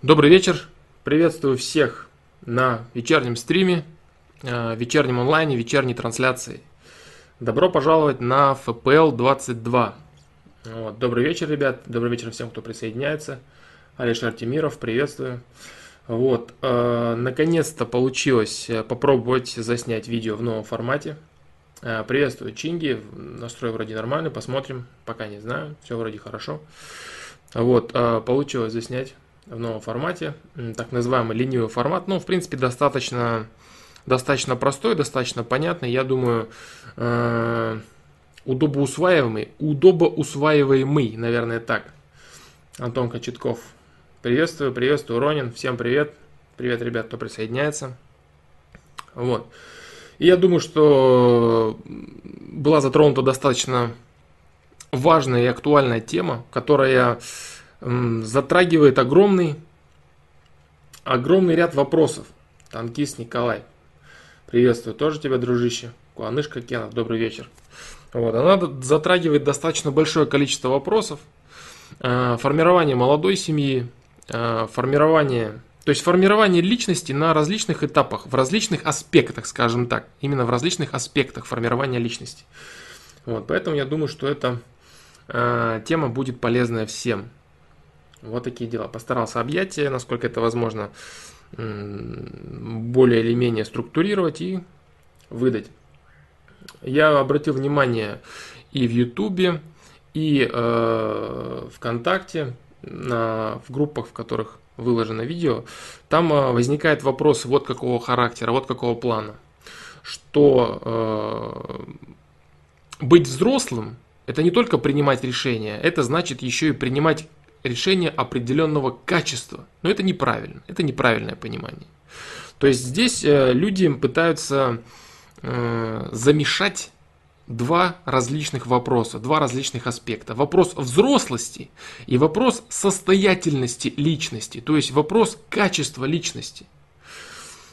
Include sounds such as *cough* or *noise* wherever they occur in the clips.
Добрый вечер. Приветствую всех на вечернем стриме, э, вечернем онлайне, вечерней трансляции. Добро пожаловать на FPL 22. Вот. Добрый вечер, ребят. Добрый вечер всем, кто присоединяется. Алишер Тимиров, приветствую. Вот, э, наконец-то получилось э, попробовать заснять видео в новом формате. Приветствую, Чинги. Настрой вроде нормальный, посмотрим. Пока не знаю, все вроде хорошо. Вот, получилось заснять в новом формате, так называемый ленивый формат. Ну, в принципе, достаточно, достаточно простой, достаточно понятный. Я думаю, э, удобоусваиваемый, удобоусваиваемый, наверное, так. Антон Кочетков. Приветствую, приветствую, Ронин. Всем привет. Привет, ребят, кто присоединяется. Вот. И я думаю, что была затронута достаточно важная и актуальная тема, которая затрагивает огромный, огромный ряд вопросов. Танкист Николай. Приветствую тоже тебя, дружище. Куанышка Кенов, добрый вечер. Вот, она затрагивает достаточно большое количество вопросов. Э, формирование молодой семьи, э, формирование, то есть формирование личности на различных этапах, в различных аспектах, скажем так, именно в различных аспектах формирования личности. Вот, поэтому я думаю, что эта э, тема будет полезная всем. Вот такие дела. Постарался объять, насколько это возможно, более или менее структурировать и выдать. Я обратил внимание и в Ютубе, и э, ВКонтакте, на, в группах, в которых выложено видео, там э, возникает вопрос вот какого характера, вот какого плана, что э, быть взрослым это не только принимать решения, это значит еще и принимать решение определенного качества. Но это неправильно, это неправильное понимание. То есть здесь э, люди пытаются э, замешать два различных вопроса, два различных аспекта. Вопрос взрослости и вопрос состоятельности личности, то есть вопрос качества личности.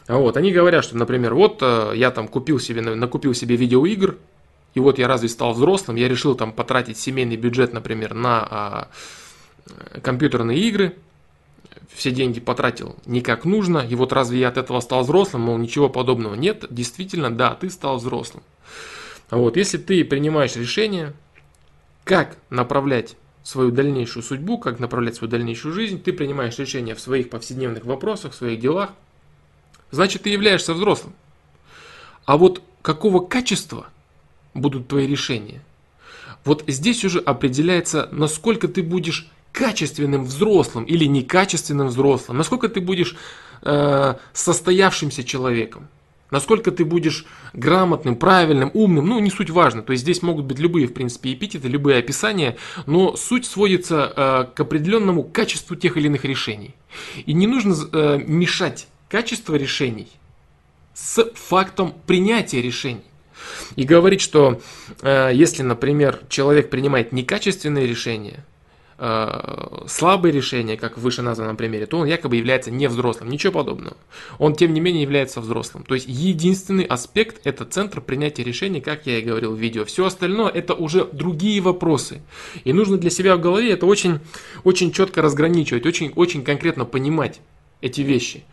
Вот, они говорят, что, например, вот э, я там купил себе, накупил себе видеоигр, и вот я разве стал взрослым, я решил там потратить семейный бюджет, например, на а, компьютерные игры, все деньги потратил не как нужно, и вот разве я от этого стал взрослым, мол, ничего подобного. Нет, действительно, да, ты стал взрослым. Вот, если ты принимаешь решение, как направлять свою дальнейшую судьбу, как направлять свою дальнейшую жизнь, ты принимаешь решение в своих повседневных вопросах, в своих делах, значит, ты являешься взрослым. А вот какого качества будут твои решения? Вот здесь уже определяется, насколько ты будешь качественным взрослым или некачественным взрослым, насколько ты будешь э, состоявшимся человеком, насколько ты будешь грамотным, правильным, умным, ну не суть важно, то есть здесь могут быть любые, в принципе, эпитеты, любые описания, но суть сводится э, к определенному качеству тех или иных решений. И не нужно э, мешать качество решений с фактом принятия решений. И говорить, что э, если, например, человек принимает некачественные решения, слабые решения, как в выше названном примере, то он якобы является не взрослым. Ничего подобного. Он, тем не менее, является взрослым. То есть, единственный аспект – это центр принятия решений, как я и говорил в видео. Все остальное – это уже другие вопросы. И нужно для себя в голове это очень, очень четко разграничивать, очень, очень конкретно понимать эти вещи.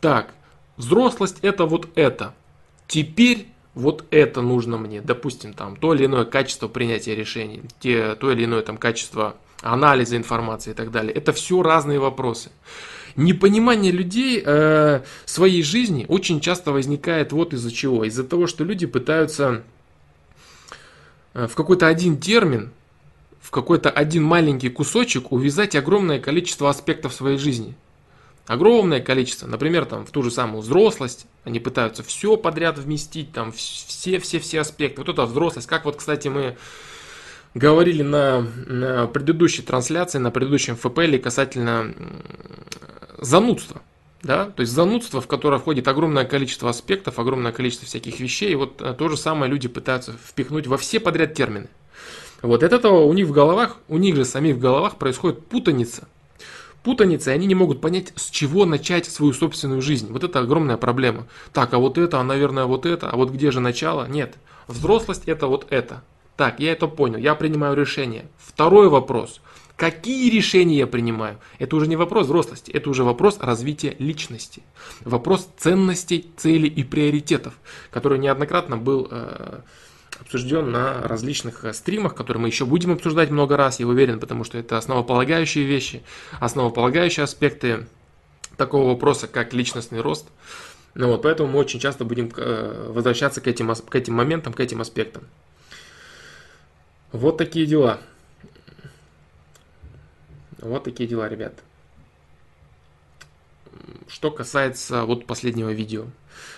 Так, взрослость – это вот это. Теперь вот это нужно мне, допустим, там, то или иное качество принятия решений, те, то или иное там качество анализа информации и так далее. Это все разные вопросы. Непонимание людей э, своей жизни очень часто возникает вот из-за чего. Из-за того, что люди пытаются э, в какой-то один термин, в какой-то один маленький кусочек увязать огромное количество аспектов своей жизни. Огромное количество. Например, там, в ту же самую взрослость. Они пытаются все подряд вместить, там, все-все-все аспекты. Вот это взрослость. Как вот, кстати, мы говорили на, на предыдущей трансляции, на предыдущем ФПЛ касательно занудства. Да? То есть занудство, в которое входит огромное количество аспектов, огромное количество всяких вещей. И вот э, то же самое люди пытаются впихнуть во все подряд термины. Вот от этого у них в головах, у них же самих в головах происходит путаница. Путаница, и они не могут понять, с чего начать свою собственную жизнь. Вот это огромная проблема. Так, а вот это, а наверное вот это, а вот где же начало? Нет. Взрослость это вот это. Так, я это понял, я принимаю решение. Второй вопрос. Какие решения я принимаю? Это уже не вопрос взрослости, это уже вопрос развития личности. Вопрос ценностей, целей и приоритетов, который неоднократно был э, обсужден на различных э, стримах, которые мы еще будем обсуждать много раз, я уверен, потому что это основополагающие вещи, основополагающие аспекты такого вопроса, как личностный рост. Ну вот, поэтому мы очень часто будем э, возвращаться к этим, к этим моментам, к этим аспектам. Вот такие дела. Вот такие дела, ребят. Что касается вот последнего видео.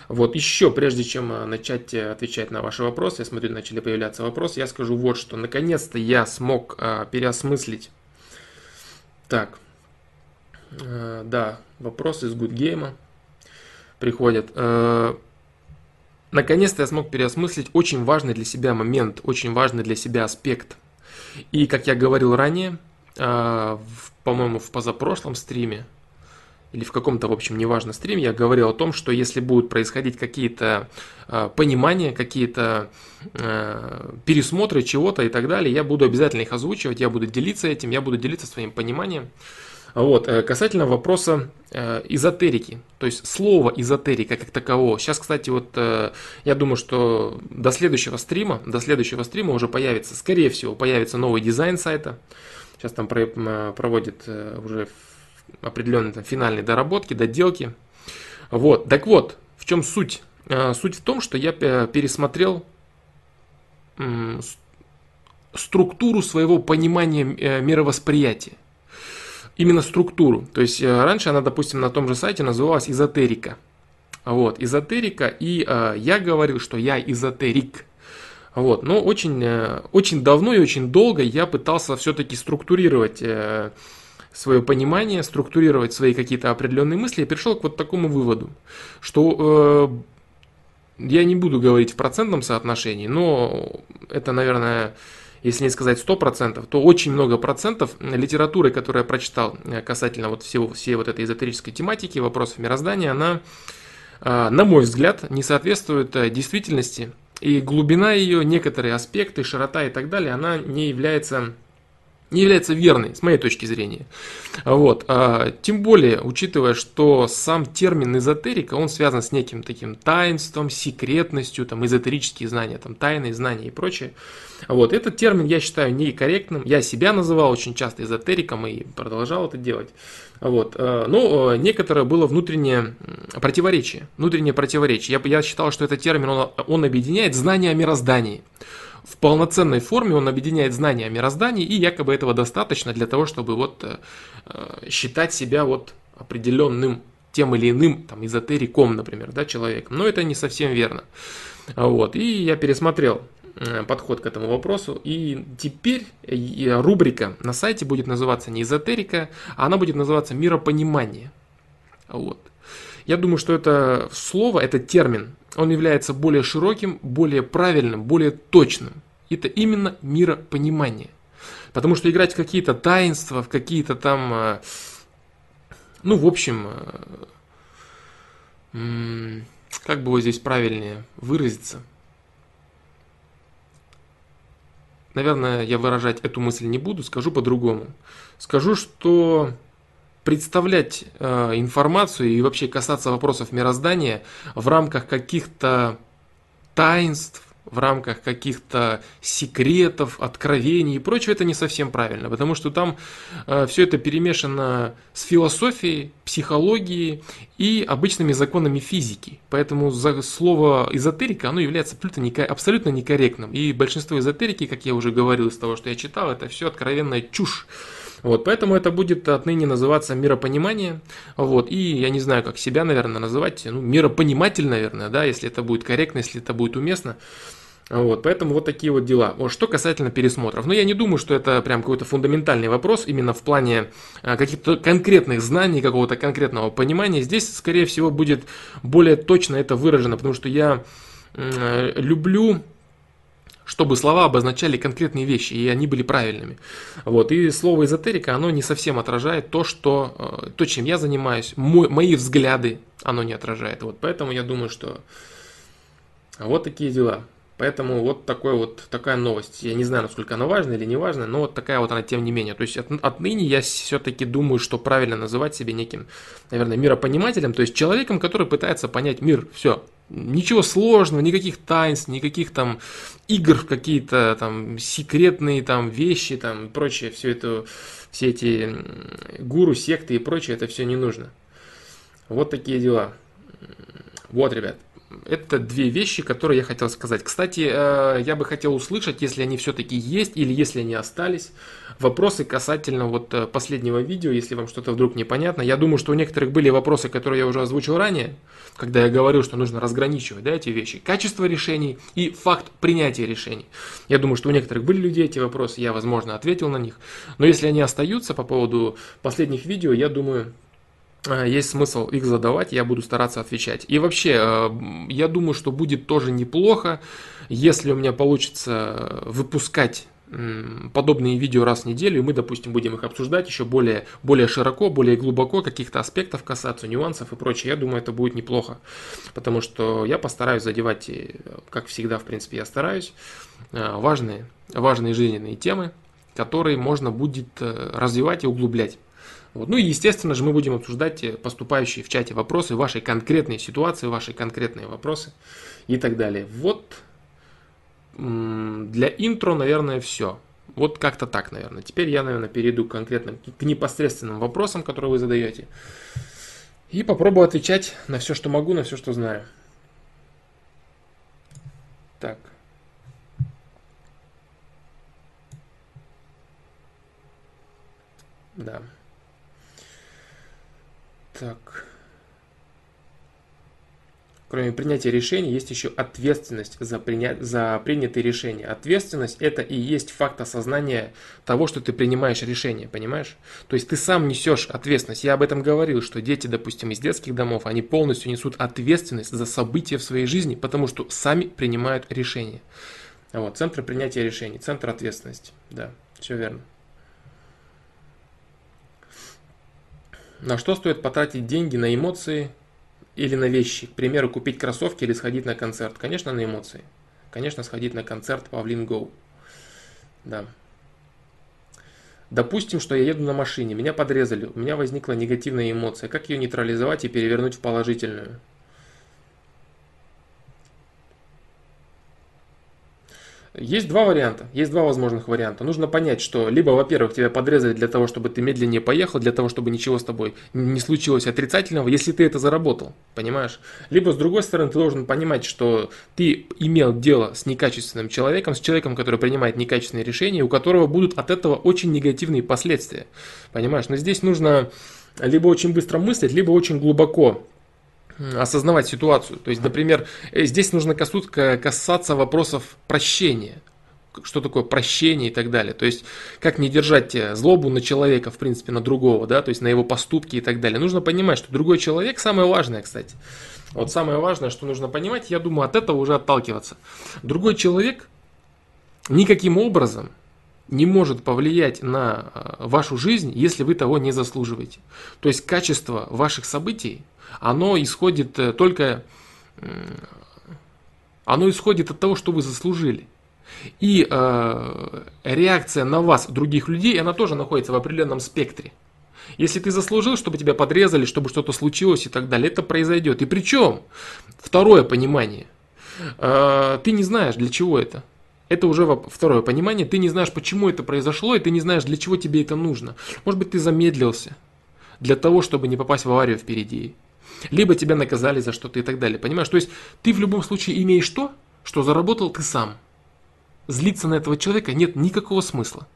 Вот еще, прежде чем э, начать э, отвечать на ваши вопросы, я смотрю, начали появляться вопросы, я скажу вот что. Наконец-то я смог э, переосмыслить. Так, э, да, вопрос из Гудгейма приходят. Э, наконец-то я смог переосмыслить очень важный для себя момент, очень важный для себя аспект. И, как я говорил ранее, э, по-моему, в позапрошлом стриме, или в каком-то, в общем, неважно стриме, я говорил о том, что если будут происходить какие-то э, понимания, какие-то э, пересмотры чего-то и так далее, я буду обязательно их озвучивать, я буду делиться этим, я буду делиться своим пониманием. Вот, э, касательно вопроса э, эзотерики, то есть слова эзотерика как такового. Сейчас, кстати, вот э, я думаю, что до следующего стрима, до следующего стрима уже появится, скорее всего, появится новый дизайн сайта. Сейчас там проводит уже определенные там, финальные доработки, доделки. Вот, так вот, в чем суть? Суть в том, что я пересмотрел структуру своего понимания мировосприятия именно структуру. То есть э, раньше она, допустим, на том же сайте называлась эзотерика. Вот, эзотерика, и э, я говорил, что я эзотерик. Вот, но очень, э, очень давно и очень долго я пытался все-таки структурировать э, свое понимание, структурировать свои какие-то определенные мысли, и пришел к вот такому выводу, что э, я не буду говорить в процентном соотношении, но это, наверное, если не сказать 100%, то очень много процентов литературы, которую я прочитал э, касательно вот всего, всей вот этой эзотерической тематики, вопросов мироздания, она, э, на мой взгляд, не соответствует э, действительности. И глубина ее, некоторые аспекты, широта и так далее, она не является не является верной, с моей точки зрения. Вот. А, тем более, учитывая, что сам термин эзотерика, он связан с неким таким таинством, секретностью, там, эзотерические знания, там, тайные знания и прочее. Вот. Этот термин я считаю некорректным. Я себя называл очень часто эзотериком и продолжал это делать. Вот. А, но а, некоторое было внутреннее противоречие. Внутреннее противоречие. Я, я считал, что этот термин, он, он объединяет знания о мироздании в полноценной форме он объединяет знания о мироздании, и якобы этого достаточно для того, чтобы вот э, э, считать себя вот определенным тем или иным там, эзотериком, например, да, человеком. Но это не совсем верно. Вот. И я пересмотрел э, подход к этому вопросу. И теперь рубрика на сайте будет называться не эзотерика, а она будет называться миропонимание. Вот. Я думаю, что это слово, этот термин, он является более широким, более правильным, более точным. Это именно миропонимание. Потому что играть в какие-то таинства, в какие-то там, э, ну, в общем, э, как бы вот здесь правильнее выразиться. Наверное, я выражать эту мысль не буду, скажу по-другому. Скажу, что представлять э, информацию и вообще касаться вопросов мироздания в рамках каких-то таинств, в рамках каких-то секретов, откровений и прочего, это не совсем правильно, потому что там э, все это перемешано с философией, психологией и обычными законами физики. Поэтому за слово эзотерика, оно является абсолютно, абсолютно некорректным. И большинство эзотерики, как я уже говорил из того, что я читал, это все откровенная чушь. Вот, поэтому это будет отныне называться миропонимание. Вот, и я не знаю, как себя, наверное, называть. Ну, миропониматель, наверное, да, если это будет корректно, если это будет уместно. Вот, поэтому вот такие вот дела. Вот, что касательно пересмотров. Но я не думаю, что это прям какой-то фундаментальный вопрос именно в плане а, каких-то конкретных знаний, какого-то конкретного понимания. Здесь, скорее всего, будет более точно это выражено, потому что я э, люблю чтобы слова обозначали конкретные вещи, и они были правильными. Вот. И слово эзотерика, оно не совсем отражает то, что, э, то чем я занимаюсь, мой, мои взгляды оно не отражает. Вот. Поэтому я думаю, что вот такие дела. Поэтому вот такой вот, такая новость. Я не знаю, насколько она важна или не важна, но вот такая вот она тем не менее. То есть от, отныне я все-таки думаю, что правильно называть себя неким, наверное, миропонимателем, то есть человеком, который пытается понять мир. Все. Ничего сложного, никаких таинств, никаких там игр какие-то там секретные там вещи, там прочее, все это, все эти гуру, секты и прочее, это все не нужно. Вот такие дела. Вот, ребят это две вещи, которые я хотел сказать. Кстати, э, я бы хотел услышать, если они все-таки есть или если они остались, вопросы касательно вот э, последнего видео, если вам что-то вдруг непонятно. Я думаю, что у некоторых были вопросы, которые я уже озвучил ранее, когда я говорил, что нужно разграничивать да, эти вещи. Качество решений и факт принятия решений. Я думаю, что у некоторых были людей эти вопросы, я, возможно, ответил на них. Но если они остаются по поводу последних видео, я думаю, Э, есть смысл их задавать, я буду стараться отвечать. И вообще, э, я думаю, что будет тоже неплохо, если у меня получится выпускать подобные видео раз в неделю, и мы, допустим, будем их обсуждать еще более, более широко, более глубоко, каких-то аспектов касаться, нюансов и прочее. Я думаю, это будет неплохо, потому что я постараюсь задевать, как всегда, в принципе, я стараюсь, э, важные, важные жизненные темы, которые можно будет развивать и углублять. Вот. Ну и, естественно же, мы будем обсуждать э, поступающие в чате вопросы, ваши конкретные ситуации, ваши конкретные вопросы и так далее. Вот для интро, наверное, все. Вот как-то так, наверное. Теперь я, наверное, перейду к конкретным, к непосредственным вопросам, которые вы задаете. И попробую отвечать на все, что могу, на все, что знаю. Так. Да. Так. Кроме принятия решений, есть еще ответственность за, приня... за принятые решения. Ответственность это и есть факт осознания того, что ты принимаешь решение, понимаешь? То есть ты сам несешь ответственность. Я об этом говорил, что дети, допустим, из детских домов, они полностью несут ответственность за события в своей жизни, потому что сами принимают решения. Вот, центр принятия решений, центр ответственности. Да, все верно. На что стоит потратить деньги на эмоции или на вещи? К примеру, купить кроссовки или сходить на концерт? Конечно, на эмоции. Конечно, сходить на концерт Павлин Гоу. Да. Допустим, что я еду на машине, меня подрезали, у меня возникла негативная эмоция. Как ее нейтрализовать и перевернуть в положительную? Есть два варианта, есть два возможных варианта. Нужно понять, что либо, во-первых, тебя подрезали для того, чтобы ты медленнее поехал, для того, чтобы ничего с тобой не случилось отрицательного, если ты это заработал, понимаешь? Либо, с другой стороны, ты должен понимать, что ты имел дело с некачественным человеком, с человеком, который принимает некачественные решения, у которого будут от этого очень негативные последствия, понимаешь? Но здесь нужно либо очень быстро мыслить, либо очень глубоко осознавать ситуацию. То есть, например, э, здесь нужно касаться вопросов прощения. Что такое прощение и так далее. То есть, как не держать э, злобу на человека, в принципе, на другого, да, то есть на его поступки и так далее. Нужно понимать, что другой человек, самое важное, кстати, вот самое важное, что нужно понимать, я думаю, от этого уже отталкиваться. Другой человек никаким образом не может повлиять на э, вашу жизнь, если вы того не заслуживаете. То есть качество ваших событий оно исходит э, только, оно исходит от того, что вы заслужили. И э, реакция на вас других людей, она тоже находится в определенном спектре. Если ты заслужил, чтобы тебя подрезали, чтобы что-то случилось и так далее, это произойдет. И причем, второе понимание, э, ты не знаешь, для чего это. Это уже второе понимание, ты не знаешь, почему это произошло, и ты не знаешь, для чего тебе это нужно. Может быть, ты замедлился для того, чтобы не попасть в аварию впереди либо тебя наказали за что-то и так далее. Понимаешь? То есть ты в любом случае имеешь то, что заработал ты сам. Злиться на этого человека нет никакого смысла.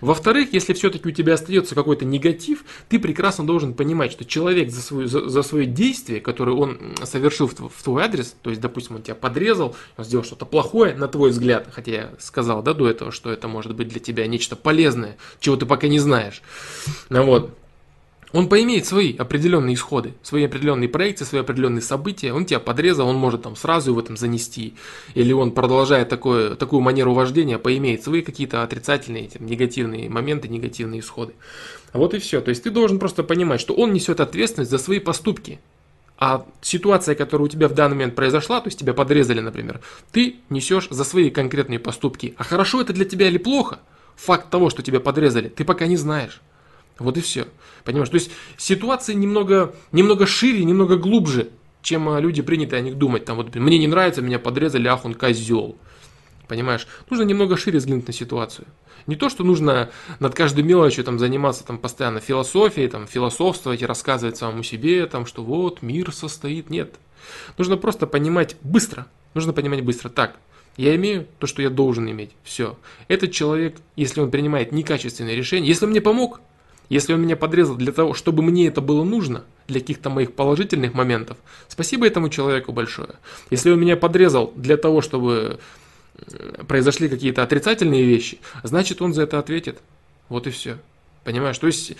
Во-вторых, если все-таки у тебя остается какой-то негатив, ты прекрасно должен понимать, что человек за, свою, за, за свое действие, которое он совершил в, в твой адрес, то есть, допустим, он тебя подрезал, он сделал что-то плохое, на твой взгляд, хотя я сказал да, до этого, что это может быть для тебя нечто полезное, чего ты пока не знаешь. Ну, вот он поимеет свои определенные исходы, свои определенные проекции, свои определенные события. Он тебя подрезал, он может там сразу в этом занести. Или он, продолжая такое, такую манеру вождения, поимеет свои какие-то отрицательные, там, негативные моменты, негативные исходы. Вот и все. То есть ты должен просто понимать, что он несет ответственность за свои поступки. А ситуация, которая у тебя в данный момент произошла, то есть тебя подрезали, например, ты несешь за свои конкретные поступки. А хорошо это для тебя или плохо, факт того, что тебя подрезали, ты пока не знаешь. Вот и все. Понимаешь? То есть ситуация немного, немного шире, немного глубже, чем а, люди приняты о них думать. Там вот мне не нравится, меня подрезали, ах он козел. Понимаешь? Нужно немного шире взглянуть на ситуацию. Не то, что нужно над каждой мелочью там, заниматься там, постоянно философией, там, философствовать и рассказывать самому себе, там, что вот мир состоит. Нет. Нужно просто понимать быстро. Нужно понимать быстро. Так, я имею то, что я должен иметь. Все. Этот человек, если он принимает некачественные решения, если он мне помог, если он меня подрезал для того, чтобы мне это было нужно, для каких-то моих положительных моментов, спасибо этому человеку большое. Если он меня подрезал для того, чтобы э, произошли какие-то отрицательные вещи, значит он за это ответит. Вот и все. Понимаешь? То есть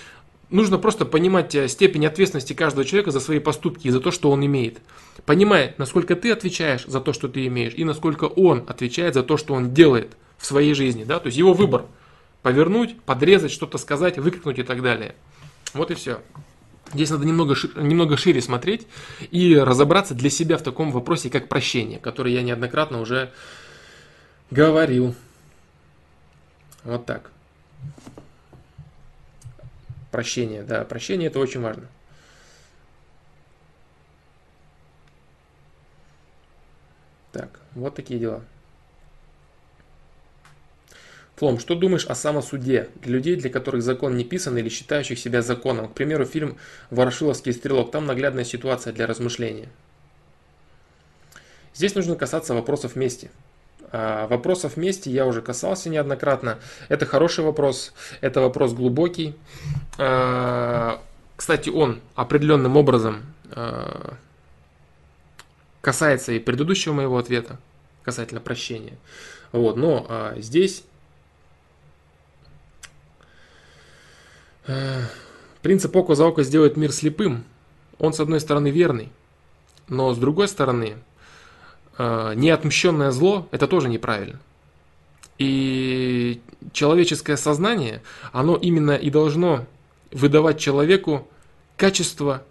нужно просто понимать э, степень ответственности каждого человека за свои поступки и за то, что он имеет. Понимая, насколько ты отвечаешь за то, что ты имеешь, и насколько он отвечает за то, что он делает в своей жизни. Да? То есть его выбор – повернуть, подрезать, что-то сказать, выкрикнуть и так далее. Вот и все. Здесь надо немного, немного шире смотреть и разобраться для себя в таком вопросе, как прощение, который я неоднократно уже говорил. Вот так. Прощение, да, прощение это очень важно. Так, вот такие дела. Флом, что думаешь о самосуде для людей, для которых закон не писан или считающих себя законом? К примеру, фильм «Ворошиловский стрелок». Там наглядная ситуация для размышления. Здесь нужно касаться вопросов мести. А, вопросов мести я уже касался неоднократно. Это хороший вопрос, это вопрос глубокий. А, кстати, он определенным образом а, касается и предыдущего моего ответа касательно прощения. Вот, но здесь Принцип око за око сделает мир слепым. Он, с одной стороны, верный, но с другой стороны, э, неотмщенное зло – это тоже неправильно. И человеческое сознание, оно именно и должно выдавать человеку качество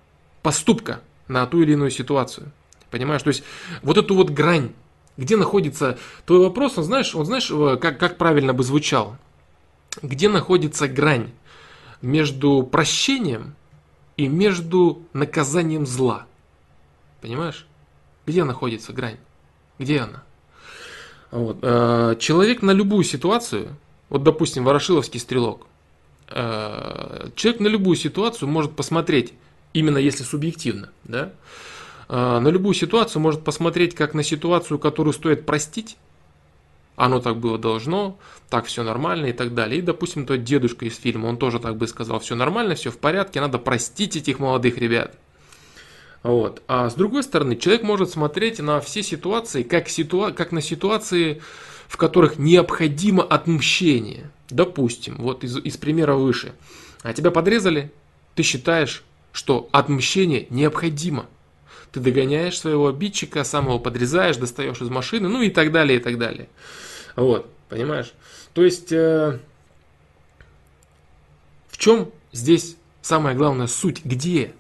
поступка на ту или иную ситуацию. Понимаешь? То есть вот эту вот грань, где находится твой вопрос, он знаешь, он знаешь, э, как, как правильно бы звучал? Где находится грань между прощением и между наказанием зла. Понимаешь? Где находится грань? Где она? Вот. Э, человек на любую ситуацию, вот допустим, Ворошиловский стрелок, э, человек на любую ситуацию может посмотреть, именно если субъективно, да, э, на любую ситуацию может посмотреть как на ситуацию, которую стоит простить, оно так было должно, так все нормально и так далее. И, допустим, тот дедушка из фильма, он тоже так бы сказал, все нормально, все в порядке, надо простить этих молодых ребят. Вот. А с другой стороны, человек может смотреть на все ситуации как, ситуа как на ситуации, в которых необходимо отмщение. Допустим, вот из, из примера выше. А тебя подрезали, ты считаешь, что отмщение необходимо. Ты догоняешь своего обидчика, сам его подрезаешь, достаешь из машины, ну и так далее, и так далее. Вот, понимаешь? То есть, э, в чем здесь самая главная суть? Где?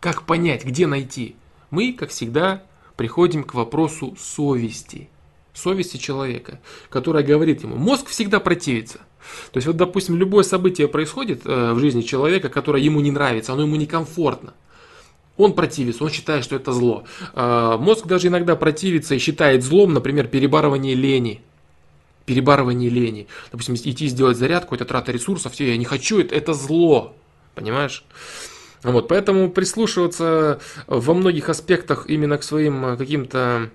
Как понять, где найти? Мы, как всегда, приходим к вопросу совести. Совести человека, которая говорит ему, мозг всегда противится. То есть, вот, допустим, любое событие происходит э, в жизни человека, которое ему не нравится, оно ему некомфортно. Он противится, он считает, что это зло. Э, мозг даже иногда противится и считает злом, например, перебарывание лени перебарывание лени. Допустим, идти сделать зарядку, это трата ресурсов, я не хочу, это, это зло. Понимаешь? Вот, поэтому прислушиваться во многих аспектах именно к своим э, каким-то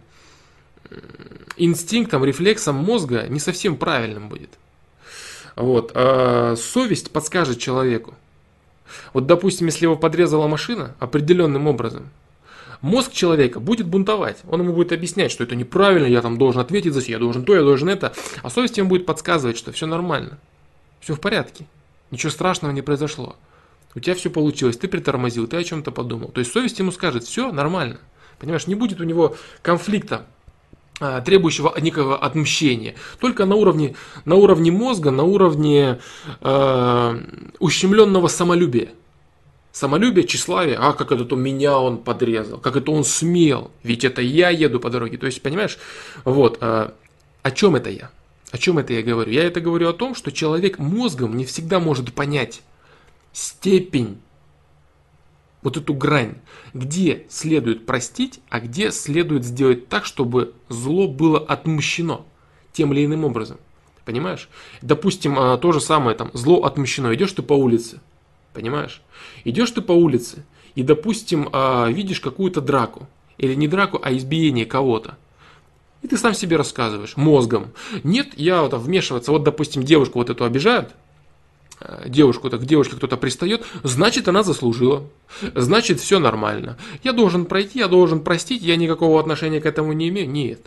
инстинктам, рефлексам мозга не совсем правильным будет. Вот, а совесть подскажет человеку. Вот, допустим, если его подрезала машина определенным образом, Мозг человека будет бунтовать. Он ему будет объяснять, что это неправильно, я там должен ответить за себя, я должен то, я должен это. А совесть ему будет подсказывать, что все нормально. Все в порядке. Ничего страшного не произошло. У тебя все получилось, ты притормозил, ты о чем-то подумал. То есть совесть ему скажет, все нормально. Понимаешь, не будет у него конфликта а, требующего некого отмщения. Только на уровне, на уровне мозга, на уровне э, ущемленного самолюбия. Самолюбие, тщеславие, а как это то меня он подрезал, как это он смел, ведь это я еду по дороге. То есть, понимаешь, вот, а, о чем это я? О чем это я говорю? Я это говорю о том, что человек мозгом не всегда может понять степень, вот эту грань, где следует простить, а где следует сделать так, чтобы зло было отмщено тем или иным образом. Понимаешь? Допустим, а, то же самое, там, зло отмщено. Идешь ты по улице, понимаешь? Идешь ты по улице, и, допустим, а, видишь какую-то драку. Или не драку, а избиение кого-то. И ты сам себе рассказываешь мозгом. Нет, я вот вмешиваться, вот, допустим, девушку вот эту обижают, э, девушку, так к девушке кто-то пристает, значит, она заслужила. Значит, все нормально. Я должен пройти, я должен простить, я никакого отношения к этому не имею. Нет.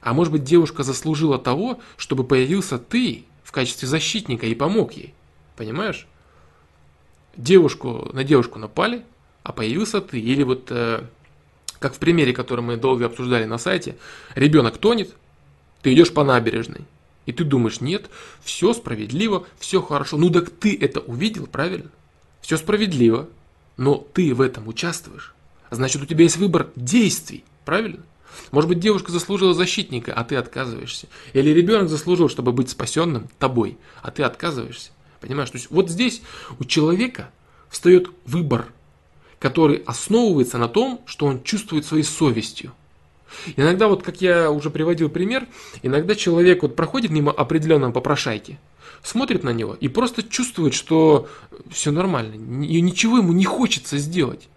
А может быть, девушка заслужила того, чтобы появился ты в качестве защитника и помог ей. Понимаешь? Девушку, на девушку напали, а появился ты. Или вот э, как в примере, который мы долго обсуждали на сайте, ребенок тонет, ты идешь по набережной, и ты думаешь, нет, все справедливо, все хорошо. Ну так ты это увидел, правильно? Все справедливо, но ты в этом участвуешь. Значит, у тебя есть выбор действий, правильно? Может быть, девушка заслужила защитника, а ты отказываешься. Или ребенок заслужил, чтобы быть спасенным тобой, а ты отказываешься. Понимаешь? То есть вот здесь у человека встает выбор – который основывается на том, что он чувствует своей совестью. Иногда, вот как я уже приводил пример, иногда человек вот проходит мимо определенного попрошайки, смотрит на него и просто чувствует, что все нормально, и ничего ему не хочется сделать.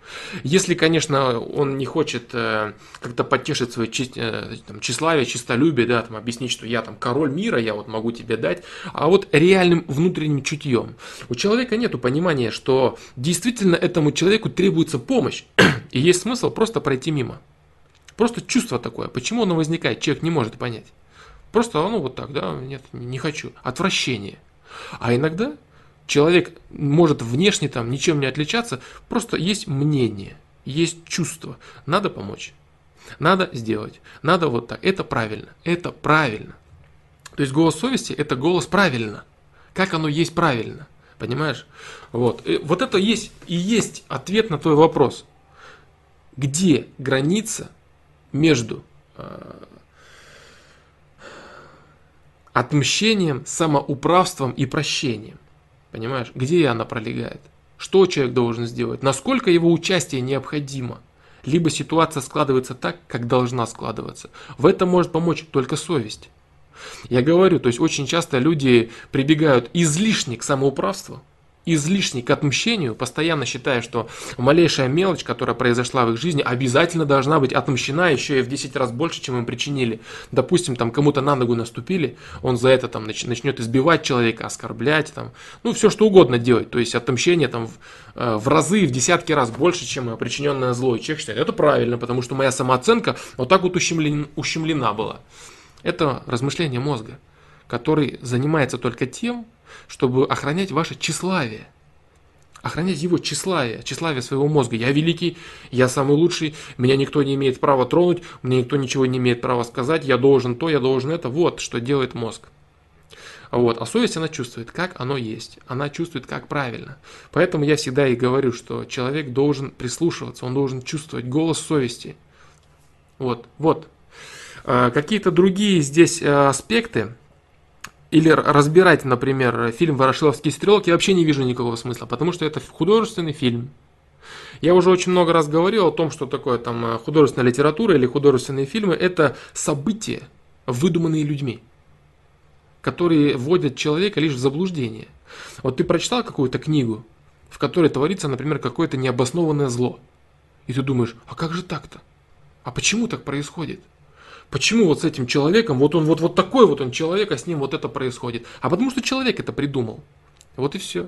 Если, конечно, он не хочет э, как-то потешить свое э, там, тщеславие, чистолюбие, да, там, объяснить, что я там король мира, я вот могу тебе дать, а вот реальным внутренним чутьем. У человека нет понимания, что действительно этому человеку требуется помощь, *clears throat* и есть смысл просто пройти мимо. Просто чувство такое. Почему оно возникает, человек не может понять. Просто оно вот так, да, нет, не хочу. Отвращение. А иногда человек может внешне там ничем не отличаться, просто есть мнение, есть чувство. Надо помочь. Надо сделать. Надо вот так. Это правильно. Это правильно. То есть голос совести это голос правильно. Как оно есть правильно. Понимаешь? Вот. И вот это есть и есть ответ на твой вопрос. Где граница между э, отмщением, самоуправством и прощением. Понимаешь, где она пролегает? Что человек должен сделать? Насколько его участие необходимо? Либо ситуация складывается так, как должна складываться. В этом может помочь только совесть. Я говорю, то есть очень часто люди прибегают излишне к самоуправству, излишний к отмщению, постоянно считая, что малейшая мелочь, которая произошла в их жизни, обязательно должна быть отмщена еще и в 10 раз больше, чем им причинили. Допустим, там кому-то на ногу наступили, он за это там начнет избивать человека, оскорблять, там, ну все что угодно делать. То есть отмщение там в, э, в разы, в десятки раз больше, чем причиненное зло. И человек считает, это правильно, потому что моя самооценка вот так вот ущемлен, ущемлена была. Это размышление мозга, который занимается только тем, чтобы охранять ваше тщеславие. Охранять его тщеславие, тщеславие своего мозга. Я великий, я самый лучший, меня никто не имеет права тронуть, мне никто ничего не имеет права сказать, я должен то, я должен это. Вот что делает мозг. Вот. А совесть она чувствует, как оно есть. Она чувствует, как правильно. Поэтому я всегда и говорю, что человек должен прислушиваться, он должен чувствовать голос совести. Вот, вот. А, какие-то другие здесь э, аспекты, или разбирать, например, фильм «Ворошиловские стрелки», вообще не вижу никакого смысла, потому что это художественный фильм. Я уже очень много раз говорил о том, что такое там э, художественная литература или художественные фильмы. Это события, выдуманные людьми, которые вводят человека лишь в заблуждение. Вот ты прочитал какую-то книгу, в которой творится, например, какое-то необоснованное зло. И ты думаешь, а как же так-то? А почему так происходит? Почему вот с этим человеком, вот он вот, вот такой вот он человек, а с ним вот это происходит? А потому что человек это придумал. Вот и все.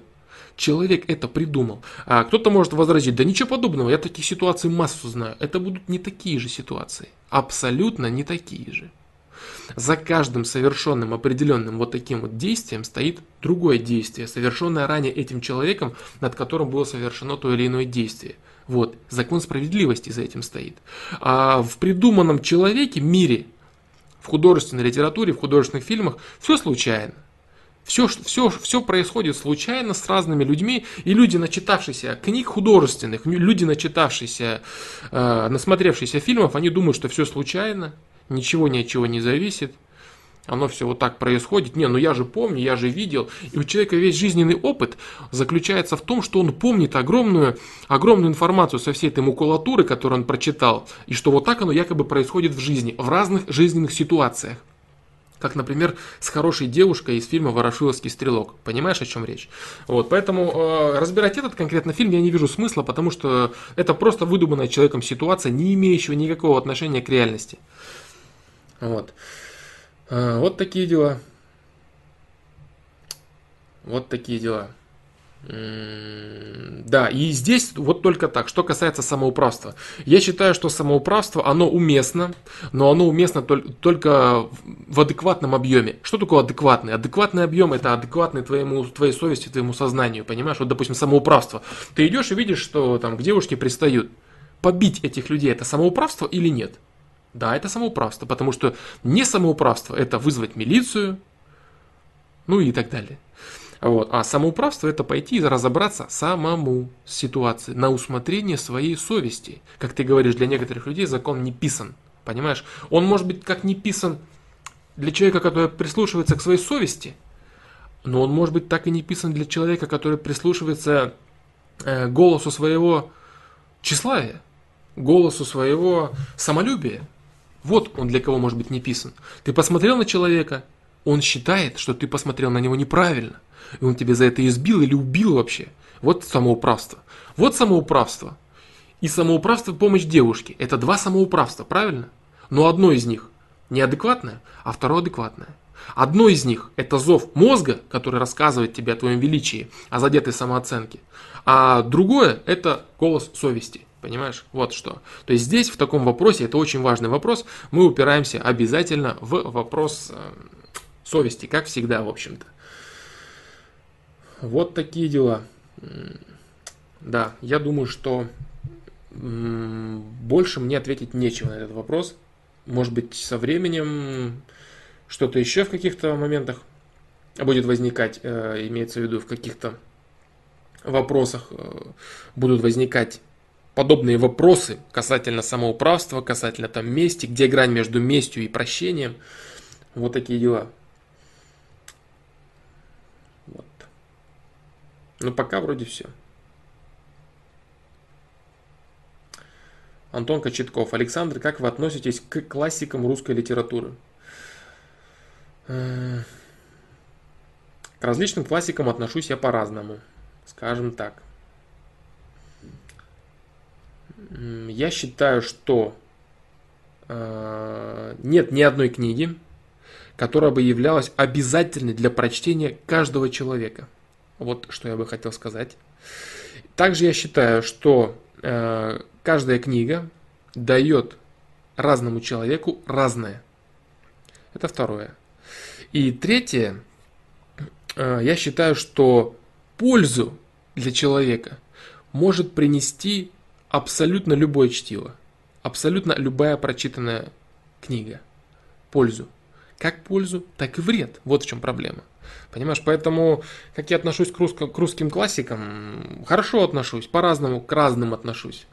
Человек это придумал. А кто-то может возразить, да ничего подобного, я таких ситуаций массу знаю. Это будут не такие же ситуации. Абсолютно не такие же. За каждым совершенным определенным вот таким вот действием стоит другое действие, совершенное ранее этим человеком, над которым было совершено то или иное действие. Вот, закон справедливости за этим стоит. А в придуманном человеке, мире, в художественной литературе, в художественных фильмах, все случайно. Все, все, все происходит случайно с разными людьми, и люди, начитавшиеся книг художественных, люди, начитавшиеся, э, насмотревшиеся фильмов, они думают, что все случайно, ничего ни от чего не зависит, оно все вот так происходит. Не, ну я же помню, я же видел. И у человека весь жизненный опыт заключается в том, что он помнит огромную, огромную информацию со всей этой макулатуры, которую он прочитал, и что вот так оно якобы происходит в жизни, в разных жизненных ситуациях как, например, с хорошей девушкой из фильма «Ворошиловский стрелок». Понимаешь, о чем речь? Вот, поэтому э, разбирать этот конкретно фильм я не вижу смысла, потому что это просто выдуманная человеком ситуация, не имеющая никакого отношения к реальности. Вот. Э, вот такие дела. Вот такие дела. Да, и здесь вот только так. Что касается самоуправства. Я считаю, что самоуправство, оно уместно, но оно уместно только в адекватном объеме. Что такое адекватный? Адекватный объем это адекватный твоему, твоей совести, твоему сознанию. Понимаешь? Вот, допустим, самоуправство. Ты идешь и видишь, что там к девушке пристают. Побить этих людей это самоуправство или нет? Да, это самоуправство, потому что не самоуправство это вызвать милицию, ну и так далее. Вот. А самоуправство это пойти и разобраться самому с ситуацией, на усмотрение своей совести. Как ты говоришь, для некоторых людей закон не писан. Понимаешь? Он может быть как не писан для человека, который прислушивается к своей совести, но он может быть так и не писан для человека, который прислушивается э, голосу своего тщеславия, голосу своего самолюбия. Вот он для кого может быть не писан. Ты посмотрел на человека, он считает, что ты посмотрел на него неправильно – и он тебя за это избил или убил вообще. Вот самоуправство. Вот самоуправство. И самоуправство помощь девушке. Это два самоуправства, правильно? Но одно из них неадекватное, а второе адекватное. Одно из них – это зов мозга, который рассказывает тебе о твоем величии, о задетой самооценке. А другое – это голос совести. Понимаешь? Вот что. То есть здесь, в таком вопросе, это очень важный вопрос, мы упираемся обязательно в вопрос э, совести, как всегда, в общем-то. Вот такие дела. Да, я думаю, что больше мне ответить нечего на этот вопрос. Может быть, со временем что-то еще в каких-то моментах будет возникать, э, имеется в виду в каких-то вопросах э, будут возникать подобные вопросы касательно самоуправства, касательно там мести, где грань между местью и прощением. Вот такие дела. Но ну, пока вроде все. Антон Кочетков. Александр, как вы относитесь к классикам русской литературы? К различным классикам отношусь я по-разному. Скажем так. Я считаю, что э, нет ни одной книги, которая бы являлась обязательной для прочтения каждого человека. Вот что я бы хотел сказать. Также я считаю, что э, каждая книга дает разному человеку разное. Это второе. И третье, э, я считаю, что пользу для человека может принести абсолютно любое чтиво, абсолютно любая прочитанная книга. Пользу. Как пользу, так и вред. Вот в чем проблема. Понимаешь, поэтому, как я отношусь к, русско, к русским классикам, хорошо отношусь, по-разному к разным отношусь.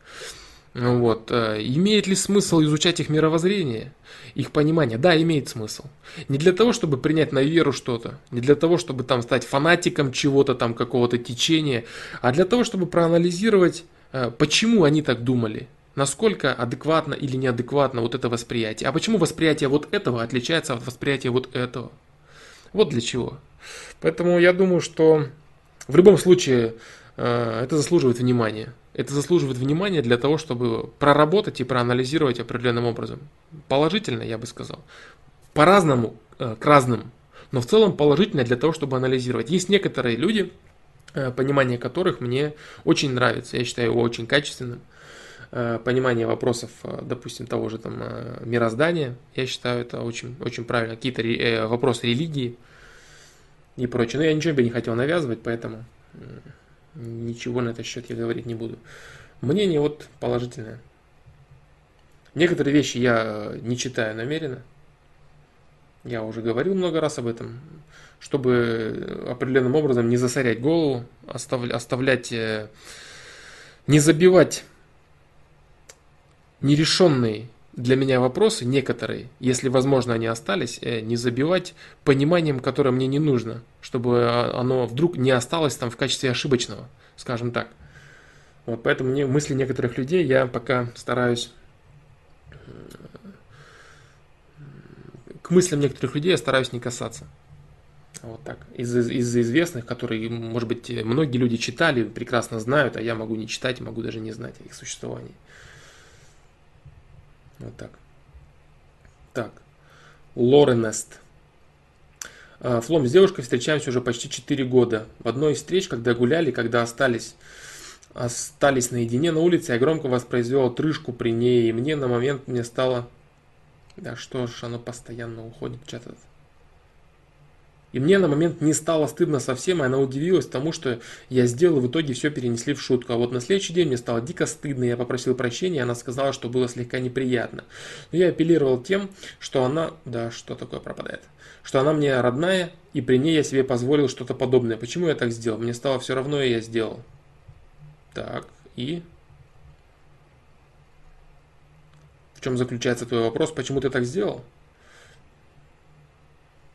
Вот. Э, имеет ли смысл изучать их мировоззрение, их понимание? Да, имеет смысл. Не для того, чтобы принять на веру что-то, не для того, чтобы там стать фанатиком чего-то там, какого-то течения, а для того, чтобы проанализировать, почему они так думали, насколько адекватно или неадекватно вот это восприятие. А почему восприятие вот этого отличается от восприятия вот этого? Вот для чего. Поэтому я думаю, что в любом случае э, это заслуживает внимания. Это заслуживает внимания для того, чтобы проработать и проанализировать определенным образом. Положительно, я бы сказал. По-разному, э, к разным. Но в целом положительно для того, чтобы анализировать. Есть некоторые люди, э, понимание которых мне очень нравится. Я считаю его очень качественным. Понимание вопросов, допустим, того же там мироздания. Я считаю это очень, очень правильно. Какие-то вопросы религии и прочее. Но я ничего бы не хотел навязывать, поэтому ничего на этот счет я говорить не буду. Мнение вот положительное. Некоторые вещи я э, не читаю намеренно. Я уже говорил много раз об этом. Чтобы определенным образом не засорять голову, оставлять, э, не забивать нерешенные для меня вопросы, некоторые, если возможно они остались, э, не забивать пониманием, которое мне не нужно, чтобы оно вдруг не осталось там в качестве ошибочного, скажем так. Вот поэтому мне, мысли некоторых людей я пока стараюсь к мыслям некоторых людей я стараюсь не касаться. Вот так. Из, из известных, которые, может быть, многие люди читали, прекрасно знают, а я могу не читать, могу даже не знать их существовании. Вот так. Так. Лоренест. А, Флом, с девушкой встречаемся уже почти 4 года. В одной из встреч, когда гуляли, когда остались, остались наедине на улице, я громко воспроизвел отрыжку при ней, и мне на момент мне стало... Да что ж, оно постоянно уходит, чат этот. И мне на момент не стало стыдно совсем, и она удивилась тому, что я сделал, и в итоге все перенесли в шутку. А вот на следующий день мне стало дико стыдно, я попросил прощения, и она сказала, что было слегка неприятно. Но я апеллировал тем, что она... Да, что такое пропадает? Что она мне родная, и при ней я себе позволил что-то подобное. Почему я так сделал? Мне стало все равно, и я сделал. Так, и... В чем заключается твой вопрос? Почему ты так сделал?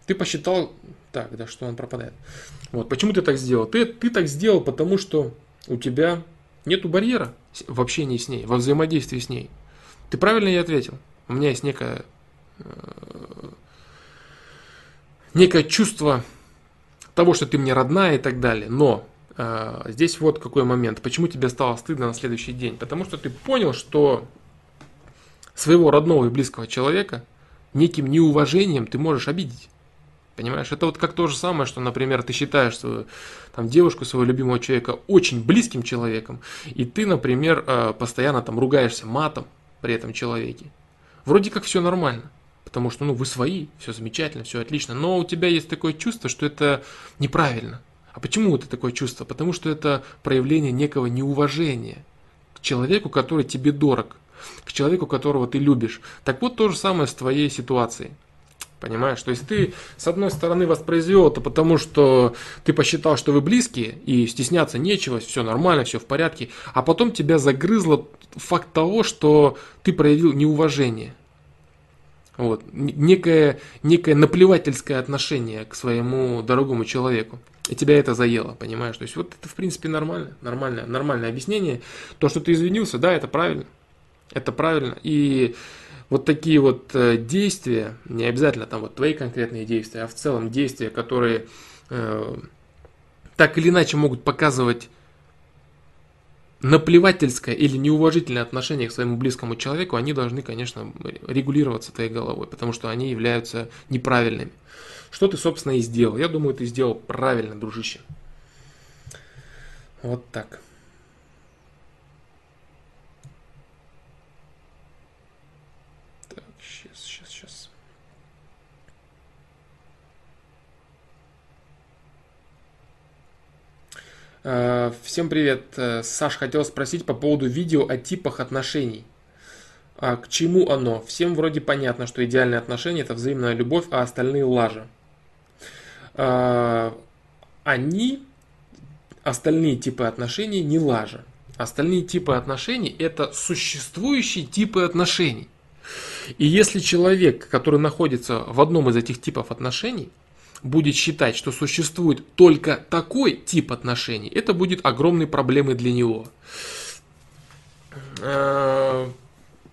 Ты посчитал, так, да, что он пропадает. Вот, почему ты так сделал? Ты, ты так сделал, потому что у тебя нету барьера в общении с ней, во взаимодействии с ней. Ты правильно ей ответил. У меня есть некое, э, некое чувство того, что ты мне родная и так далее. Но э, здесь вот какой момент. Почему тебе стало стыдно на следующий день? Потому что ты понял, что своего родного и близкого человека неким неуважением ты можешь обидеть. Понимаешь, это вот как то же самое, что, например, ты считаешь свою там, девушку, своего любимого человека очень близким человеком, и ты, например, э, постоянно там ругаешься матом при этом человеке. Вроде как все нормально, потому что ну, вы свои, все замечательно, все отлично, но у тебя есть такое чувство, что это неправильно. А почему это такое чувство? Потому что это проявление некого неуважения к человеку, который тебе дорог, к человеку, которого ты любишь. Так вот то же самое с твоей ситуацией. Понимаешь? То есть ты, с одной стороны, воспроизвел это потому, что ты посчитал, что вы близкие, и стесняться нечего, все нормально, все в порядке, а потом тебя загрызло факт того, что ты проявил неуважение. Вот. Некое, некое наплевательское отношение к своему дорогому человеку. И тебя это заело, понимаешь? То есть вот это в принципе нормально, нормальное, нормальное объяснение. То, что ты извинился, да, это правильно. Это правильно. И вот такие вот э, действия, не обязательно там вот твои конкретные действия, а в целом действия, которые э, так или иначе могут показывать наплевательское или неуважительное отношение к своему близкому человеку, они должны, конечно, регулироваться твоей головой, потому что они являются неправильными. Что ты, собственно, и сделал. Я думаю, ты сделал правильно, дружище. Вот так. Э, всем привет. Э, Саш, хотел спросить по поводу видео о типах отношений. А к чему оно? Всем вроде понятно, что идеальные отношения это взаимная любовь, а остальные лажа. А, они, остальные типы отношений не лажа. Остальные типы отношений это существующие типы отношений. И если человек, который находится в одном из этих типов отношений, будет считать, что существует только такой тип отношений, это будет огромной проблемой для него. Э,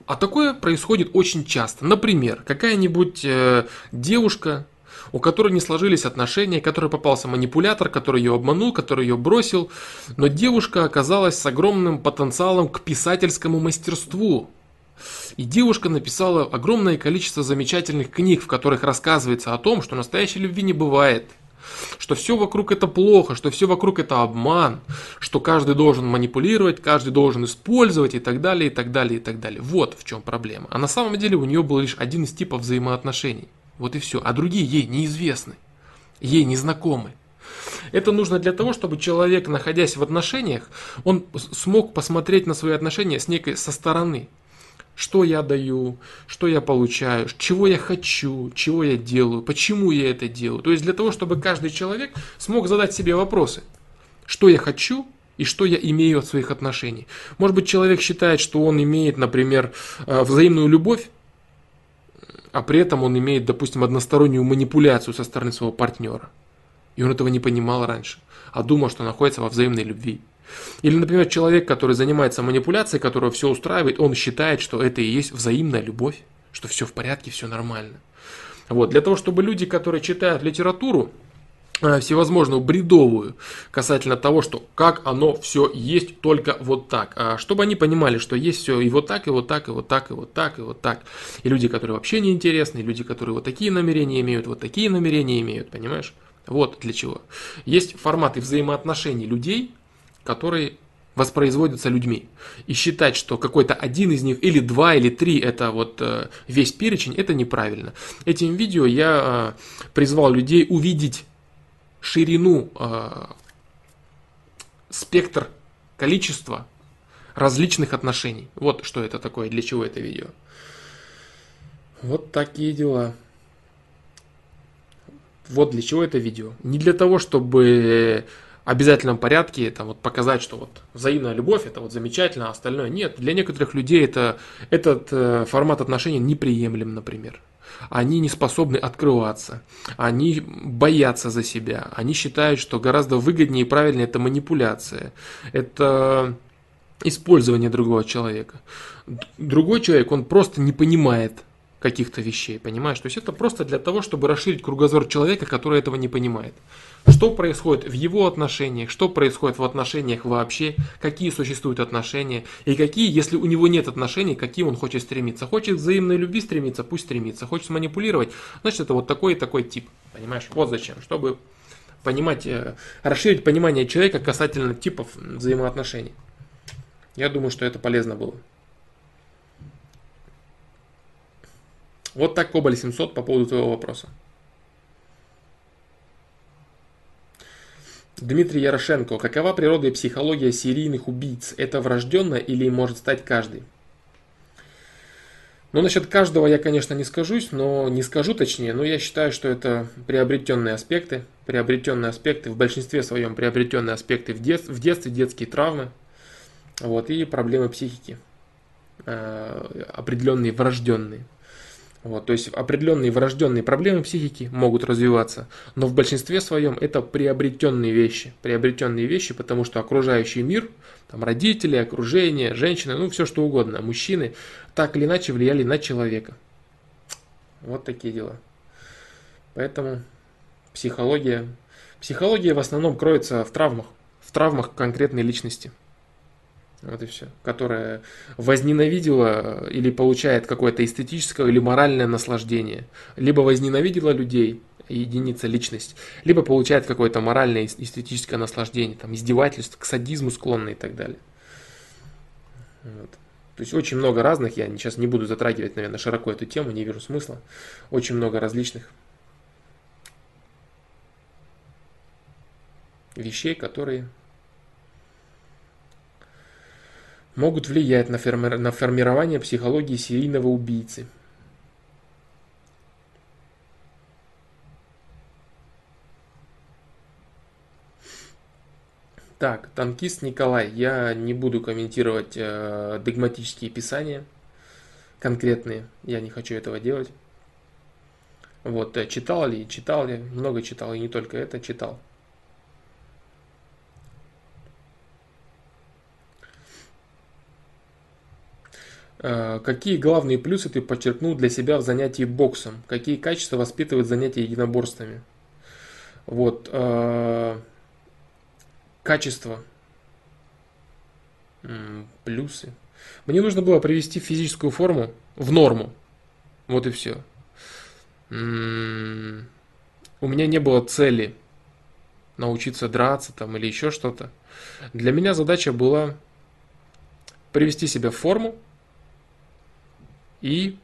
а такое происходит очень часто. Например, какая-нибудь э, девушка, у которой не сложились отношения, которой попался манипулятор, который ее обманул, который ее бросил, но девушка оказалась с огромным потенциалом к писательскому мастерству. И девушка написала огромное количество замечательных книг, в которых рассказывается о том, что настоящей любви не бывает, что все вокруг это плохо, что все вокруг это обман, что каждый должен манипулировать, каждый должен использовать и так далее, и так далее, и так далее. Вот в чем проблема. А на самом деле у нее был лишь один из типов взаимоотношений. Вот и все. А другие ей неизвестны, ей незнакомы. Это нужно для того, чтобы человек, находясь в отношениях, он смог посмотреть на свои отношения с некой со стороны. Что я даю, что я получаю, чего я хочу, чего я делаю, почему я это делаю. То есть для того, чтобы каждый человек смог задать себе вопросы, что я хочу и что я имею от своих отношений. Может быть, человек считает, что он имеет, например, э, взаимную любовь, а при этом он имеет, допустим, одностороннюю манипуляцию со стороны своего партнера. И он этого не понимал раньше, а думал, что находится во взаимной любви. Или, например, человек, который занимается манипуляцией, которого все устраивает, он считает, что это и есть взаимная любовь, что все в порядке, все нормально. Вот. Для того, чтобы люди, которые читают литературу, э, всевозможную бредовую касательно того, что как оно все есть только вот так. А чтобы они понимали, что есть все и вот так, и вот так, и вот так, и вот так, и вот так. И люди, которые вообще не интересны, и люди, которые вот такие намерения имеют, вот такие намерения имеют, понимаешь? Вот для чего. Есть форматы взаимоотношений людей, которые воспроизводятся людьми. И считать, что какой-то один из них, или два, или три, это вот э, весь перечень, это неправильно. Этим видео я э, призвал людей увидеть ширину, э, спектр, количество различных отношений. Вот что это такое, для чего это видео. Вот такие дела. Вот для чего это видео. Не для того, чтобы обязательном порядке там, вот, показать, что вот взаимная любовь это вот замечательно, а остальное нет. Для некоторых людей это, этот э, формат отношений неприемлем, например. Они не способны открываться, они боятся за себя, они считают, что гораздо выгоднее и правильнее это манипуляция, это использование другого человека. Другой человек, он просто не понимает каких-то вещей, понимаешь? То есть это просто для того, чтобы расширить кругозор человека, который этого не понимает. Что происходит в его отношениях, что происходит в отношениях вообще, какие существуют отношения, и какие, если у него нет отношений, какие он хочет стремиться. Хочет взаимной любви стремиться, пусть стремится. Хочет манипулировать, значит это вот такой и такой тип. Понимаешь? Вот зачем. Чтобы понимать, э, расширить понимание человека касательно типов взаимоотношений. Я думаю, что это полезно было. Вот так Кобаль 700 по поводу твоего вопроса. Дмитрий Ярошенко. Какова природа и психология серийных убийц? Это врожденно или может стать каждый? Ну, насчет каждого я, конечно, не скажусь, но не скажу точнее, но я считаю, что это приобретенные аспекты, приобретенные аспекты, в большинстве своем приобретенные аспекты в, дет, в детстве, детские травмы, вот, и проблемы психики, э, определенные, врожденные. Вот, то есть определенные врожденные проблемы психики могут развиваться, но в большинстве своем это приобретенные вещи. Приобретенные вещи, потому что окружающий мир, там родители, окружение, женщины, ну все что угодно, мужчины, так или иначе влияли на человека. Вот такие дела. Поэтому психология, психология в основном кроется в травмах, в травмах конкретной личности. Вот и все. Которая возненавидела или получает какое-то эстетическое или моральное наслаждение. Либо возненавидела людей, единица личность, либо получает какое-то моральное эстетическое наслаждение, там, издевательство, к садизму склонны и так далее. Вот. То есть очень много разных, я сейчас не буду затрагивать, наверное, широко эту тему, не вижу смысла. Очень много различных вещей, которые могут влиять на, форми- на формирование психологии серийного убийцы. Так, танкист Николай, я не буду комментировать э, догматические писания конкретные, я не хочу этого делать. Вот, э, читал ли, читал ли, много читал, и не только это читал. Какие главные плюсы ты подчеркнул для себя в занятии боксом? Какие качества воспитывает занятие единоборствами? Вот. Э, качество. Плюсы. Мне нужно было привести физическую форму в норму. Вот и все. У меня не было цели научиться драться там или еще что-то. Для меня задача была привести себя в форму, и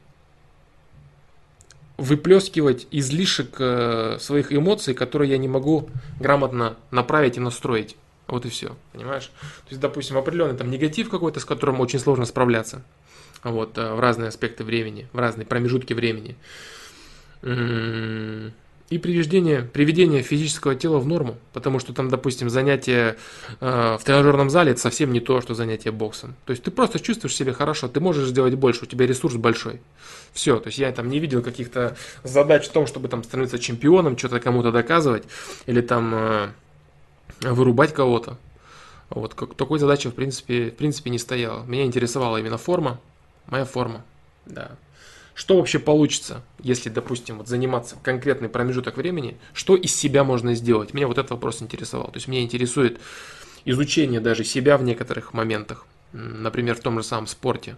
выплескивать излишек э, своих эмоций, которые я не могу грамотно направить и настроить Вот и все, понимаешь? То есть, допустим, определенный там негатив какой-то, с которым очень сложно справляться. Вот, э, в разные аспекты времени, в разные промежутки времени. И приведение, приведение физического тела в норму, потому что там, допустим, занятие э, в тренажерном зале это совсем не то, что занятие боксом. То есть ты просто чувствуешь себя хорошо, ты можешь сделать больше, у тебя ресурс большой. Все, то есть я там не видел каких-то задач в том, чтобы там становиться чемпионом, что-то кому-то доказывать или там э, вырубать кого-то. Вот как, такой задачи в принципе, в принципе не стояло. Меня интересовала именно форма, моя форма, да. Что вообще получится, если, допустим, вот заниматься конкретный промежуток времени, что из себя можно сделать? Меня вот этот вопрос интересовал. То есть меня интересует изучение даже себя в некоторых моментах, например, в том же самом спорте.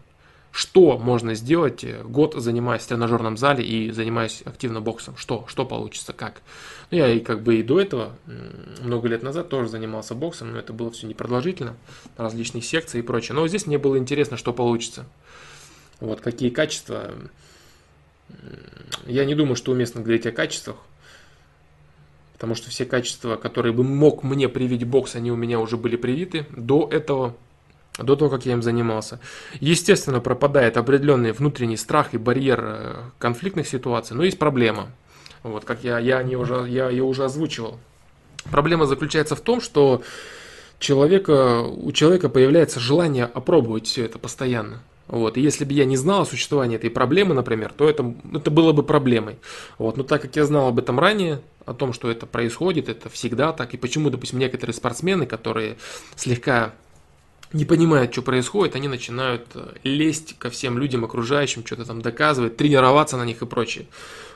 Что можно сделать, э, год занимаясь в тренажерном зале и занимаясь активно боксом? Что? Что получится? Как? Ну, я и как бы и до этого, много лет назад тоже занимался боксом, но это было все непродолжительно, различные секции и прочее. Но здесь мне было интересно, что получится. Вот какие качества я не думаю, что уместно говорить о качествах, потому что все качества, которые бы мог мне привить бокс, они у меня уже были привиты до этого, до того, как я им занимался. Естественно, пропадает определенный внутренний страх и барьер э, конфликтных ситуаций, но есть проблема. Вот, как я, я, не уже, я ее уже озвучивал. Проблема заключается в том, что человека, у человека появляется желание опробовать все это постоянно. Вот. И если бы я не знал о существовании этой проблемы, например, то это, это было бы проблемой. Вот. Но так как я знал об этом ранее, о том, что это происходит, это всегда так, и почему, допустим, некоторые спортсмены, которые слегка не понимают, что происходит, они начинают э, лезть ко всем людям окружающим, что-то там доказывать, тренироваться на них и прочее.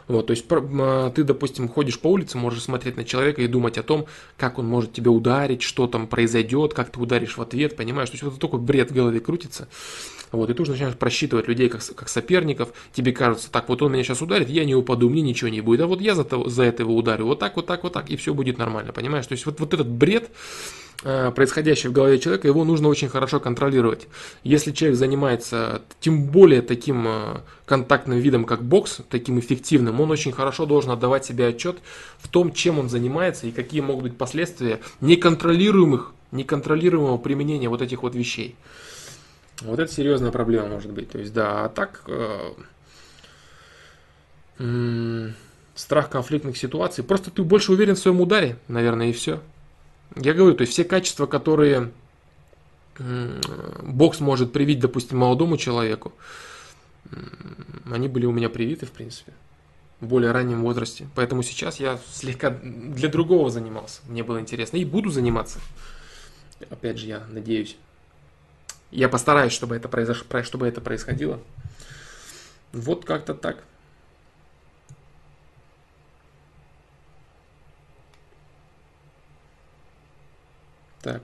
Вот, то есть а, ты, допустим, ходишь по улице, можешь смотреть на человека и думать о том, как он может тебя ударить, что там произойдет, как ты ударишь в ответ, понимаешь? То есть вот такой бред в голове крутится. Вот, и ты уже начинаешь просчитывать людей как, как соперников, тебе кажется, так, вот он меня сейчас ударит, я не упаду, мне ничего не будет, а вот я за, того, за это его ударю, вот так, вот так, вот так, и все будет нормально, понимаешь? То есть вот, вот этот бред, э, происходящий в голове человека, его нужно очень хорошо контролировать. Если человек занимается тем более таким э, контактным видом, как бокс, таким эффективным, он очень хорошо должен отдавать себе отчет в том, чем он занимается и какие могут быть последствия неконтролируемых, неконтролируемого применения вот этих вот вещей. Вот это серьезная проблема может быть. То есть, да, а так э, страх конфликтных ситуаций. Просто ты больше уверен в своем ударе, наверное, и все. Я говорю, то есть все качества, которые м- бокс может привить, допустим, молодому человеку, м- они были у меня привиты, в принципе, в более раннем возрасте. Поэтому сейчас я слегка для другого занимался. Мне было интересно. И буду заниматься. Опять же, я надеюсь. Я постараюсь, чтобы это, произошло, чтобы это происходило. Вот как-то так. Так.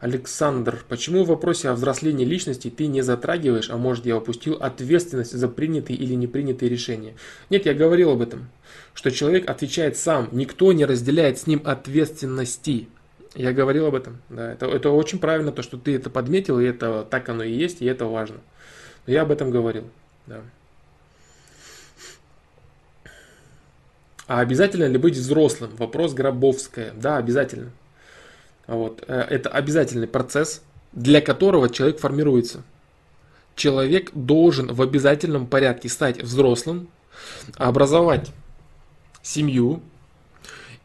Александр, почему в вопросе о взрослении личности ты не затрагиваешь, а может я упустил ответственность за принятые или не принятые решения? Нет, я говорил об этом, что человек отвечает сам, никто не разделяет с ним ответственности. Я говорил об этом, да, это, это очень правильно, то, что ты это подметил, и это так оно и есть, и это важно. Но я об этом говорил, да. А обязательно ли быть взрослым? Вопрос Гробовская. Да, обязательно. Вот. Э, это обязательный процесс, для которого человек формируется. Человек должен в обязательном порядке стать взрослым, образовать семью,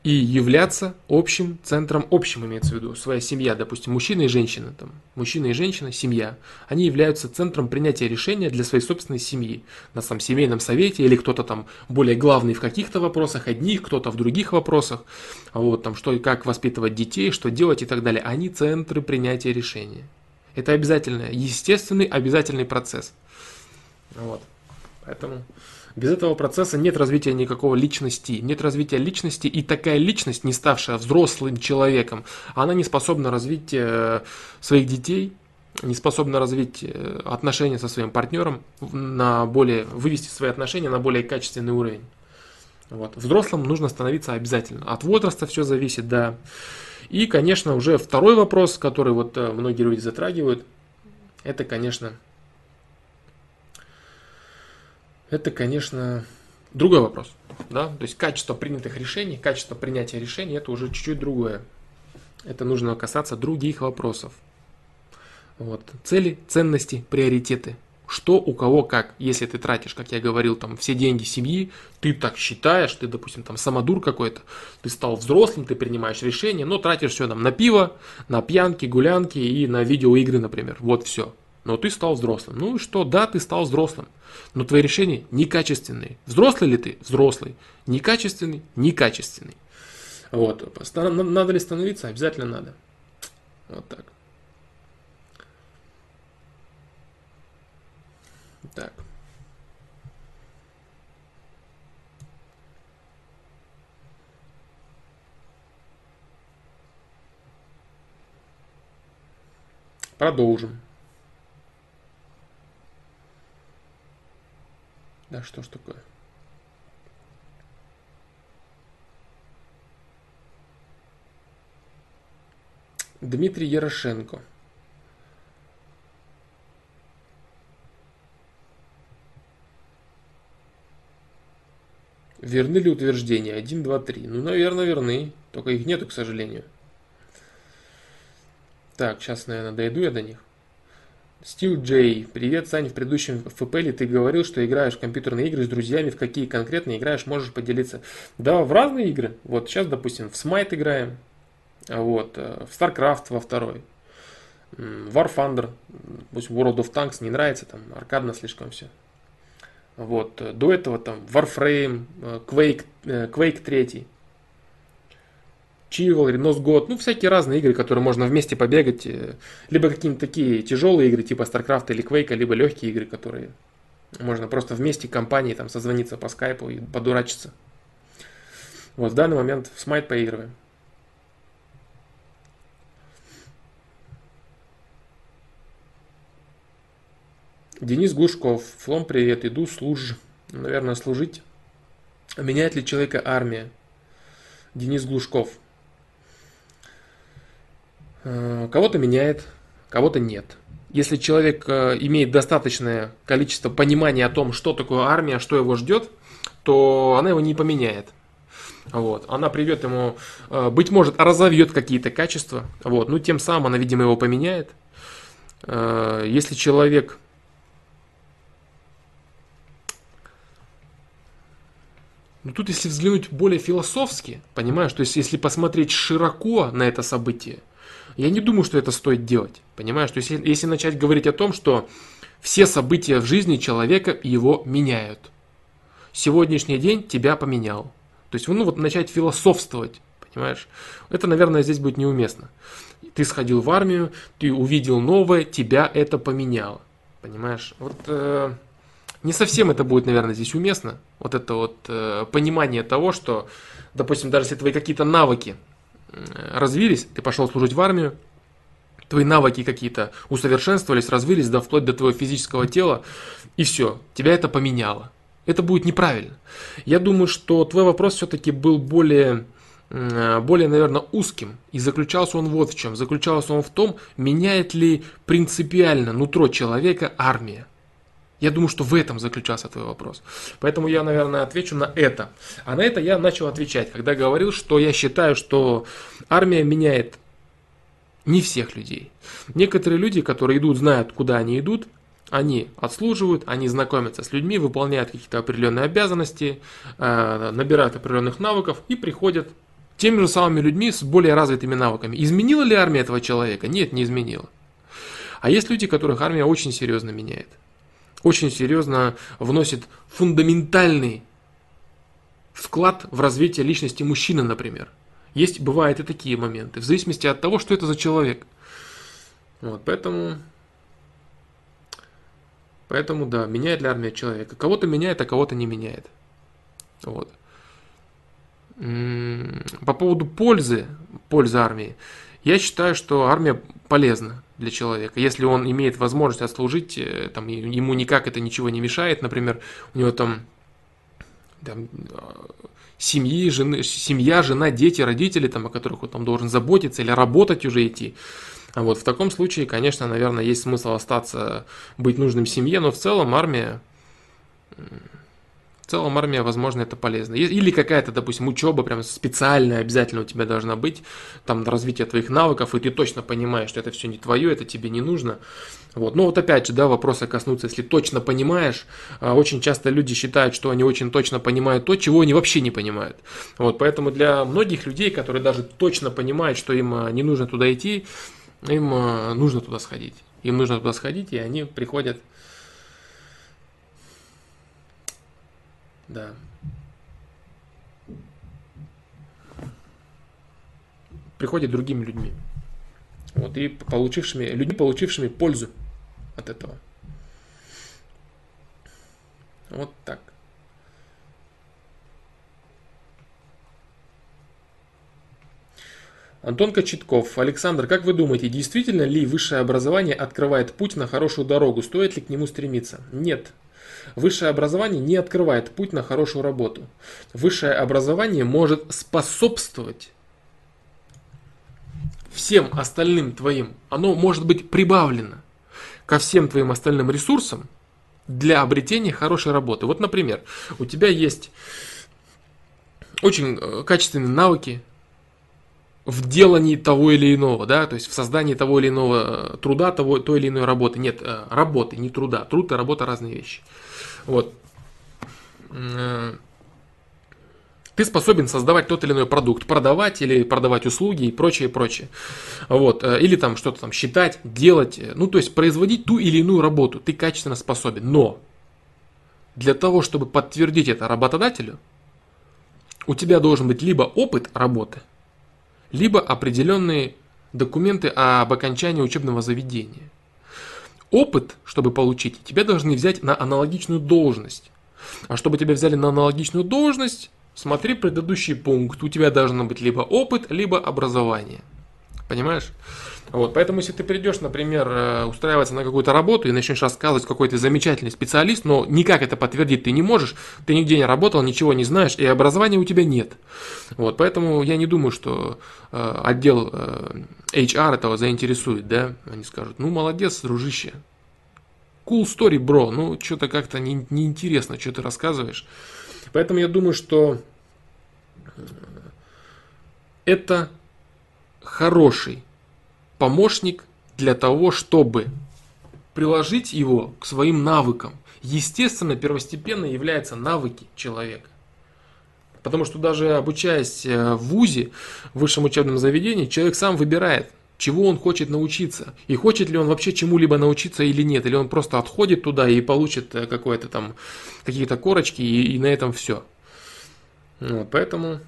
и являться общим центром, общим имеется в виду, своя семья, допустим, мужчина и женщина, там, мужчина и женщина, семья, они являются центром принятия решения для своей собственной семьи, на самом семейном совете, или кто-то там более главный в каких-то вопросах, одних, кто-то в других вопросах, вот, там, что и как воспитывать детей, что делать и так далее, они центры принятия решения. Это обязательно, естественный, обязательный процесс. Вот, поэтому... Без этого процесса нет развития никакого личности. Нет развития личности, и такая личность, не ставшая взрослым человеком, она не способна развить э, своих детей, не способна развить э, отношения со своим партнером, на более, вывести свои отношения на более качественный уровень. Вот. Взрослым нужно становиться обязательно. От возраста все зависит, да. И, конечно, уже второй вопрос, который вот э, многие люди затрагивают, это, конечно, это, конечно, другой вопрос. Да? То есть качество принятых решений, качество принятия решений это уже чуть-чуть другое. Это нужно касаться других вопросов. Вот. Цели, ценности, приоритеты. Что у кого как. Если ты тратишь, как я говорил, там все деньги семьи, ты так считаешь, ты, допустим, там самодур какой-то, ты стал взрослым, ты принимаешь решения, но тратишь все там на пиво, на пьянки, гулянки и на видеоигры, например. Вот все но ты стал взрослым. Ну и что, да, ты стал взрослым, но твои решения некачественные. Взрослый ли ты? Взрослый. Некачественный? Некачественный. Вот. Надо ли становиться? Обязательно надо. Вот так. Так. Продолжим. Да что ж такое? Дмитрий Ярошенко. Верны ли утверждения? 1, 2, 3. Ну, наверное, верны. Только их нету, к сожалению. Так, сейчас, наверное, дойду я до них. Стив Джей, привет, Сань, в предыдущем ФПЛе ты говорил, что играешь в компьютерные игры с друзьями, в какие конкретно играешь, можешь поделиться. Да, в разные игры. Вот сейчас, допустим, в Smite играем, вот, э, в StarCraft во второй, War Thunder, допустим, World of Tanks не нравится, там аркадно слишком все. Вот, э, до этого там Warframe, э, Quake, Quake 3. Chivalry, Носгод, ну всякие разные игры, которые можно вместе побегать, э, либо какие-то такие тяжелые игры типа StarCraft или Quake, либо легкие игры, которые можно просто вместе компании там созвониться по скайпу и подурачиться. Вот в данный момент в Smite поигрываем. Денис Глушков. Флом, привет. Иду служ. Наверное, служить. Меняет ли человека армия? Денис Глушков. Э, кого-то меняет, кого-то нет. Если человек э, имеет достаточное количество понимания о том, что такое армия, что его ждет, то она его не поменяет. Вот. Она приведет ему, э, быть может, разовьет какие-то качества, вот. ну тем самым она, видимо, его поменяет. Если человек Ну тут, если взглянуть более философски, понимаешь, то есть если посмотреть широко на это событие, я не думаю, что это стоит делать. Понимаешь? То есть, если, если начать говорить о том, что все события в жизни человека его меняют. Сегодняшний день тебя поменял. То есть, ну вот начать философствовать, понимаешь? Это, наверное, здесь будет неуместно. Ты сходил в армию, ты увидел новое, тебя это поменяло. Понимаешь? Вот э, не совсем это будет, наверное, здесь уместно. Вот это вот э, понимание того, что, допустим, даже если твои какие-то навыки развились, ты пошел служить в армию, твои навыки какие-то усовершенствовались, развились, да, вплоть до твоего физического тела, и все, тебя это поменяло. Это будет неправильно. Я думаю, что твой вопрос все-таки был более, более, наверное, узким. И заключался он вот в чем. Заключался он в том, меняет ли принципиально нутро человека армия. Я думаю, что в этом заключался твой вопрос. Поэтому я, наверное, отвечу на это. А на это я начал отвечать, когда говорил, что я считаю, что армия меняет не всех людей. Некоторые люди, которые идут, знают, куда они идут, они отслуживают, они знакомятся с людьми, выполняют какие-то определенные обязанности, э, набирают определенных навыков и приходят теми же самыми людьми с более развитыми навыками. Изменила ли армия этого человека? Нет, не изменила. А есть люди, которых армия очень серьезно меняет очень серьезно вносит фундаментальный вклад в развитие личности мужчины, например. Есть, бывают и такие моменты, в зависимости от того, что это за человек. Вот, поэтому, поэтому, да, меняет ли армия человека. Кого-то меняет, а кого-то не меняет. Вот. По поводу пользы, пользы армии, я считаю, что армия полезна для человека. Если он имеет возможность отслужить, э, там, ему никак это ничего не мешает, например, у него там, там семьи, жены, семья, жена, дети, родители, там, о которых он там должен заботиться или работать уже идти. А вот в таком случае, конечно, наверное, есть смысл остаться, быть нужным семье, но в целом армия, в целом армия, возможно, это полезно. Или какая-то, допустим, учеба прям специальная обязательно у тебя должна быть, там развитие твоих навыков, и ты точно понимаешь, что это все не твое, это тебе не нужно. Вот. Но вот опять же, да, вопросы коснутся, если точно понимаешь, а, очень часто люди считают, что они очень точно понимают то, чего они вообще не понимают. Вот, поэтому для многих людей, которые даже точно понимают, что им а, не нужно туда идти, им а, нужно туда сходить. Им нужно туда сходить, и они приходят Да. Приходят другими людьми. Вот, и получившими, людьми, получившими пользу от этого. Вот так. Антон Кочетков. Александр, как вы думаете, действительно ли высшее образование открывает путь на хорошую дорогу? Стоит ли к нему стремиться? Нет. Высшее образование не открывает путь на хорошую работу. Высшее образование может способствовать всем остальным твоим. Оно может быть прибавлено ко всем твоим остальным ресурсам для обретения хорошей работы. Вот, например, у тебя есть очень э, качественные навыки в делании того или иного, да, то есть в создании того или иного э, труда, того, той или иной работы. Нет, э, работы, не труда. Труд и работа разные вещи. Вот. Э, ты способен создавать тот или иной продукт, продавать или продавать услуги и прочее, прочее. Вот. Э, или там что-то там считать, делать, э, ну то есть производить ту или иную работу ты качественно способен. Но для того, чтобы подтвердить это работодателю, у тебя должен быть либо опыт работы, либо определенные документы об окончании учебного заведения. Опыт, чтобы получить, тебя должны взять на аналогичную должность. А чтобы тебя взяли на аналогичную должность, смотри предыдущий пункт. У тебя должен быть либо опыт, либо образование. Понимаешь? Вот, поэтому, если ты придешь, например, э, устраиваться на какую-то работу и начнешь рассказывать, какой ты замечательный специалист, но никак это подтвердить ты не можешь, ты нигде не работал, ничего не знаешь, и образования у тебя нет. Вот, поэтому я не думаю, что э, отдел э, HR этого заинтересует, да, они скажут, ну, молодец, дружище, cool story, бро, ну, что-то как-то не, неинтересно, что ты рассказываешь. Поэтому я думаю, что это хороший помощник для того, чтобы приложить его к своим навыкам. Естественно, первостепенно являются навыки человека. Потому что даже обучаясь э, в ВУЗе, в высшем учебном заведении, человек сам выбирает, чего он хочет научиться. И хочет ли он вообще чему-либо научиться или нет. Или он просто отходит туда и получит э, какое-то там, какие-то корочки и, и на этом все. Вот, поэтому,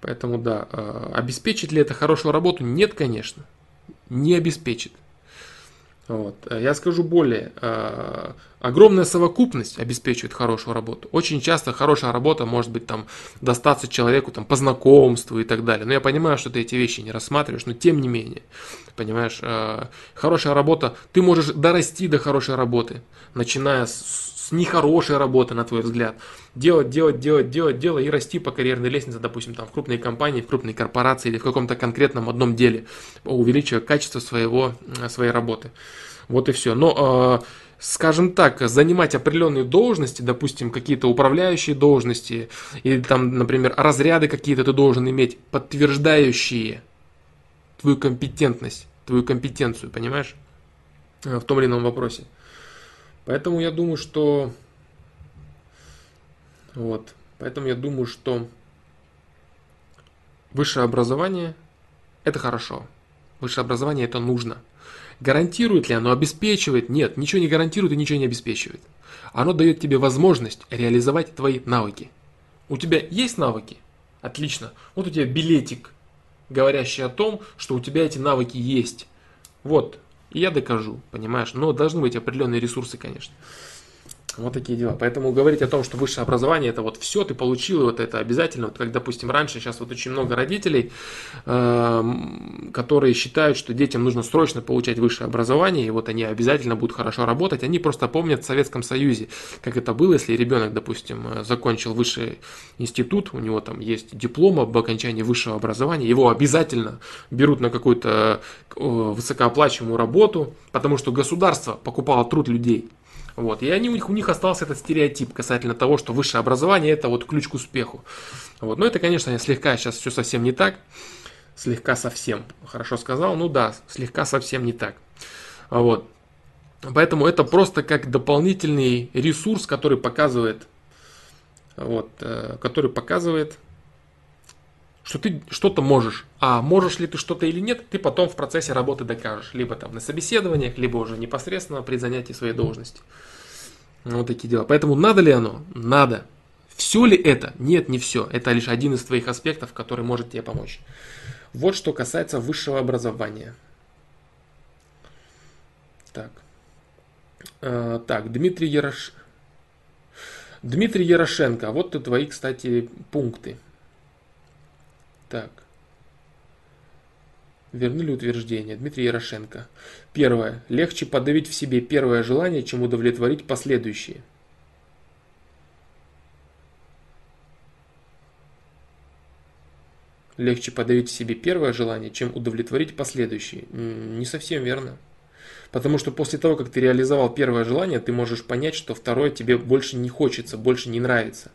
поэтому да, э, обеспечит ли это хорошую работу? Нет, конечно не обеспечит. Вот. Я скажу более, э, огромная совокупность обеспечивает хорошую работу. Очень часто хорошая работа может быть там достаться человеку там, по знакомству и так далее. Но я понимаю, что ты эти вещи не рассматриваешь, но тем не менее, понимаешь, э, хорошая работа, ты можешь дорасти до хорошей работы, начиная с с нехорошей работы, на твой взгляд. Делать, делать, делать, делать, делать и расти по карьерной лестнице, допустим, там в крупной компании, в крупной корпорации или в каком-то конкретном одном деле, увеличивая качество своего, своей работы. Вот и все. Но, э, скажем так, занимать определенные должности, допустим, какие-то управляющие должности, или там, например, разряды какие-то ты должен иметь, подтверждающие твою компетентность, твою компетенцию, понимаешь, э, в том или ином вопросе. Поэтому я думаю, что... Вот. Поэтому я думаю, что высшее образование – это хорошо. Высшее образование – это нужно. Гарантирует ли оно, обеспечивает? Нет, ничего не гарантирует и ничего не обеспечивает. Оно дает тебе возможность реализовать твои навыки. У тебя есть навыки? Отлично. Вот у тебя билетик, говорящий о том, что у тебя эти навыки есть. Вот, я докажу, понимаешь? Но должны быть определенные ресурсы, конечно. Вот такие дела. Поэтому говорить о том, что высшее образование это вот все, ты получил, и вот это обязательно. Вот как, допустим, раньше, сейчас вот очень много родителей, э, которые считают, что детям нужно срочно получать высшее образование, и вот они обязательно будут хорошо работать. Они просто помнят в Советском Союзе, как это было, если ребенок, допустим, э, закончил высший институт, у него там есть диплом об окончании высшего образования, его обязательно берут на какую-то э, высокооплачиваемую работу, потому что государство покупало труд людей. Вот. И они, у, них, у них остался этот стереотип касательно того, что высшее образование это вот ключ к успеху. Вот. Но это, конечно, слегка сейчас все совсем не так. Слегка совсем. Хорошо сказал. Ну да, слегка совсем не так. Вот. Поэтому это просто как дополнительный ресурс, который показывает, вот, э, который показывает, что ты что-то можешь. А можешь ли ты что-то или нет, ты потом в процессе работы докажешь. Либо там на собеседованиях, либо уже непосредственно при занятии своей должности. Вот такие дела. Поэтому надо ли оно? Надо. Все ли это? Нет, не все. Это лишь один из твоих аспектов, который может тебе помочь. Вот что касается высшего образования. Так. А, так, Дмитрий Ярош... Дмитрий Ярошенко. Вот твои, кстати, пункты. Так. Вернули утверждение. Дмитрий Ярошенко. Первое. Легче подавить в себе первое желание, чем удовлетворить последующие. Легче подавить в себе первое желание, чем удовлетворить последующие. Не совсем верно. Потому что после того, как ты реализовал первое желание, ты можешь понять, что второе тебе больше не хочется, больше не нравится.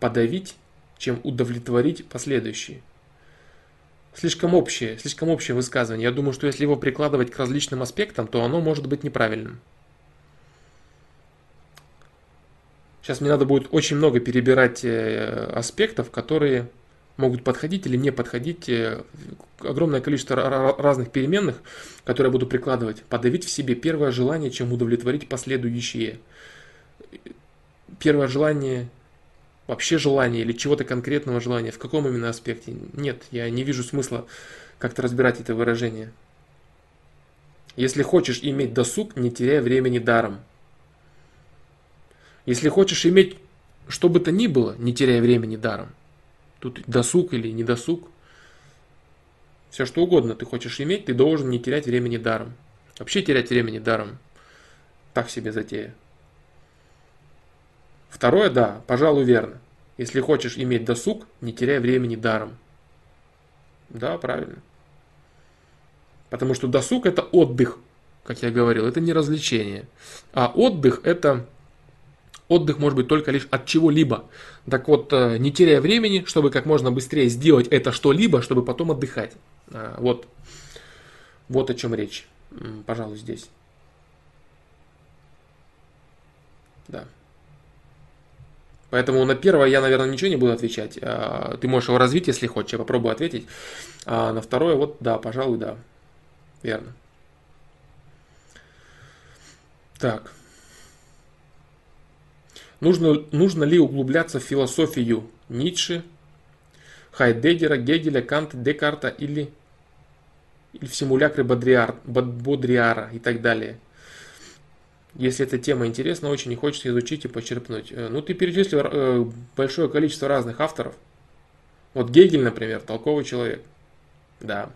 Подавить чем удовлетворить последующие. Слишком общее, слишком общее высказывание. Я думаю, что если его прикладывать к различным аспектам, то оно может быть неправильным. Сейчас мне надо будет очень много перебирать э, аспектов, которые могут подходить или не подходить. Э, огромное количество разных переменных, которые я буду прикладывать. Подавить в себе первое желание, чем удовлетворить последующие. Первое желание вообще желание или чего-то конкретного желания, в каком именно аспекте. Нет, я не вижу смысла как-то разбирать это выражение. Если хочешь иметь досуг, не теряй времени даром. Если хочешь иметь что бы то ни было, не теряй времени даром. Тут досуг или не досуг. Все что угодно ты хочешь иметь, ты должен не терять времени даром. Вообще терять времени даром. Так себе затея. Второе, да, пожалуй, верно. Если хочешь иметь досуг, не теряй времени даром. Да, правильно. Потому что досуг это отдых, как я говорил, это не развлечение. А отдых это отдых может быть только лишь от чего-либо. Так вот, э, не теряя времени, чтобы как можно быстрее сделать это что-либо, чтобы потом отдыхать. А, вот, вот о чем речь. Пожалуй, здесь. Да. Поэтому на первое я, наверное, ничего не буду отвечать. А, ты можешь его развить, если хочешь, я попробую ответить. А на второе, вот да, пожалуй, да. Верно. Так. Нужно, нужно ли углубляться в философию Ницше, Хайдеггера, Гегеля, Канта, Декарта или, или в симулякры Бодриар, Бодриара и так далее? Если эта тема интересна, очень не хочется изучить и почерпнуть. Э, ну, ты перечислил э, большое количество разных авторов. Вот Гегель, например, толковый человек. Да.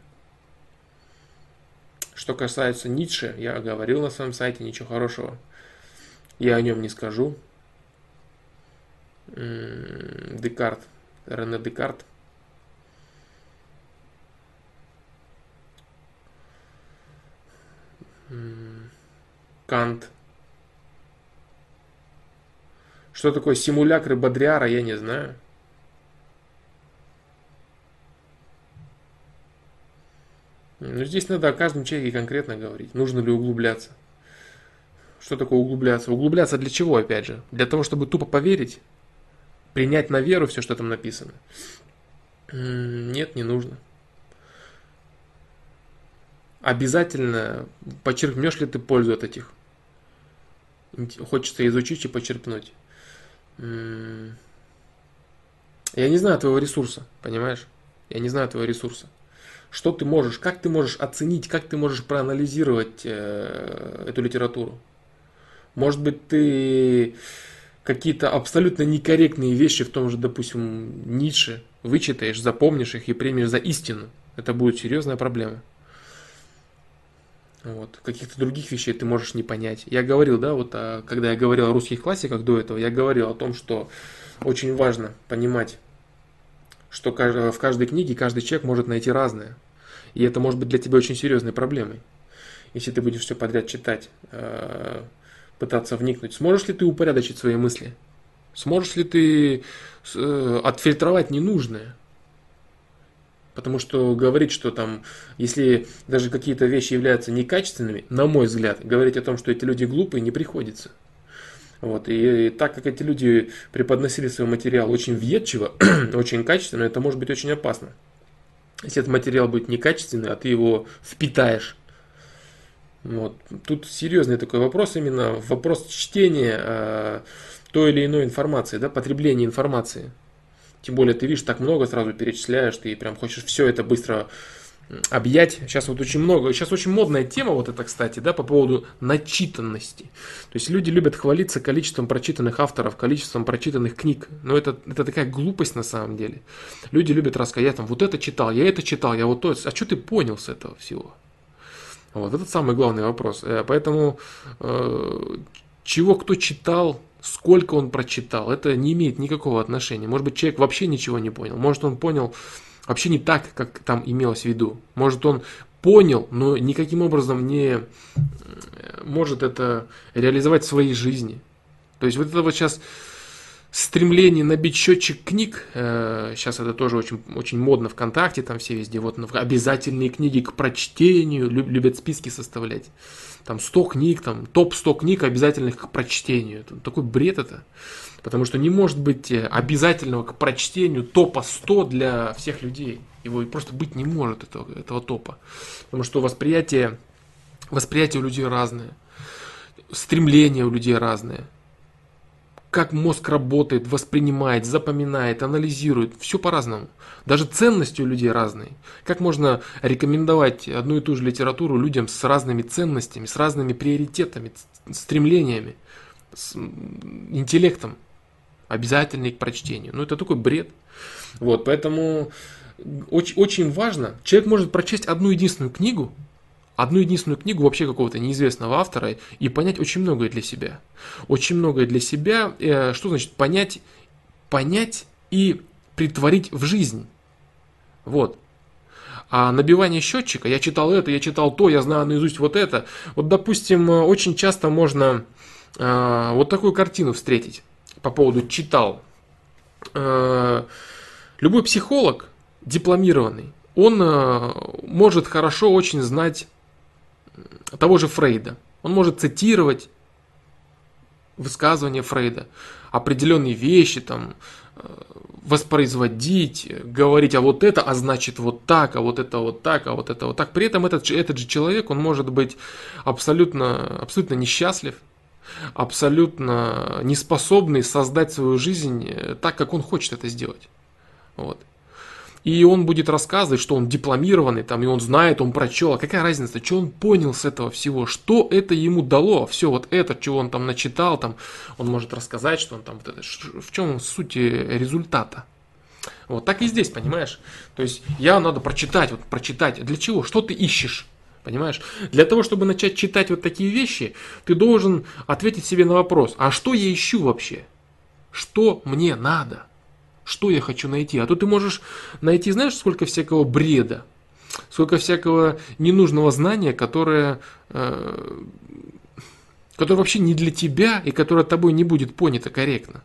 Что касается Ницше, я говорил на своем сайте, ничего хорошего. Я о нем не скажу. Декарт. Рене Декарт. Кант. Что такое симулякры Бодриара, я не знаю. Ну, здесь надо о каждом человеке конкретно говорить. Нужно ли углубляться. Что такое углубляться? Углубляться для чего, опять же? Для того, чтобы тупо поверить? Принять на веру все, что там написано? Нет, не нужно. Обязательно подчеркнешь ли ты пользу от этих? Хочется изучить и почерпнуть. Я не знаю твоего ресурса, понимаешь? Я не знаю твоего ресурса. Что ты можешь, как ты можешь оценить, как ты можешь проанализировать э, эту литературу? Может быть, ты какие-то абсолютно некорректные вещи в том же, допустим, Ницше вычитаешь, запомнишь их и примешь за истину. Это будет серьезная проблема. Вот. Каких-то других вещей ты можешь не понять. Я говорил, да, вот а, когда я говорил о русских классиках до этого, я говорил о том, что очень важно понимать, что в каждой книге каждый человек может найти разное. И это может быть для тебя очень серьезной проблемой. Если ты будешь все подряд читать. А, пытаться вникнуть? Сможешь ли ты упорядочить свои мысли? Сможешь ли ты э, отфильтровать ненужное? Потому что говорить, что там, если даже какие-то вещи являются некачественными, на мой взгляд, говорить о том, что эти люди глупые, не приходится. Вот, и, и так как эти люди преподносили свой материал очень въедчиво, *clears throat* очень качественно, это может быть очень опасно. Если этот материал будет некачественный, а ты его впитаешь. Вот. Тут серьезный такой вопрос, именно вопрос чтения э, той или иной информации, да, потребления информации. Тем более ты видишь, так много сразу перечисляешь, ты прям хочешь все это быстро объять. Сейчас вот очень много, сейчас очень модная тема вот это, кстати, да, по поводу начитанности. То есть люди любят хвалиться количеством прочитанных авторов, количеством прочитанных книг. Но это, это такая глупость на самом деле. Люди любят рассказать, я там вот это читал, я это читал, я вот то. А что ты понял с этого всего? Вот этот самый главный вопрос. Э, поэтому э, чего кто читал, сколько он прочитал, это не имеет никакого отношения. Может быть, человек вообще ничего не понял. Может, он понял вообще не так, как там имелось в виду. Может, он понял, но никаким образом не может это реализовать в своей жизни. То есть вот это вот сейчас стремление набить счетчик книг, э, сейчас это тоже очень, очень модно ВКонтакте, там все везде, вот обязательные книги к прочтению, любят списки составлять. Там 100 книг, там топ 100 книг обязательных к прочтению. Такой бред это. Потому что не может быть э, обязательного к прочтению топа 100 для всех людей. Его просто быть не может, этого, этого топа. Потому что восприятие, восприятие у людей разное. Стремления у людей разные. Как мозг работает, воспринимает, запоминает, анализирует. Все по-разному. Даже ценности у людей разные. Как можно рекомендовать одну и ту же литературу людям с разными ценностями, с разными приоритетами, стремлениями, с интеллектом? обязательный к прочтению. Ну, это такой бред. Вот, поэтому очень, очень важно, человек может прочесть одну единственную книгу, одну единственную книгу вообще какого-то неизвестного автора и понять очень многое для себя. Очень многое для себя. Э, что значит понять, понять и притворить в жизнь? Вот. А набивание счетчика, я читал это, я читал то, я знаю наизусть вот это. Вот, допустим, очень часто можно э, вот такую картину встретить по поводу читал. Э, любой психолог дипломированный, он э, может хорошо очень знать того же Фрейда. Он может цитировать высказывания Фрейда, определенные вещи там э, воспроизводить, говорить, а вот это, а значит вот так, а вот это вот так, а вот это вот так. При этом этот, этот же человек, он может быть абсолютно, абсолютно несчастлив, абсолютно неспособный создать свою жизнь э, так, как он хочет это сделать. Вот. И он будет рассказывать, что он дипломированный, там, и он знает, он прочел. А какая разница, что он понял с этого всего, что это ему дало, все вот это, чего он там начитал, там, он может рассказать, что он там, вот это, в чем суть э, результата. Вот так и здесь, понимаешь? То есть я надо прочитать, вот прочитать. Для чего? Что ты ищешь? Понимаешь? Для того, чтобы начать читать вот такие вещи, ты должен ответить себе на вопрос, а что я ищу вообще? Что мне надо? Что я хочу найти? А то ты можешь найти, знаешь, сколько всякого бреда, сколько всякого ненужного знания, которое, э, которое вообще не для тебя и которое тобой не будет понято корректно.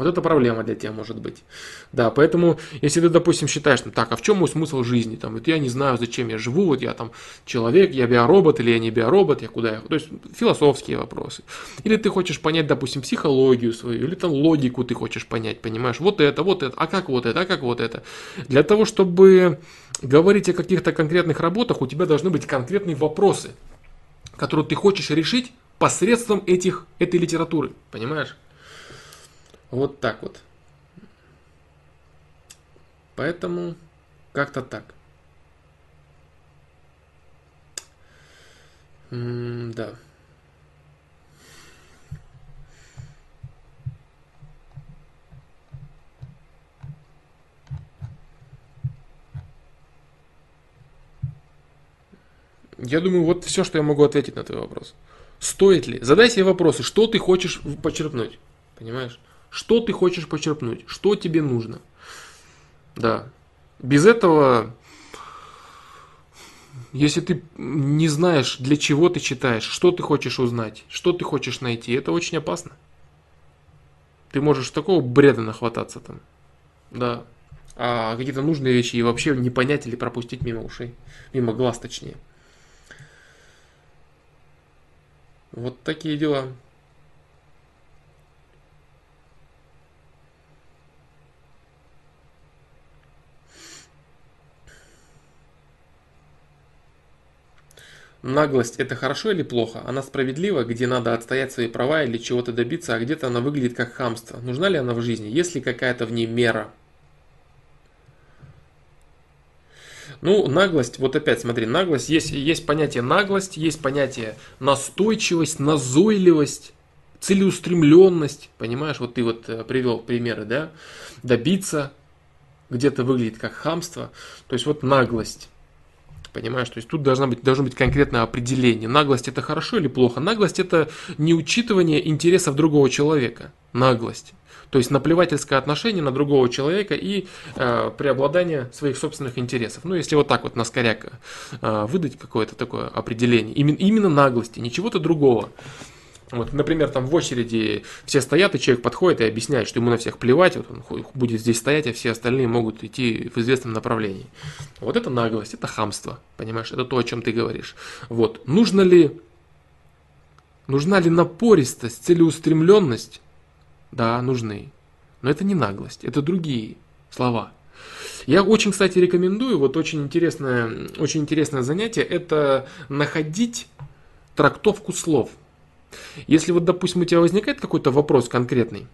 Вот это проблема для тебя может быть. Да, поэтому, если ты, допустим, считаешь, ну, так, а в чем мой смысл жизни? Там, вот я не знаю, зачем я живу, вот я там человек, я биоробот или я не биоробот, я куда я... То есть философские вопросы. Или ты хочешь понять, допустим, психологию свою, или там логику ты хочешь понять, понимаешь? Вот это, вот это, а как вот это, а как вот это. Для того, чтобы говорить о каких-то конкретных работах, у тебя должны быть конкретные вопросы, которые ты хочешь решить посредством этих, этой литературы, понимаешь? Вот так вот. Поэтому как-то так. М да. Я думаю, вот все, что я могу ответить на твой вопрос. Стоит ли? Задай себе вопросы, что ты хочешь почерпнуть. Понимаешь? Что ты хочешь почерпнуть? Что тебе нужно? Да. Без этого если ты не знаешь, для чего ты читаешь, что ты хочешь узнать, что ты хочешь найти, это очень опасно. Ты можешь такого бреда нахвататься там. Да. А какие-то нужные вещи и вообще не понять или пропустить мимо ушей. Мимо глаз, точнее. Вот такие дела. Наглость – это хорошо или плохо? Она справедлива, где надо отстоять свои права или чего-то добиться, а где-то она выглядит как хамство. Нужна ли она в жизни? Есть ли какая-то в ней мера? Ну, наглость, вот опять смотри, наглость, есть, есть понятие наглость, есть понятие настойчивость, назойливость, целеустремленность, понимаешь, вот ты вот э, привел примеры, да, добиться, где-то выглядит как хамство, то есть вот наглость. Понимаешь, то есть тут должна быть, должно быть конкретное определение. Наглость это хорошо или плохо? Наглость это неучитывание интересов другого человека. Наглость. То есть наплевательское отношение на другого человека и э, преобладание своих собственных интересов. Ну, если вот так вот на скоряк э, выдать какое-то такое определение. Именно, именно наглости, ничего-то другого. Вот, например, там в очереди все стоят, и человек подходит и объясняет, что ему на всех плевать, вот он будет здесь стоять, а все остальные могут идти в известном направлении. Вот это наглость, это хамство, понимаешь, это то, о чем ты говоришь. Вот, нужно ли, нужна ли напористость, целеустремленность? Да, нужны. Но это не наглость, это другие слова. Я очень, кстати, рекомендую, вот очень интересное, очень интересное занятие, это находить трактовку слов. Если вот, допустим, у тебя возникает какой-то вопрос конкретный,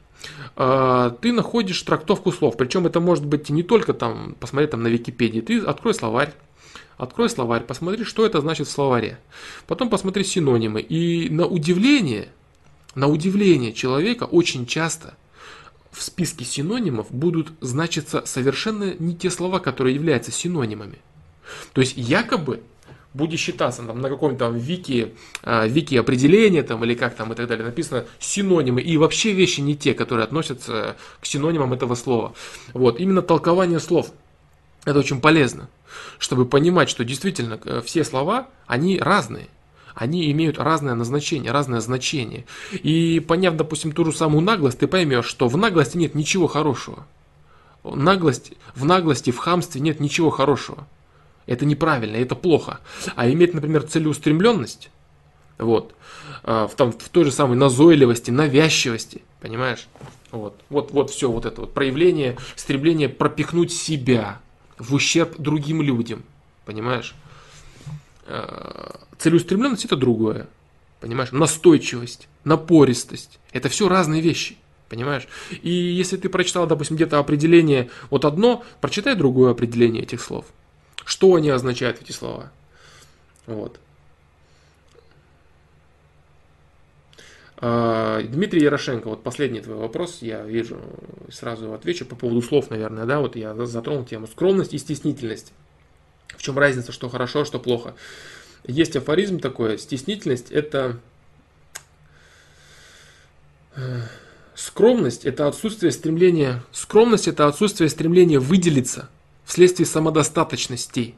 а, ты находишь трактовку слов. Причем это может быть не только там посмотреть там на Википедии. Ты открой словарь, открой словарь, посмотри, что это значит в словаре. Потом посмотри синонимы. И на удивление, на удивление человека очень часто в списке синонимов будут значиться совершенно не те слова, которые являются синонимами. То есть якобы будет считаться там, на каком-то там вики, э, вики определения там, или как там и так далее, написано синонимы и вообще вещи не те, которые относятся к синонимам этого слова. Вот, именно толкование слов. Это очень полезно, чтобы понимать, что действительно э, все слова, они разные. Они имеют разное назначение, разное значение. И поняв, допустим, ту же самую наглость, ты поймешь, что в наглости нет ничего хорошего. Наглость, в наглости, в хамстве нет ничего хорошего. Это неправильно, это плохо. А иметь, например, целеустремленность, вот, а, в, там, в той же самой назойливости, навязчивости, понимаешь? Вот, вот, вот все вот это вот проявление, стремление пропихнуть себя в ущерб другим людям, понимаешь? А, целеустремленность это другое, понимаешь? Настойчивость, напористость, это все разные вещи. Понимаешь? И если ты прочитал, допустим, где-то определение вот одно, прочитай другое определение этих слов. Что они означают, эти слова? Вот. А, Дмитрий Ярошенко, вот последний твой вопрос, я вижу, сразу отвечу по поводу слов, наверное, да, вот я затронул тему скромность и стеснительность. В чем разница, что хорошо, что плохо? Есть афоризм такой, стеснительность это э, скромность это отсутствие стремления, скромность это отсутствие стремления выделиться, вследствие самодостаточности,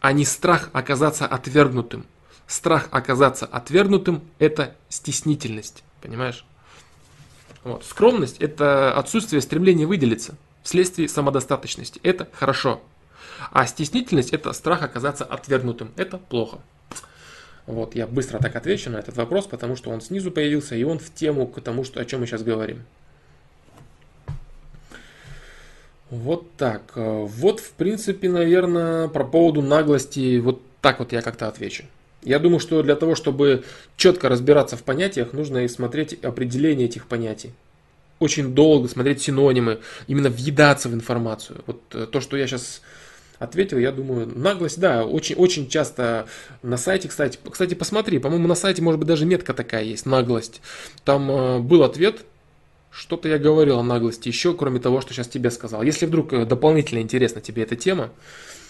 а не страх оказаться отвергнутым. Страх оказаться отвергнутым – это стеснительность, понимаешь? Вот. Скромность – это отсутствие стремления выделиться вследствие самодостаточности. Это хорошо. А стеснительность – это страх оказаться отвергнутым. Это плохо. Вот, я быстро так отвечу на этот вопрос, потому что он снизу появился, и он в тему к тому, что, о чем мы сейчас говорим. Вот так. Э, вот, в принципе, наверное, про поводу наглости, вот так вот я как-то отвечу. Я думаю, что для того, чтобы четко разбираться в понятиях, нужно и смотреть определение этих понятий. Очень долго смотреть синонимы, именно въедаться в информацию. Вот э, то, что я сейчас ответил, я думаю, наглость, да, очень, очень часто на сайте, кстати, кстати, посмотри, по-моему, на сайте, может быть, даже метка такая есть, наглость. Там э, был ответ, что-то я говорил о наглости еще, кроме того, что сейчас тебе сказал. Если вдруг э, дополнительно интересна тебе эта тема,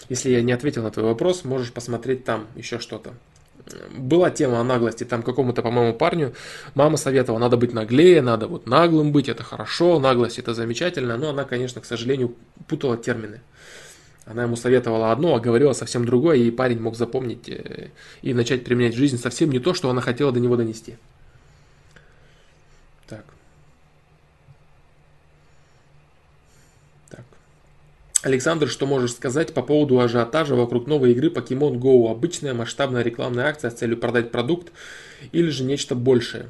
если я не ответил на твой вопрос, можешь посмотреть там еще что-то. Была тема о наглости, там какому-то, по-моему, парню мама советовала, надо быть наглее, надо вот наглым быть, это хорошо, наглость это замечательно, но она, конечно, к сожалению, путала термины. Она ему советовала одно, а говорила совсем другое, и парень мог запомнить э, и начать применять в жизни совсем не то, что она хотела до него донести. Александр, что можешь сказать по поводу ажиотажа вокруг новой игры Pokemon Go? Обычная масштабная рекламная акция с целью продать продукт или же нечто большее?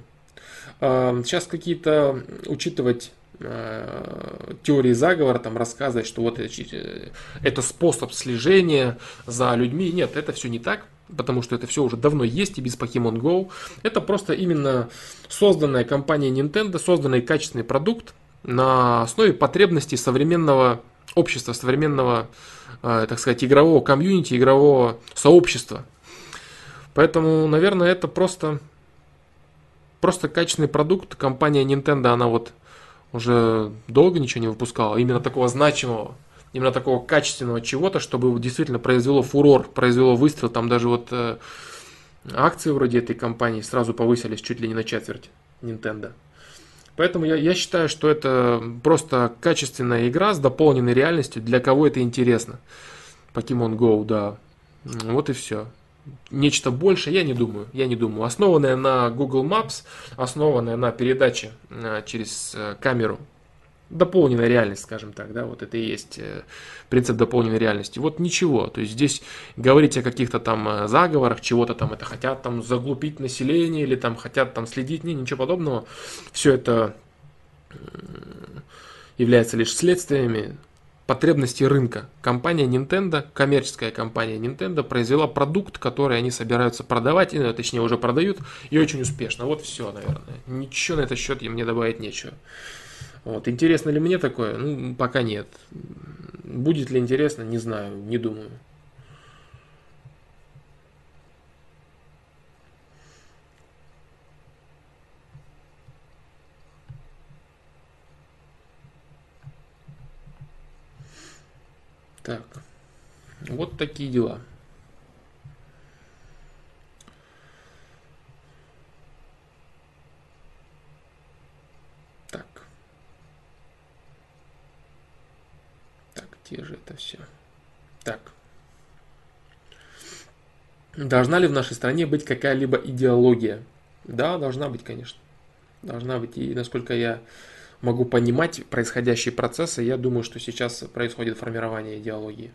А, сейчас какие-то учитывать Э, теории заговора, там рассказывать, что вот это способ слежения за людьми. Нет, это все не так, потому что это все уже давно есть и без Pokemon Go. Это просто именно созданная компания Nintendo, созданный качественный продукт на основе потребностей современного общества, современного, э, так сказать, игрового комьюнити, игрового сообщества. Поэтому, наверное, это просто, просто качественный продукт. Компания Nintendo, она вот уже долго ничего не выпускал, именно такого значимого, именно такого качественного чего-то, чтобы действительно произвело фурор, произвело выстрел. Там даже вот э, акции вроде этой компании сразу повысились чуть ли не на четверть Nintendo. Поэтому я, я считаю, что это просто качественная игра с дополненной реальностью, для кого это интересно. Pokemon Go, да. Вот и все нечто большее, я не думаю, я не думаю. Основанная на Google Maps, основанная на передаче э, через э, камеру, дополненная реальность, скажем так, да, вот это и есть э, принцип дополненной реальности. Вот ничего, то есть здесь говорить о каких-то там заговорах, чего-то там это хотят там заглупить население или там хотят там следить, не, ничего подобного. Все это является лишь следствиями потребности рынка. Компания Nintendo, коммерческая компания Nintendo, произвела продукт, который они собираются продавать, и, точнее уже продают, и очень успешно. Вот все, наверное. Ничего на этот счет мне добавить нечего. Вот. Интересно ли мне такое? Ну, пока нет. Будет ли интересно, не знаю, не думаю. Так, вот такие дела. Так. Так, где же это все? Так. Должна ли в нашей стране быть какая-либо идеология? Да, должна быть, конечно. Должна быть. И насколько я могу понимать происходящие процессы, я думаю, что сейчас происходит формирование идеологии.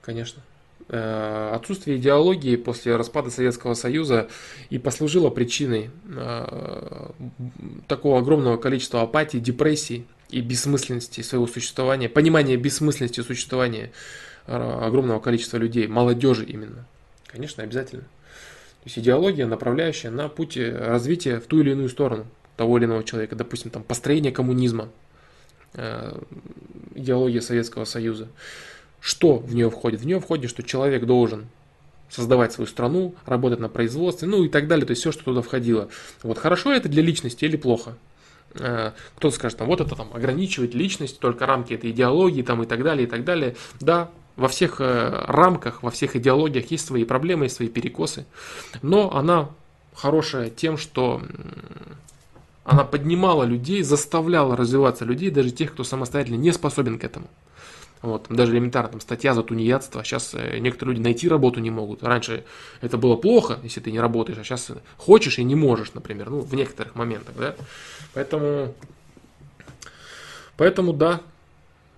Конечно. Э, отсутствие идеологии после распада Советского Союза и послужило причиной э, такого огромного количества апатии, депрессий и бессмысленности своего существования, понимания бессмысленности существования э, огромного количества людей, молодежи именно. Конечно, обязательно. То есть идеология, направляющая на путь развития в ту или иную сторону того или иного человека, допустим, там построение коммунизма, э, идеология Советского Союза. Что в нее входит? В нее входит, что человек должен создавать свою страну, работать на производстве, ну и так далее, то есть все, что туда входило. Вот хорошо это для личности или плохо? Э, кто-то скажет, там, вот это там ограничивает личность, только рамки этой идеологии там и так далее, и так далее. Да, во всех э, рамках, во всех идеологиях есть свои проблемы, есть свои перекосы, но она хорошая тем, что она поднимала людей, заставляла развиваться людей, даже тех, кто самостоятельно не способен к этому. Вот, даже элементарно, там, статья за тунеядство, а сейчас э, некоторые люди найти работу не могут. Раньше это было плохо, если ты не работаешь, а сейчас хочешь и не можешь, например, ну, в некоторых моментах, да. Поэтому, поэтому да,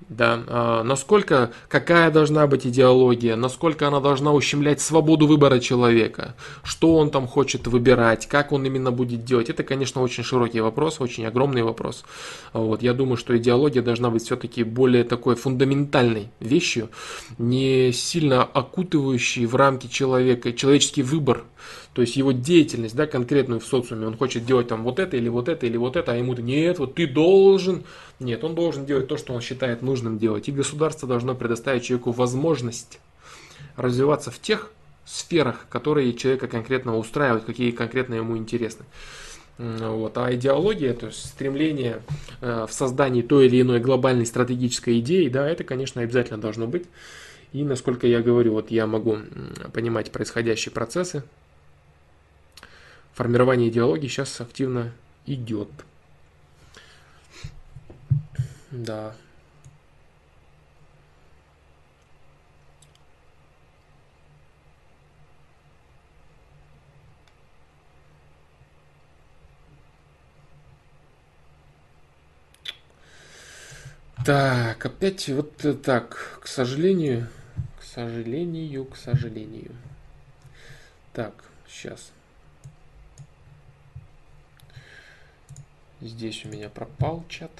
да, а, насколько, какая должна быть идеология, насколько она должна ущемлять свободу выбора человека, что он там хочет выбирать, как он именно будет делать, это, конечно, очень широкий вопрос, очень огромный вопрос. Вот, я думаю, что идеология должна быть все-таки более такой фундаментальной вещью, не сильно окутывающей в рамки человека, человеческий выбор, то есть его деятельность, да, конкретную в социуме, он хочет делать там вот это или вот это или вот это, а ему-то нет, вот ты должен. Нет, он должен делать то, что он считает нужным делать. И государство должно предоставить человеку возможность развиваться в тех сферах, которые человека конкретно устраивают, какие конкретно ему интересны. Вот. А идеология, то есть стремление э, в создании той или иной глобальной стратегической идеи, да, это, конечно, обязательно должно быть. И насколько я говорю, вот я могу понимать происходящие процессы, формирование идеологии сейчас активно идет. Да. Так, опять вот так, к сожалению, к сожалению, к сожалению. Так, сейчас. Здесь у меня пропал чат.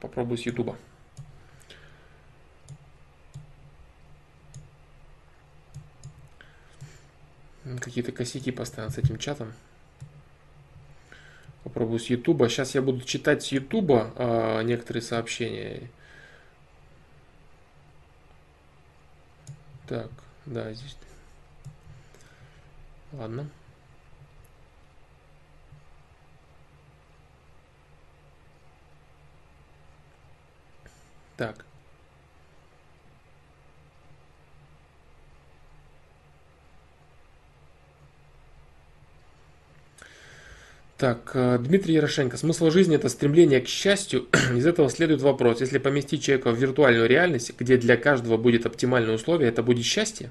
Попробую с Ютуба. Какие-то косяки постоянно с этим чатом. Попробую с Ютуба. Сейчас я буду читать с Ютуба э, некоторые сообщения. Так, да, здесь. Ладно. Так. Так, э, Дмитрий Ярошенко. Смысл жизни – это стремление к счастью. *clears throat* Из этого следует вопрос. Если поместить человека в виртуальную реальность, где для каждого будет оптимальное условие, это будет счастье?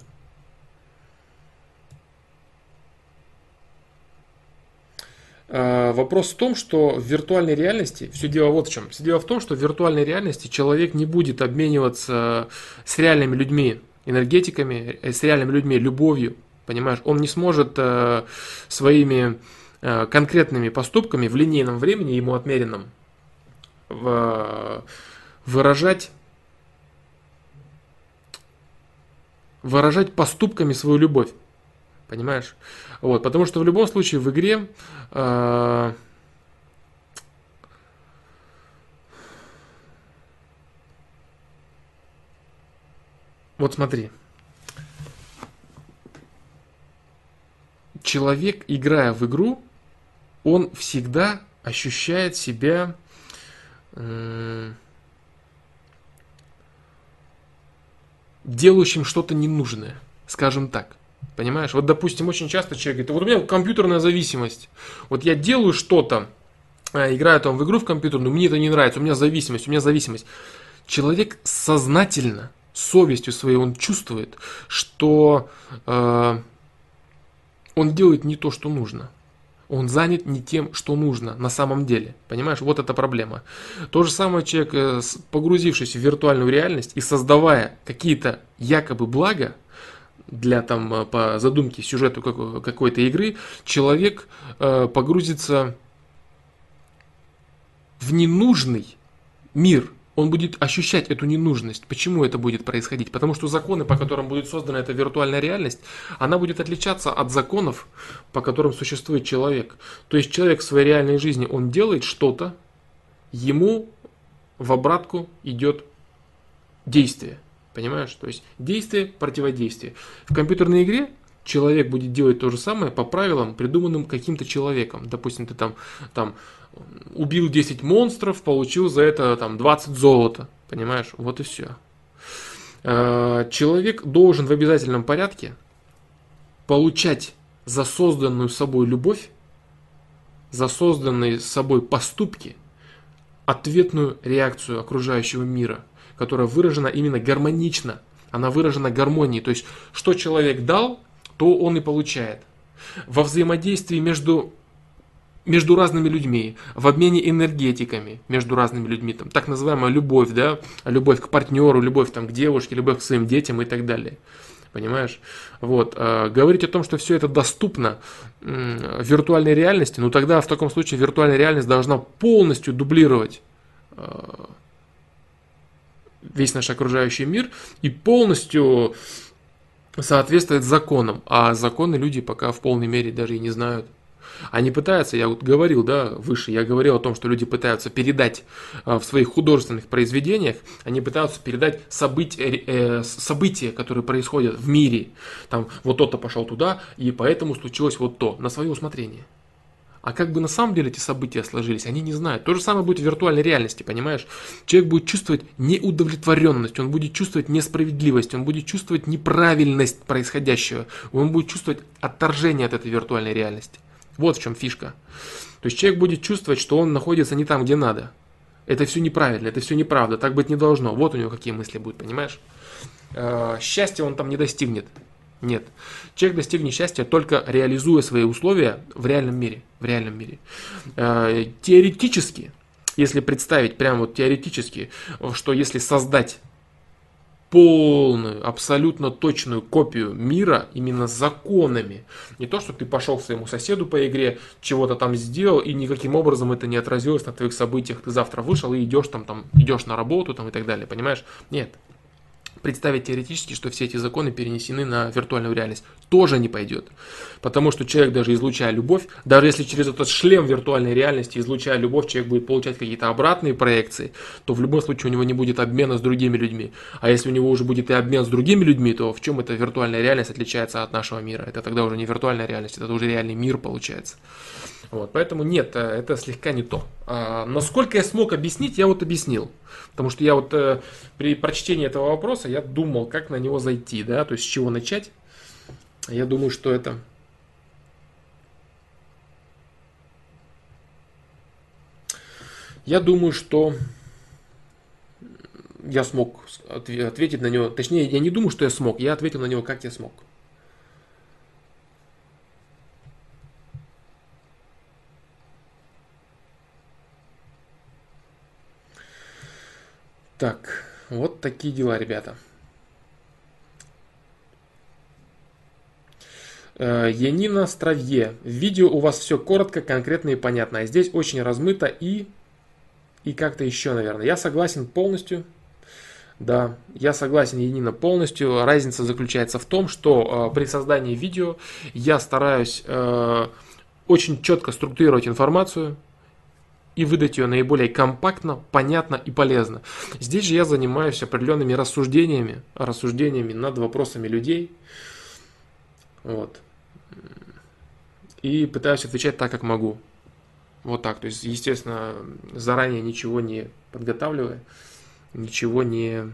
Вопрос в том, что в виртуальной реальности, все дело вот в чем. Все дело в том, что в виртуальной реальности человек не будет обмениваться с реальными людьми энергетиками, э, с реальными людьми любовью. Понимаешь, он не сможет э, своими э, конкретными поступками в линейном времени, ему отмеренном, выражать выражать поступками свою любовь. Понимаешь? Вот, потому что в любом случае в игре э, вот смотри. Человек, играя в игру, он всегда ощущает себя э, делающим что-то ненужное, скажем так. Понимаешь? Вот, допустим, очень часто человек говорит, вот у меня компьютерная зависимость. Вот я делаю что-то, а, играю там в игру в компьютерную, мне это не нравится, у меня зависимость, у меня зависимость. Человек сознательно, совестью своей, он чувствует, что э, он делает не то, что нужно. Он занят не тем, что нужно на самом деле. Понимаешь, вот эта проблема. То же самое человек, э, погрузившись в виртуальную реальность и создавая какие-то якобы блага, для там э, по задумке сюжету какой-то игры человек э, погрузится в ненужный мир. Он будет ощущать эту ненужность. Почему это будет происходить? Потому что законы, по которым будет создана эта виртуальная реальность, она будет отличаться от законов, по которым существует человек. То есть человек в своей реальной жизни, он делает что-то, ему в обратку идет действие. Понимаешь? То есть действие, противодействие. В компьютерной игре человек будет делать то же самое по правилам, придуманным каким-то человеком. Допустим, ты там, там убил 10 монстров, получил за это там 20 золота. Понимаешь? Вот и все. Э, человек должен в обязательном порядке получать за созданную собой любовь, за созданные собой поступки ответную реакцию окружающего мира – которая выражена именно гармонично. Она выражена гармонией. То есть, что человек дал, то он и получает. Во взаимодействии между между разными людьми, в обмене энергетиками между разными людьми, там, так называемая любовь, да, любовь к партнеру, любовь там, к девушке, любовь к своим детям и так далее. Понимаешь? Вот. Э, говорить о том, что все это доступно в виртуальной реальности, ну тогда в таком случае виртуальная реальность должна полностью дублировать э, весь наш окружающий мир и полностью соответствует законам. А законы люди пока в полной мере даже и не знают. Они пытаются, я вот говорил, да, выше, я говорил о том, что люди пытаются передать э, в своих художественных произведениях, они пытаются передать события, э, события, которые происходят в мире. Там вот тот-то пошел туда, и поэтому случилось вот то, на свое усмотрение. А как бы на самом деле эти события сложились, они не знают. То же самое будет в виртуальной реальности, понимаешь? Человек будет чувствовать неудовлетворенность, он будет чувствовать несправедливость, он будет чувствовать неправильность происходящего, он будет чувствовать отторжение от этой виртуальной реальности. Вот в чем фишка. То есть человек будет чувствовать, что он находится не там, где надо. Это все неправильно, это все неправда, так быть не должно. Вот у него какие мысли будут, понимаешь? Э, счастья он там не достигнет. Нет. Человек достигнет счастья только реализуя свои условия в реальном мире. В реальном мире. Э, теоретически если представить прямо вот теоретически, что если создать полную, абсолютно точную копию мира именно законами. Не то, что ты пошел к своему соседу по игре, чего-то там сделал, и никаким образом это не отразилось на твоих событиях. Ты завтра вышел и идешь там, там идешь на работу там, и так далее, понимаешь? Нет представить теоретически, что все эти законы перенесены на виртуальную реальность. Тоже не пойдет. Потому что человек, даже излучая любовь, даже если через этот шлем виртуальной реальности, излучая любовь, человек будет получать какие-то обратные проекции, то в любом случае у него не будет обмена с другими людьми. А если у него уже будет и обмен с другими людьми, то в чем эта виртуальная реальность отличается от нашего мира? Это тогда уже не виртуальная реальность, это уже реальный мир получается. Вот, поэтому нет, э, это слегка не то. А, насколько я смог объяснить, я вот объяснил. Потому что я вот э, при прочтении этого вопроса я думал, как на него зайти, да, то есть с чего начать. Я думаю, что это Я думаю, что я смог ответить на него. Точнее, я не думаю, что я смог. Я ответил на него, как я смог. Так, вот такие дела, ребята. Э, Янина Стравье. В видео у вас все коротко, конкретно и понятно. А здесь очень размыто и... И как-то еще, наверное. Я согласен полностью. Да, я согласен, Янина, полностью. Разница заключается в том, что э, при создании видео я стараюсь э, очень четко структурировать информацию, и выдать ее наиболее компактно, понятно и полезно. Здесь же я занимаюсь определенными рассуждениями, рассуждениями над вопросами людей. Вот. И пытаюсь отвечать так, как могу. Вот так. То есть, естественно, заранее ничего не подготавливая, ничего не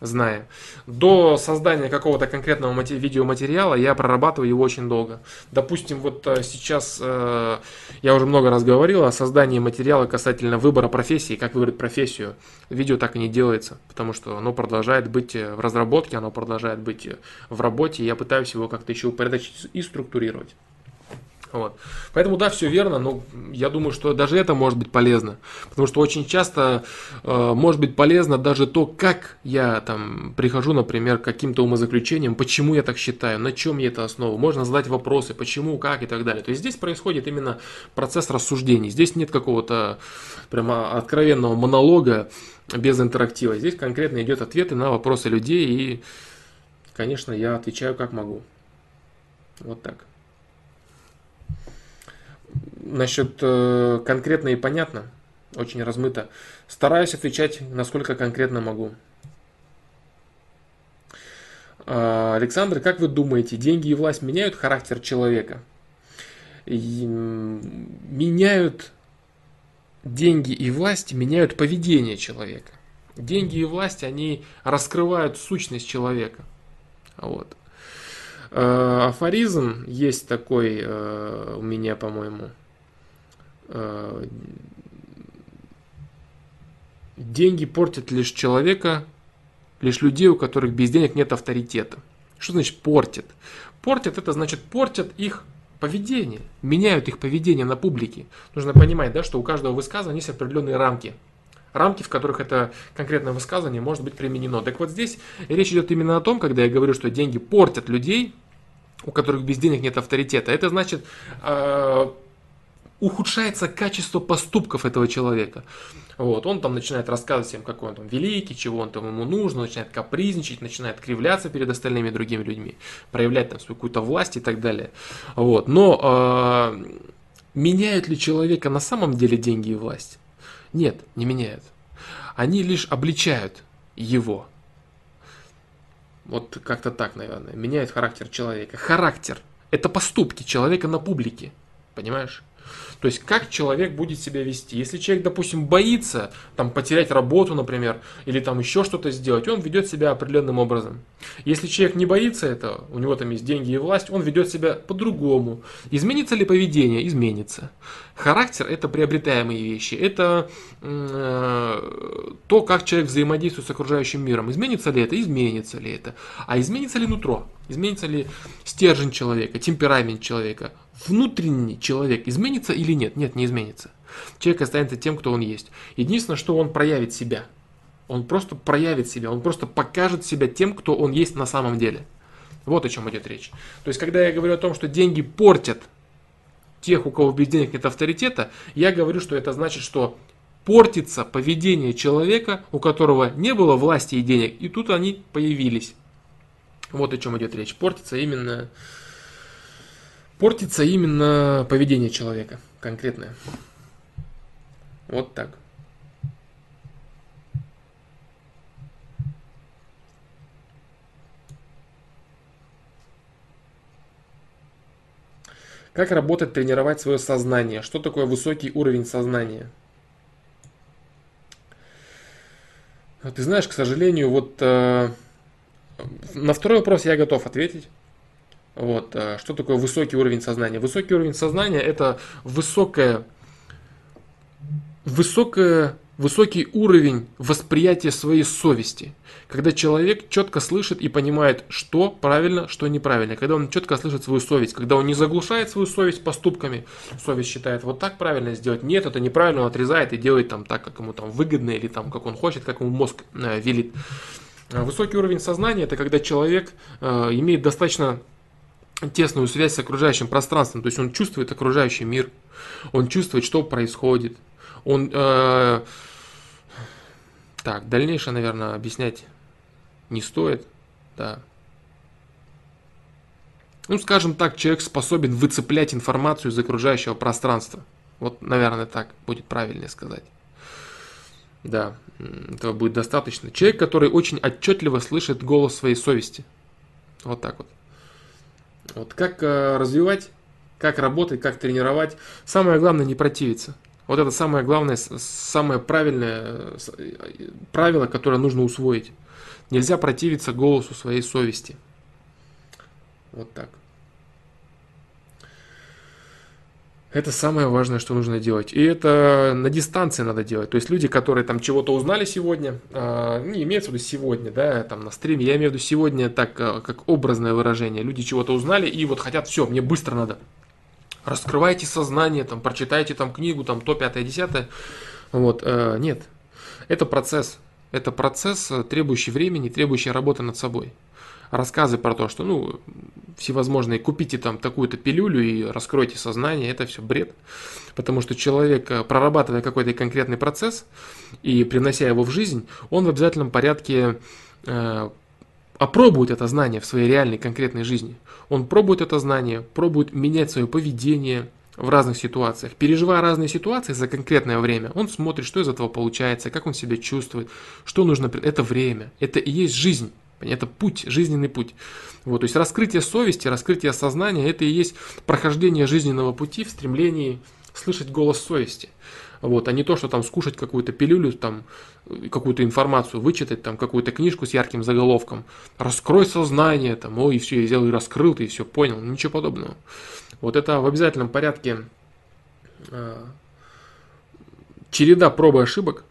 зная. До создания какого-то конкретного видеоматериала я прорабатываю его очень долго. Допустим, вот э, сейчас э, я уже много раз говорил о создании материала касательно выбора профессии, как выбрать профессию. Видео так и не делается, потому что оно продолжает быть э, в разработке, оно продолжает быть в работе, и я пытаюсь его как-то еще упорядочить и структурировать. Вот. Поэтому да, все верно, но я думаю, что даже это может быть полезно. Потому что очень часто э, может быть полезно даже то, как я там прихожу, например, к каким-то умозаключениям, почему я так считаю, на чем я это основу. Можно задать вопросы, почему, как и так далее. То есть здесь происходит именно процесс рассуждений. Здесь нет какого-то прямо откровенного монолога без интерактива. Здесь конкретно идет ответы на вопросы людей и, конечно, я отвечаю как могу. Вот так. Насчет э, конкретно и понятно, очень размыто. Стараюсь отвечать, насколько конкретно могу. Э, Александр, как вы думаете, деньги и власть меняют характер человека? Меняют деньги и власть, меняют поведение человека. Деньги и власть, они раскрывают сущность человека. Вот. Э, афоризм есть такой э, у меня, по-моему. Э, деньги портят лишь человека, лишь людей, у которых без денег нет авторитета. Что значит портят? Портят это значит портят их поведение, меняют их поведение на публике. Нужно понимать, да, что у каждого высказывания есть определенные рамки. Рамки, в которых это конкретное высказывание может быть применено. Так вот здесь речь идет именно о том, когда я говорю, что деньги портят людей, у которых без денег нет авторитета. Это значит э, ухудшается качество поступков этого человека. Вот, он там начинает рассказывать всем, какой он там великий, чего он там ему нужно, начинает капризничать, начинает кривляться перед остальными другими людьми, проявлять там свою какую-то власть и так далее. Вот, но э, меняют ли человека на самом деле деньги и власть? Нет, не меняют. Они лишь обличают его. Вот как-то так, наверное. Меняет характер человека. Характер – это поступки человека на публике. Понимаешь? То есть, как человек будет себя вести. Если человек, допустим, боится там, потерять работу, например, или там еще что-то сделать, он ведет себя определенным образом. Если человек не боится этого, у него там есть деньги и власть, он ведет себя по-другому. Изменится ли поведение? Изменится. Характер – это приобретаемые вещи. Это э, то, как человек взаимодействует с окружающим миром. Изменится ли это? Изменится ли это? А изменится ли нутро? Изменится ли стержень человека, темперамент человека? Внутренний человек изменится или нет? Нет, не изменится. Человек останется тем, кто он есть. Единственное, что он проявит себя. Он просто проявит себя, он просто покажет себя тем, кто он есть на самом деле. Вот о чем идет речь. То есть, когда я говорю о том, что деньги портят тех, у кого без денег нет авторитета, я говорю, что это значит, что портится поведение человека, у которого не было власти и денег, и тут они появились. Вот о чем идет речь. Портится именно, портится именно поведение человека конкретное. Вот так. Как работать, тренировать свое сознание? Что такое высокий уровень сознания? Ты знаешь, к сожалению, вот э, на второй вопрос я готов ответить. Вот, э, что такое высокий уровень сознания? Высокий уровень сознания это высокое, высокое высокий уровень восприятия своей совести, когда человек четко слышит и понимает, что правильно, что неправильно, когда он четко слышит свою совесть, когда он не заглушает свою совесть поступками, совесть считает, вот так правильно сделать, нет, это неправильно, он отрезает и делает там так, как ему там выгодно или там как он хочет, как ему мозг э, велит. А высокий уровень сознания это когда человек э, имеет достаточно тесную связь с окружающим пространством, то есть он чувствует окружающий мир, он чувствует, что происходит, он э, так, дальнейшее, наверное, объяснять не стоит. Да. Ну, скажем так, человек способен выцеплять информацию из окружающего пространства. Вот, наверное, так будет правильнее сказать. Да, этого будет достаточно. Человек, который очень отчетливо слышит голос своей совести. Вот так вот. Вот как э, развивать, как работать, как тренировать. Самое главное не противиться. Вот это самое главное, самое правильное правило, которое нужно усвоить. Нельзя противиться голосу своей совести. Вот так. Это самое важное, что нужно делать. И это на дистанции надо делать. То есть люди, которые там чего-то узнали сегодня, э, не имеется в виду сегодня, да, там на стриме, я имею в виду сегодня так, а, как образное выражение. Люди чего-то узнали и вот хотят, все, мне быстро надо раскрывайте сознание, там, прочитайте там книгу, там, то, пятое, десятое. Вот, э, нет. Это процесс. Это процесс, э, требующий времени, требующий работы над собой. Рассказы про то, что, ну, всевозможные, купите там такую-то пилюлю и раскройте сознание, это все бред. Потому что человек, э, прорабатывая какой-то конкретный процесс и принося его в жизнь, он в обязательном порядке э, опробует это знание в своей реальной конкретной жизни. Он пробует это знание, пробует менять свое поведение в разных ситуациях. Переживая разные ситуации за конкретное время, он смотрит, что из этого получается, как он себя чувствует, что нужно. Это время, это и есть жизнь. Это путь, жизненный путь. Вот, то есть раскрытие совести, раскрытие сознания, это и есть прохождение жизненного пути в стремлении слышать голос совести. Вот, а не то, что там скушать какую-то пилюлю, там, какую-то информацию, вычитать там какую-то книжку с ярким заголовком, раскрой сознание, там, ой, все, я взял и раскрыл, ты все понял, ничего подобного. Вот это в обязательном порядке э, череда проб и ошибок.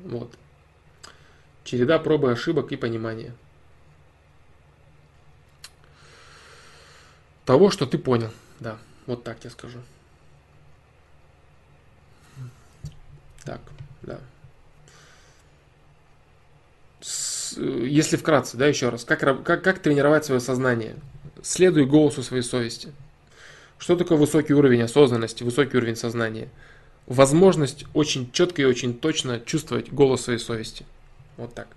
Вот. Череда проб и ошибок и понимания. Того, что ты понял. Да, вот так я скажу. Так, да. С, если вкратце, да, еще раз, как, как, как тренировать свое сознание? Следуй голосу своей совести. Что такое высокий уровень осознанности, высокий уровень сознания? Возможность очень четко и очень точно чувствовать голос своей совести. Вот так.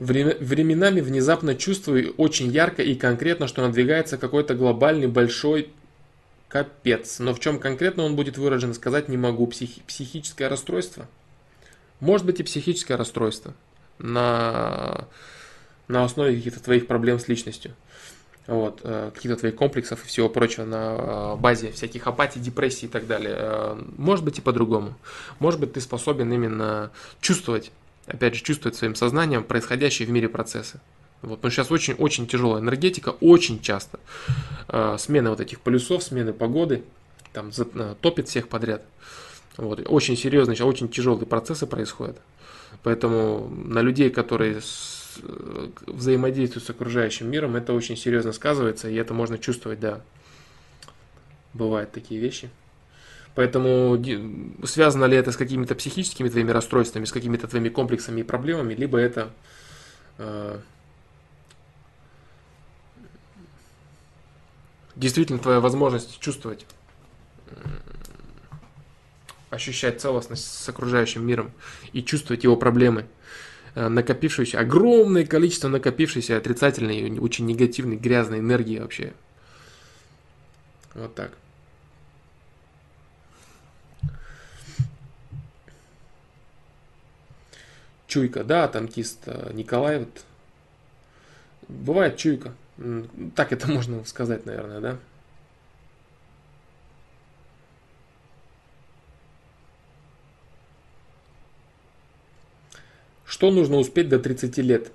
Временами внезапно чувствую очень ярко и конкретно, что надвигается какой-то глобальный большой капец. Но в чем конкретно он будет выражен, сказать не могу. Психи- психическое расстройство? Может быть и психическое расстройство на, на основе каких-то твоих проблем с личностью. Вот, э, каких-то твоих комплексов и всего прочего на э, базе всяких апатий, депрессий и так далее. Э, может быть и по-другому. Может быть ты способен именно чувствовать опять же, чувствовать своим сознанием происходящие в мире процессы. Вот, но сейчас очень-очень тяжелая энергетика, очень часто. Э, смены вот этих полюсов, смены погоды, там топит всех подряд. Вот. Очень серьезные, очень тяжелые процессы происходят. Поэтому на людей, которые э, взаимодействуют с окружающим миром, это очень серьезно сказывается, и это можно чувствовать, да. Бывают такие вещи. Поэтому связано ли это с какими-то психическими твоими расстройствами, с какими-то твоими комплексами и проблемами, либо это э, действительно твоя возможность чувствовать, ощущать целостность с окружающим миром и чувствовать его проблемы, э, накопившееся, огромное количество накопившейся отрицательной, очень негативной, грязной энергии вообще. Вот так. Чуйка, да, танкист э, Николай, вот, бывает чуйка, так это *laughs* можно сказать, наверное, да? Что нужно успеть до 30 лет?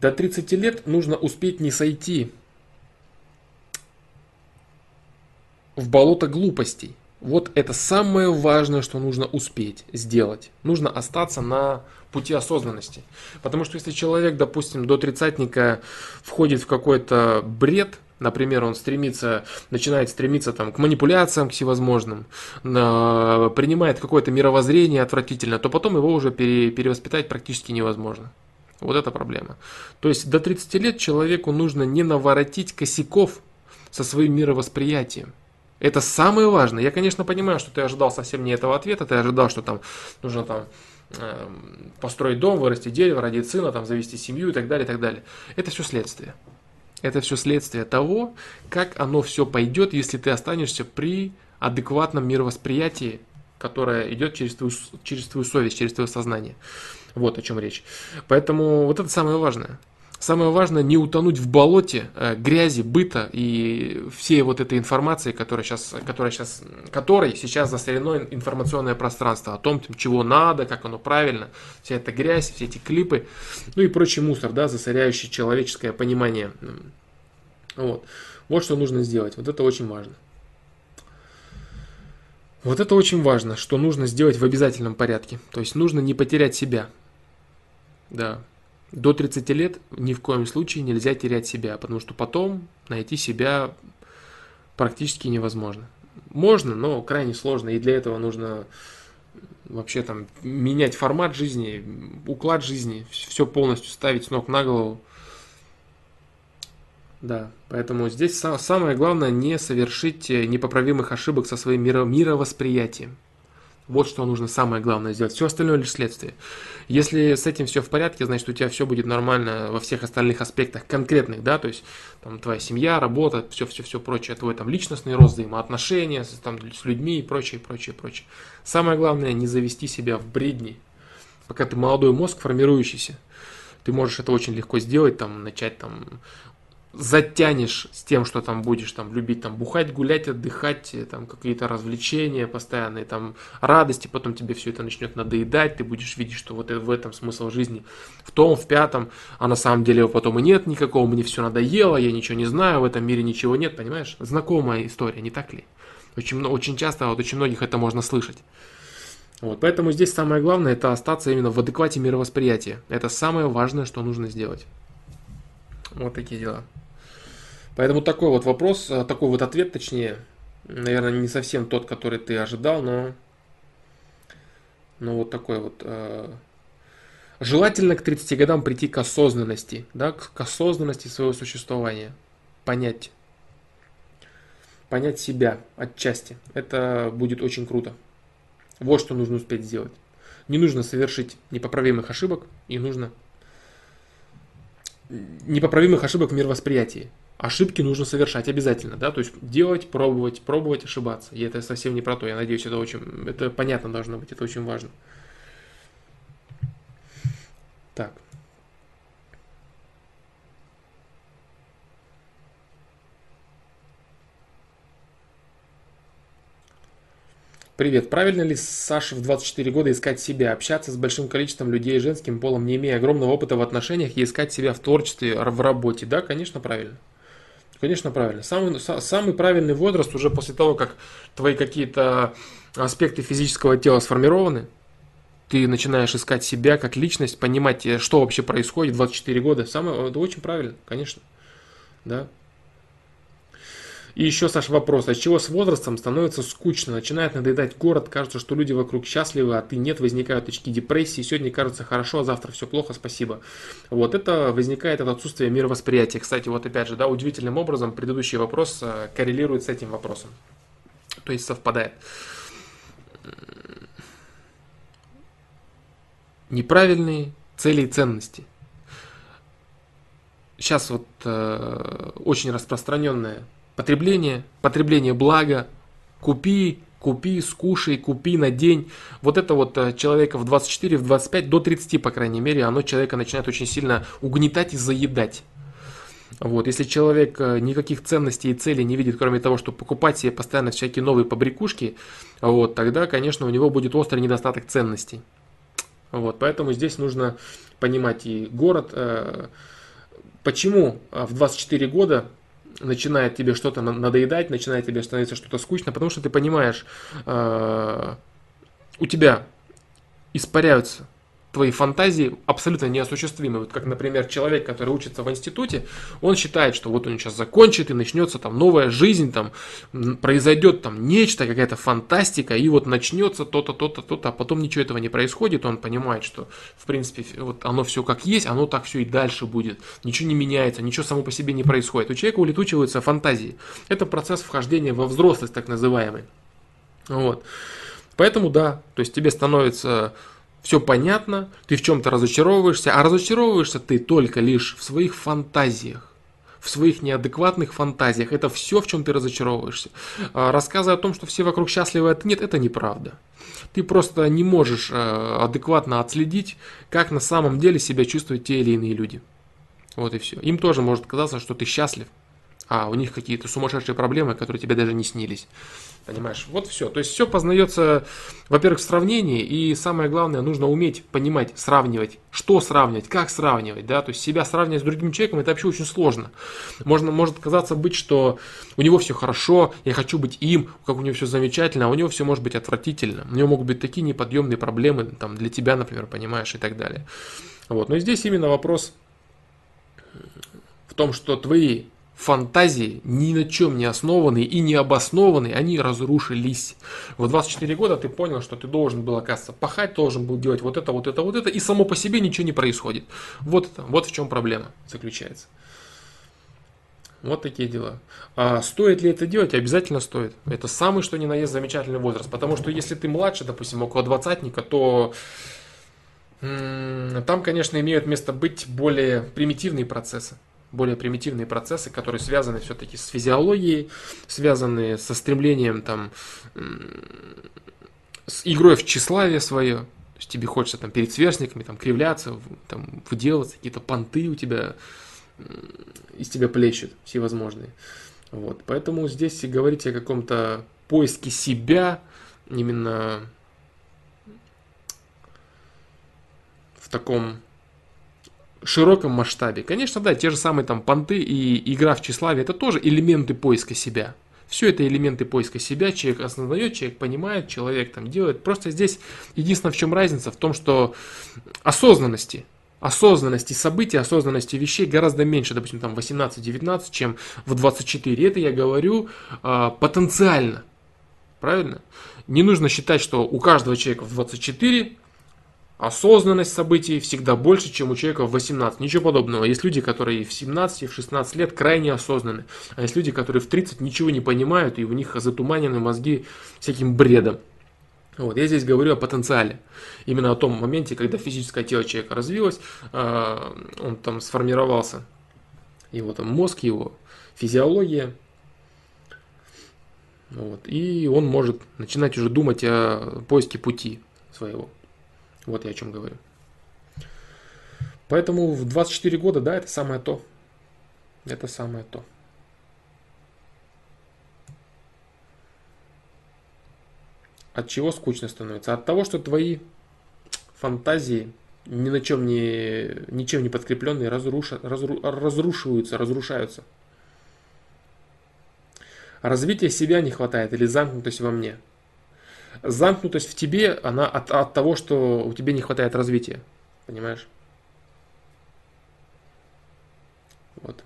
До 30 лет нужно успеть не сойти в болото глупостей. Вот это самое важное, что нужно успеть сделать. Нужно остаться на пути осознанности. Потому что если человек, допустим, до тридцатника входит в какой-то бред, например, он стремится, начинает стремиться там, к манипуляциям, к всевозможным, принимает какое-то мировоззрение отвратительно, то потом его уже пере, перевоспитать практически невозможно. Вот это проблема. То есть до 30 лет человеку нужно не наворотить косяков со своим мировосприятием. Это самое важное. Я, конечно, понимаю, что ты ожидал совсем не этого ответа, ты ожидал, что там нужно там эм, построить дом, вырастить дерево, родить сына, там, завести семью и так далее, и так далее. Это все следствие. Это все следствие того, как оно все пойдет, если ты останешься при адекватном мировосприятии, которое идет через твою, через твою совесть, через твое сознание. Вот о чем речь. Поэтому вот это самое важное. Самое важное не утонуть в болоте э, грязи, быта и всей вот этой информации, которая сейчас, которая сейчас, которой сейчас засорено информационное пространство о том, чего надо, как оно правильно, вся эта грязь, все эти клипы, ну и прочий мусор, да, засоряющий человеческое понимание. Вот. вот что нужно сделать. Вот это очень важно. Вот это очень важно, что нужно сделать в обязательном порядке. То есть нужно не потерять себя. Да, до 30 лет ни в коем случае нельзя терять себя, потому что потом найти себя практически невозможно. Можно, но крайне сложно, и для этого нужно вообще там менять формат жизни, уклад жизни, все полностью ставить с ног на голову. Да, поэтому здесь самое главное не совершить непоправимых ошибок со своим мировосприятием. Вот что нужно самое главное сделать. Все остальное лишь следствие. Если с этим все в порядке, значит у тебя все будет нормально во всех остальных аспектах конкретных, да, то есть там твоя семья, работа, все-все-все прочее, твой там личностный рост, взаимоотношения с, там, с людьми и прочее, прочее, прочее. Самое главное не завести себя в бредни, пока ты молодой мозг формирующийся. Ты можешь это очень легко сделать, там, начать там затянешь с тем, что там будешь там любить там бухать, гулять, отдыхать, э, там какие-то развлечения постоянные, там радости, потом тебе все это начнет надоедать, ты будешь видеть, что вот в этом смысл жизни, в том, в пятом, а на самом деле его потом и нет никакого, мне все надоело, я ничего не знаю, в этом мире ничего нет, понимаешь? Знакомая история, не так ли? Очень, очень часто, вот очень многих это можно слышать. Вот, поэтому здесь самое главное это остаться именно в адеквате мировосприятия. Это самое важное, что нужно сделать. Вот такие дела. Поэтому такой вот вопрос, э, такой вот ответ, точнее, наверное, не совсем тот, который ты ожидал, но, но вот такой вот. Э, желательно к 30 годам прийти к осознанности, да, к осознанности своего существования, понять, понять себя отчасти. Это будет очень круто. Вот что нужно успеть сделать. Не нужно совершить непоправимых ошибок, и нужно непоправимых ошибок в мировосприятии ошибки нужно совершать обязательно, да, то есть делать, пробовать, пробовать, ошибаться. И это совсем не про то. Я надеюсь, это очень, это понятно должно быть, это очень важно. Так. Привет. Правильно ли Саше в 24 года искать себя, общаться с большим количеством людей женским полом, не имея огромного опыта в отношениях и искать себя в творчестве, в работе? Да, конечно, правильно. Конечно, правильно. Самый, самый правильный возраст уже после того, как твои какие-то аспекты физического тела сформированы, ты начинаешь искать себя как личность, понимать, э, что вообще происходит 24 года. Самое, это очень правильно, конечно. Да. И еще, Саша, вопрос. От чего с возрастом становится скучно? Начинает надоедать город, кажется, что люди вокруг счастливы, а ты нет, возникают очки депрессии. Сегодня кажется хорошо, а завтра все плохо, спасибо. Вот это возникает от отсутствия мировосприятия. Кстати, вот опять же, да, удивительным образом предыдущий вопрос э, коррелирует с этим вопросом. То есть совпадает. Неправильные цели и ценности. Сейчас вот э, очень распространенная Потребление, потребление блага, купи, купи, скушай, купи на день. Вот это вот э, человека в 24, в 25, до 30, по крайней мере, оно человека начинает очень сильно угнетать и заедать. Вот, если человек э, никаких ценностей и целей не видит, кроме того, чтобы покупать себе постоянно всякие новые побрякушки, вот, тогда, конечно, у него будет острый недостаток ценностей. Вот, поэтому здесь нужно понимать и город, э, почему в 24 года начинает тебе что-то надоедать, начинает тебе становиться что-то скучно, потому что ты понимаешь, э, у тебя испаряются твои фантазии абсолютно неосуществимы. Вот как, например, человек, который учится в институте, он считает, что вот он сейчас закончит и начнется там новая жизнь, там произойдет там нечто, какая-то фантастика, и вот начнется то-то, то-то, то-то, а потом ничего этого не происходит, он понимает, что в принципе вот оно все как есть, оно так все и дальше будет, ничего не меняется, ничего само по себе не происходит. У человека улетучиваются фантазии. Это процесс вхождения во взрослость, так называемый. Вот. Поэтому да, то есть тебе становится все понятно, ты в чем-то разочаровываешься, а разочаровываешься ты только лишь в своих фантазиях в своих неадекватных фантазиях. Это все, в чем ты разочаровываешься. А, рассказы о том, что все вокруг счастливы, это нет, это неправда. Ты просто не можешь э, адекватно отследить, как на самом деле себя чувствуют те или иные люди. Вот и все. Им тоже может казаться, что ты счастлив, а у них какие-то сумасшедшие проблемы, которые тебе даже не снились. Понимаешь? Вот все. То есть все познается, во-первых, в сравнении, и самое главное, нужно уметь понимать, сравнивать, что сравнивать, как сравнивать, да, то есть себя сравнивать с другим человеком, это вообще очень сложно. Можно, может казаться быть, что у него все хорошо, я хочу быть им, как у него все замечательно, а у него все может быть отвратительно. У него могут быть такие неподъемные проблемы, там, для тебя, например, понимаешь, и так далее. Вот. Но здесь именно вопрос в том, что твои фантазии, ни на чем не основанные и не обоснованные, они разрушились. В 24 года ты понял, что ты должен был, оказывается, пахать, должен был делать вот это, вот это, вот это, и само по себе ничего не происходит. Вот, это, вот в чем проблема заключается. Вот такие дела. А стоит ли это делать? Обязательно стоит. Это самый что ни на есть замечательный возраст. Потому что если ты младше, допустим, около двадцатника, то там, конечно, имеют место быть более примитивные процессы более примитивные процессы, которые связаны все-таки с физиологией, связаны со стремлением там, с игрой в тщеславие свое. То есть тебе хочется там перед сверстниками там кривляться, там выделываться, какие-то понты у тебя из тебя плещут всевозможные. Вот. Поэтому здесь говорить о каком-то поиске себя, именно в таком широком масштабе. Конечно, да, те же самые там понты и игра в тщеславие, это тоже элементы поиска себя. Все это элементы поиска себя, человек осознает, человек понимает, человек там делает. Просто здесь единственное, в чем разница, в том, что осознанности, осознанности событий, осознанности вещей гораздо меньше, допустим, там 18-19, чем в 24. Это я говорю э, потенциально. Правильно? Не нужно считать, что у каждого человека в 24 осознанность событий всегда больше, чем у человека в 18. Ничего подобного. Есть люди, которые в 17, и в 16 лет крайне осознаны. А есть люди, которые в 30 ничего не понимают, и у них затуманены мозги всяким бредом. Вот, я здесь говорю о потенциале. Именно о том моменте, когда физическое тело человека развилось, а, он там сформировался, его там мозг, его физиология, вот, и он может начинать уже думать о поиске пути своего. Вот я о чем говорю. Поэтому в 24 года, да, это самое то. Это самое то. От чего скучно становится? От того, что твои фантазии ни на чем не, ничем не подкрепленные разруша, разру, разрушиваются, разрушаются. Развития себя не хватает или замкнутость во мне. Замкнутость в тебе, она от, от того, что у тебя не хватает развития. Понимаешь? Вот.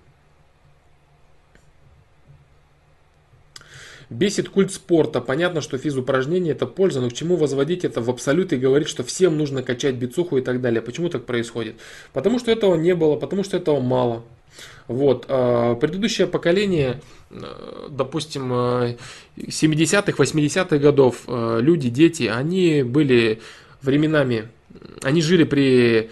Бесит культ спорта. Понятно, что физупражнение это польза, но к чему возводить это в абсолют и говорить, что всем нужно качать бицуху и так далее. Почему так происходит? Потому что этого не было, потому что этого мало. Вот. А, предыдущее поколение, допустим, 70-х, э, 80-х годов, э, люди, дети, они были временами, они жили при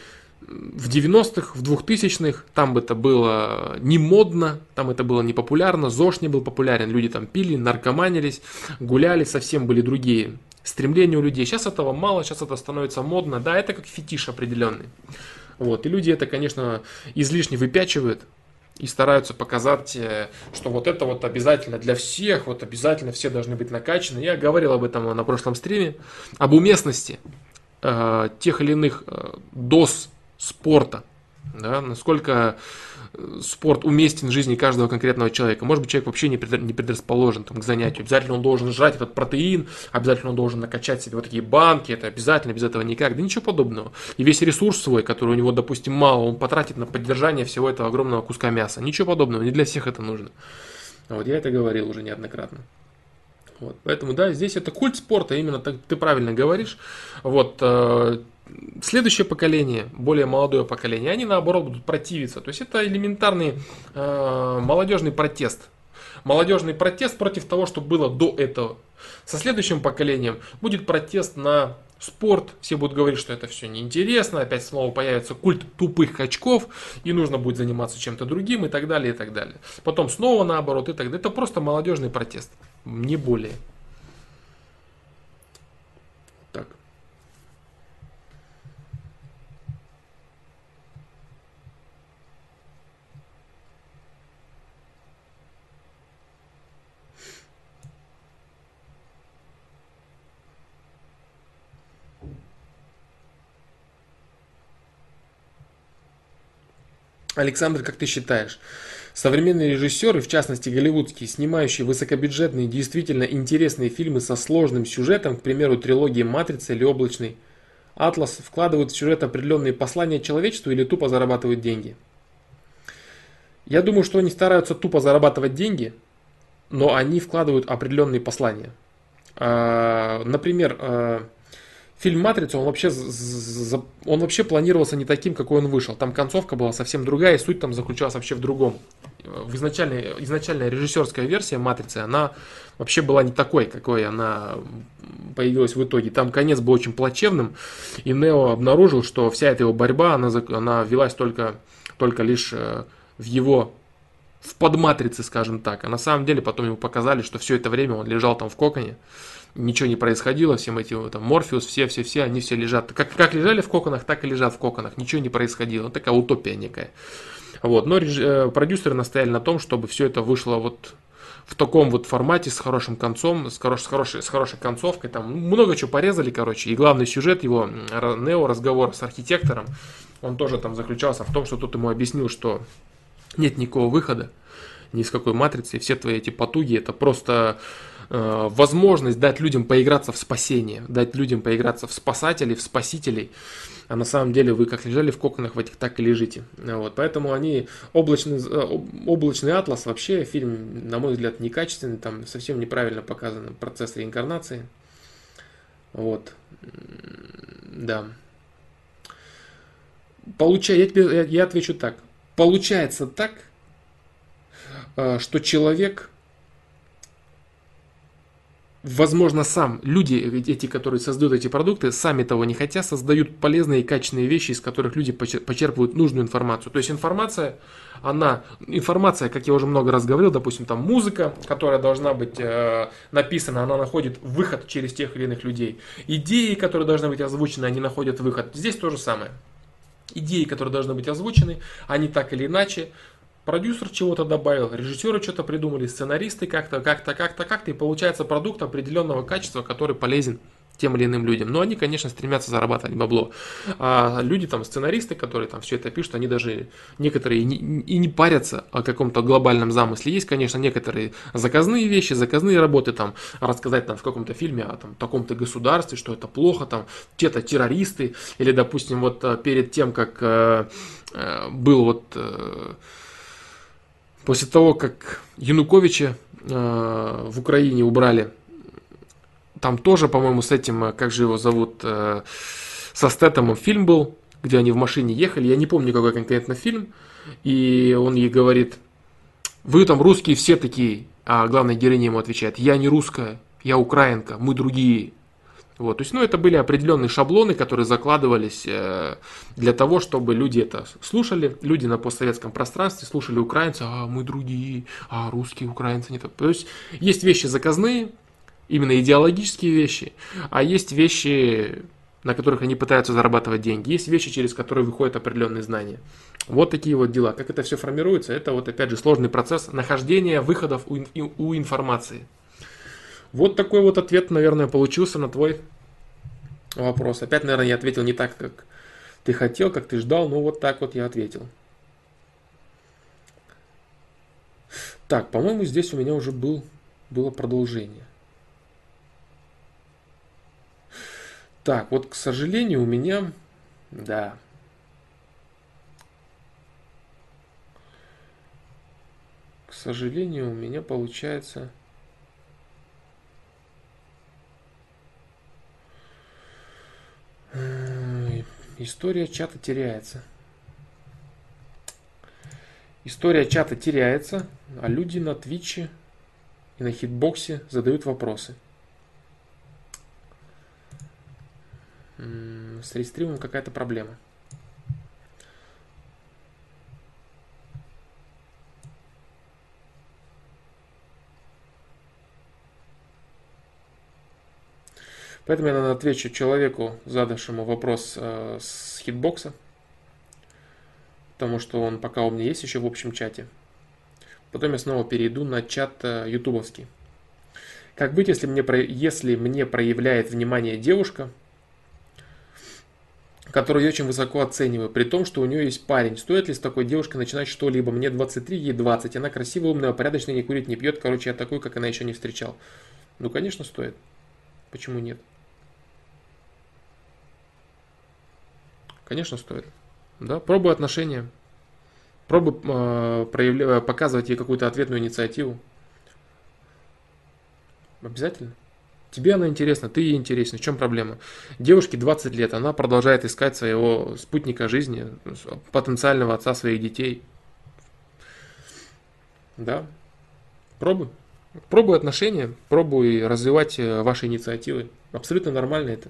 в 90-х, в 2000-х, там это было не модно, там это было не популярно, ЗОЖ не был популярен, люди там пили, наркоманились, гуляли, совсем были другие стремления у людей. Сейчас этого мало, сейчас это становится модно, да, это как фетиш определенный. Вот, и люди это, конечно, излишне выпячивают, и стараются показать, э, что вот это вот обязательно для всех, вот обязательно все должны быть накачаны. Я говорил об этом на прошлом стриме, об уместности э, тех или иных э, доз спорта, да, насколько спорт уместен в жизни каждого конкретного человека. Может быть, человек вообще не предрасположен там, к занятию. Обязательно он должен жрать этот протеин, обязательно он должен накачать себе вот такие банки, это обязательно, без этого никак. Да ничего подобного. И весь ресурс свой, который у него, допустим, мало, он потратит на поддержание всего этого огромного куска мяса. Ничего подобного, не для всех это нужно. Вот я это говорил уже неоднократно. Вот, поэтому, да, здесь это культ спорта, именно так ты правильно говоришь. Вот, э, следующее поколение, более молодое поколение, они наоборот будут противиться. То есть это элементарный э, молодежный протест. Молодежный протест против того, что было до этого. Со следующим поколением будет протест на спорт, все будут говорить, что это все неинтересно, опять снова появится культ тупых очков, и нужно будет заниматься чем-то другим, и так далее, и так далее. Потом снова наоборот, и так далее. Это просто молодежный протест, не более. Александр, как ты считаешь, современные режиссеры, в частности голливудские, снимающие высокобюджетные, действительно интересные фильмы со сложным сюжетом, к примеру, трилогии «Матрица» или «Облачный атлас», вкладывают в сюжет определенные послания человечеству или тупо зарабатывают деньги? Я думаю, что они стараются тупо зарабатывать деньги, но они вкладывают определенные послания. А, например, а, фильм «Матрица», он вообще, он вообще планировался не таким, какой он вышел. Там концовка была совсем другая, и суть там заключалась вообще в другом. В изначальной, изначальная режиссерская версия «Матрицы», она вообще была не такой, какой она появилась в итоге. Там конец был очень плачевным, и Нео обнаружил, что вся эта его борьба, она, она велась только, только лишь э, в его в подматрице, скажем так. А на самом деле потом ему показали, что все это время он лежал там в коконе, ничего не происходило, всем эти там Морфеус, все-все-все, они все лежат, как, как лежали в коконах, так и лежат в коконах, ничего не происходило, ну, такая утопия некая. Вот, но э, продюсеры настояли на том, чтобы все это вышло вот в таком вот формате с хорошим концом, с, хорош, с, хорошей, с хорошей концовкой, там много чего порезали, короче, и главный сюжет его, Нео, разговор с архитектором, он тоже там заключался в том, что тут ему объяснил, что нет никакого выхода, ни с какой матрицы, и все твои эти потуги, это просто Э, возможность дать людям поиграться в спасение, дать людям поиграться в спасателей, в спасителей. А на самом деле вы как лежали в коконах в этих, так и лежите. Вот. Поэтому они, облачный, э, облачный атлас вообще фильм, на мой взгляд, некачественный, там совсем неправильно показан процесс реинкарнации. Вот. Да. Получай, я, тебе, я, отвечу так. Получается так, э, что человек возможно, сам люди, эти, которые создают эти продукты, сами того не хотя, создают полезные и качественные вещи, из которых люди почерпывают нужную информацию. То есть информация, она, информация, как я уже много раз говорил, допустим, там музыка, которая должна быть э, написана, она находит выход через тех или иных людей. Идеи, которые должны быть озвучены, они находят выход. Здесь то же самое. Идеи, которые должны быть озвучены, они так или иначе продюсер чего-то добавил, режиссеры что-то придумали, сценаристы как-то, как-то, как-то, как-то, и получается продукт определенного качества, который полезен тем или иным людям. Но они, конечно, стремятся зарабатывать бабло. А люди там, сценаристы, которые там все это пишут, они даже некоторые и не, парятся о каком-то глобальном замысле. Есть, конечно, некоторые заказные вещи, заказные работы, там, рассказать там в каком-то фильме о там, таком-то государстве, что это плохо, там, те-то террористы, или, допустим, вот э, перед тем, как э, э, был вот э, после того, как Януковича э, в Украине убрали там тоже, по-моему, с этим, э, как же его зовут, э, со Стэтомом фильм был, где они в машине ехали. Я не помню, какой конкретно фильм. И он ей говорит, вы там русские все такие. А главная героиня ему отвечает, я не русская, я украинка, мы другие. Вот, то есть, ну, это были определенные шаблоны, которые закладывались э, для того, чтобы люди это слушали, люди на постсоветском пространстве слушали украинцев, а мы другие, а русские украинцы не так. То есть, есть вещи заказные, именно идеологические вещи, а есть вещи, на которых они пытаются зарабатывать деньги, есть вещи, через которые выходят определенные знания. Вот такие вот дела. Как это все формируется, это вот опять же сложный процесс нахождения выходов у, у информации. Вот такой вот ответ, наверное, получился на твой вопрос. Опять, наверное, я ответил не так, как ты хотел, как ты ждал, но вот так вот я ответил. Так, по-моему, здесь у меня уже был, было продолжение. Так, вот, к сожалению, у меня... Да. К сожалению, у меня получается... История чата теряется. История чата теряется, а люди на Твиче и на Hitbox е задают вопросы. с Restream ом какая-то проблема. Поэтому я, наверное, отвечу человеку, задавшему вопрос э, с Hitbox а. Потому что он пока у меня есть еще в общем чате. Потом я снова перейду на чат э, ютубовский. Как быть, если мне, если мне проявляет внимание девушка, которую я очень высоко оцениваю, при том, что у нее есть парень. Стоит ли с такой девушкой начинать что-либо? Мне 23, ей 20. Она красивая, умная, порядочная, не курит, не пьет. Короче, я такой, как она еще не встречал. Ну, конечно, стоит. Почему нет? Конечно, стоит. Да, пробуй отношения. Пробуй э, проявля... показывать ей какую-то ответную инициативу. Обязательно. Тебе она интересна, ты ей интересен. В чем проблема? Девушке 20 лет, она продолжает искать своего спутника жизни, потенциального отца своих детей. Да. Пробуй. Пробуй отношения, пробуй развивать э, ваши инициативы. Абсолютно нормально это.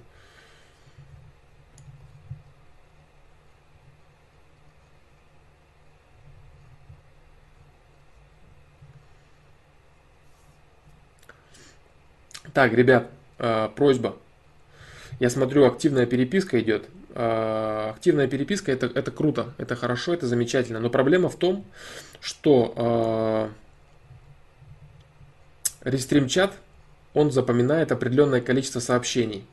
Так, ребят, э, просьба. Я смотрю, активная переписка идет. Э, активная переписка это, это круто, это хорошо, это замечательно. Но проблема в том, что э, рестрим-чат, он запоминает определенное количество сообщений.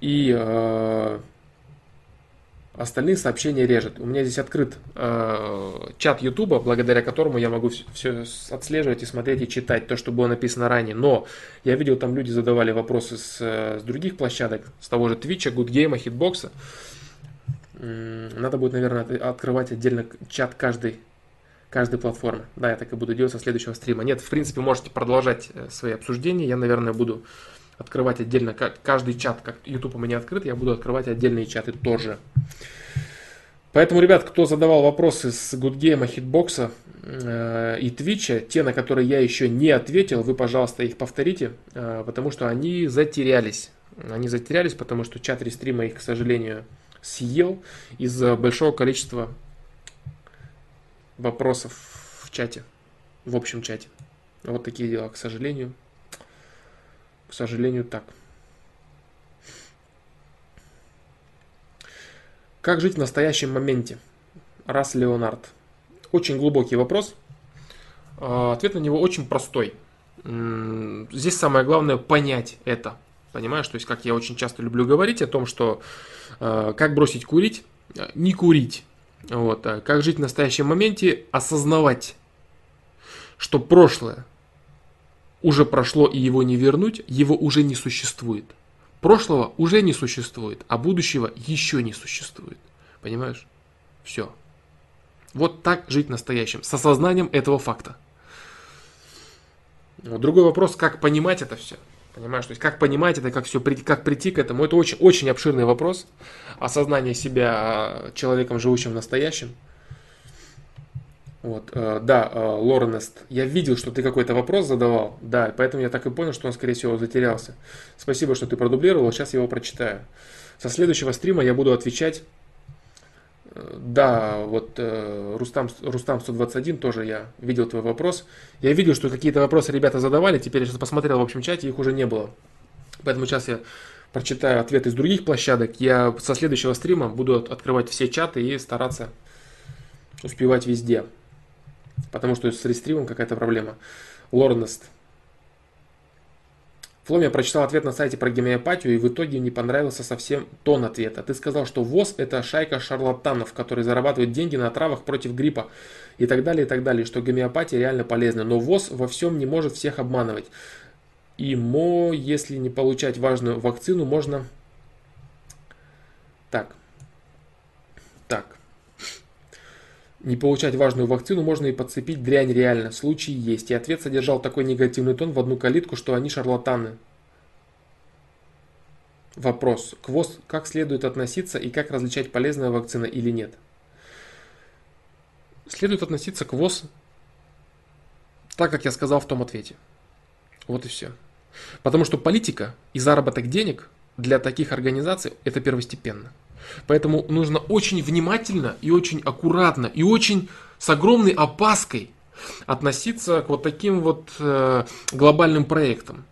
И э, остальные сообщения режет. У меня здесь открыт э, чат Ютуба, благодаря которому я могу все отслеживать и смотреть и читать то, что было написано ранее. Но я видел, там люди задавали вопросы с, э, с других площадок, с того же Twitch а, GoodGame а, Hitbox а. Надо будет, наверное, открывать отдельно чат каждой, каждой платформы. Да, я так и буду делать со следующего стрима. Нет, в принципе, можете продолжать э, свои обсуждения. Я, наверное, буду открывать отдельно каждый чат, как YouTube у меня открыт, я буду открывать отдельные чаты тоже. Поэтому, ребят, кто задавал вопросы с GoodGame а, Hitbox а э, и Twitch а, те, на которые я еще не ответил, вы, пожалуйста, их повторите, э, потому что они затерялись. Они затерялись, потому что чат Restream а их, к сожалению, съел из-за большого количества вопросов в чате, в общем чате. Вот такие дела, к сожалению. К сожалению, так. Как жить в настоящем моменте? Раз Леонард. Очень глубокий вопрос. А, ответ на него очень простой. Здесь самое главное понять это. Понимаешь, то есть как я очень часто люблю говорить о том, что э, как бросить курить, э, не курить. Вот, а как жить в настоящем моменте, осознавать, что прошлое уже прошло и его не вернуть, его уже не существует. Прошлого уже не существует, а будущего еще не существует. Понимаешь? Все. Вот так жить настоящим, с осознанием этого факта. Другой вопрос, как понимать это все. Понимаешь, то есть как понимать это, как все как прийти к этому, это очень, очень обширный вопрос. Осознание себя человеком, живущим в настоящем. Вот, э, да, э, Лоренест, я видел, что ты какой-то вопрос задавал, да, поэтому я так и понял, что он, скорее всего, затерялся. Спасибо, что ты продублировал, сейчас я его прочитаю. Со следующего стрима я буду отвечать да, вот э, Рустам, Рустам 121 тоже я видел твой вопрос. Я видел, что какие-то вопросы ребята задавали, теперь я сейчас посмотрел в общем чате, их уже не было. Поэтому сейчас я прочитаю ответы из других площадок. Я со следующего стрима буду открывать все чаты и стараться успевать везде. Потому что с рестримом какая-то проблема. Лорнест. Фломе прочитал ответ на сайте про гомеопатию и в итоге не понравился совсем тон ответа. Ты сказал, что ВОЗ это шайка шарлатанов, которые зарабатывают деньги на травах против гриппа и так далее, и так далее, что гомеопатия реально полезна. Но ВОЗ во всем не может всех обманывать. И мо, если не получать важную вакцину, можно... Так. Не получать важную вакцину можно и подцепить дрянь реально. Случаи есть. И ответ содержал такой негативный тон в одну калитку, что они шарлатаны. Вопрос. К ВОЗ как следует относиться и как различать полезная вакцина или нет? Следует относиться к ВОЗ так, как я сказал в том ответе. Вот и все. Потому что политика и заработок денег для таких организаций это первостепенно. Поэтому нужно очень внимательно и очень аккуратно и очень с огромной опаской относиться к вот таким вот э, глобальным проектам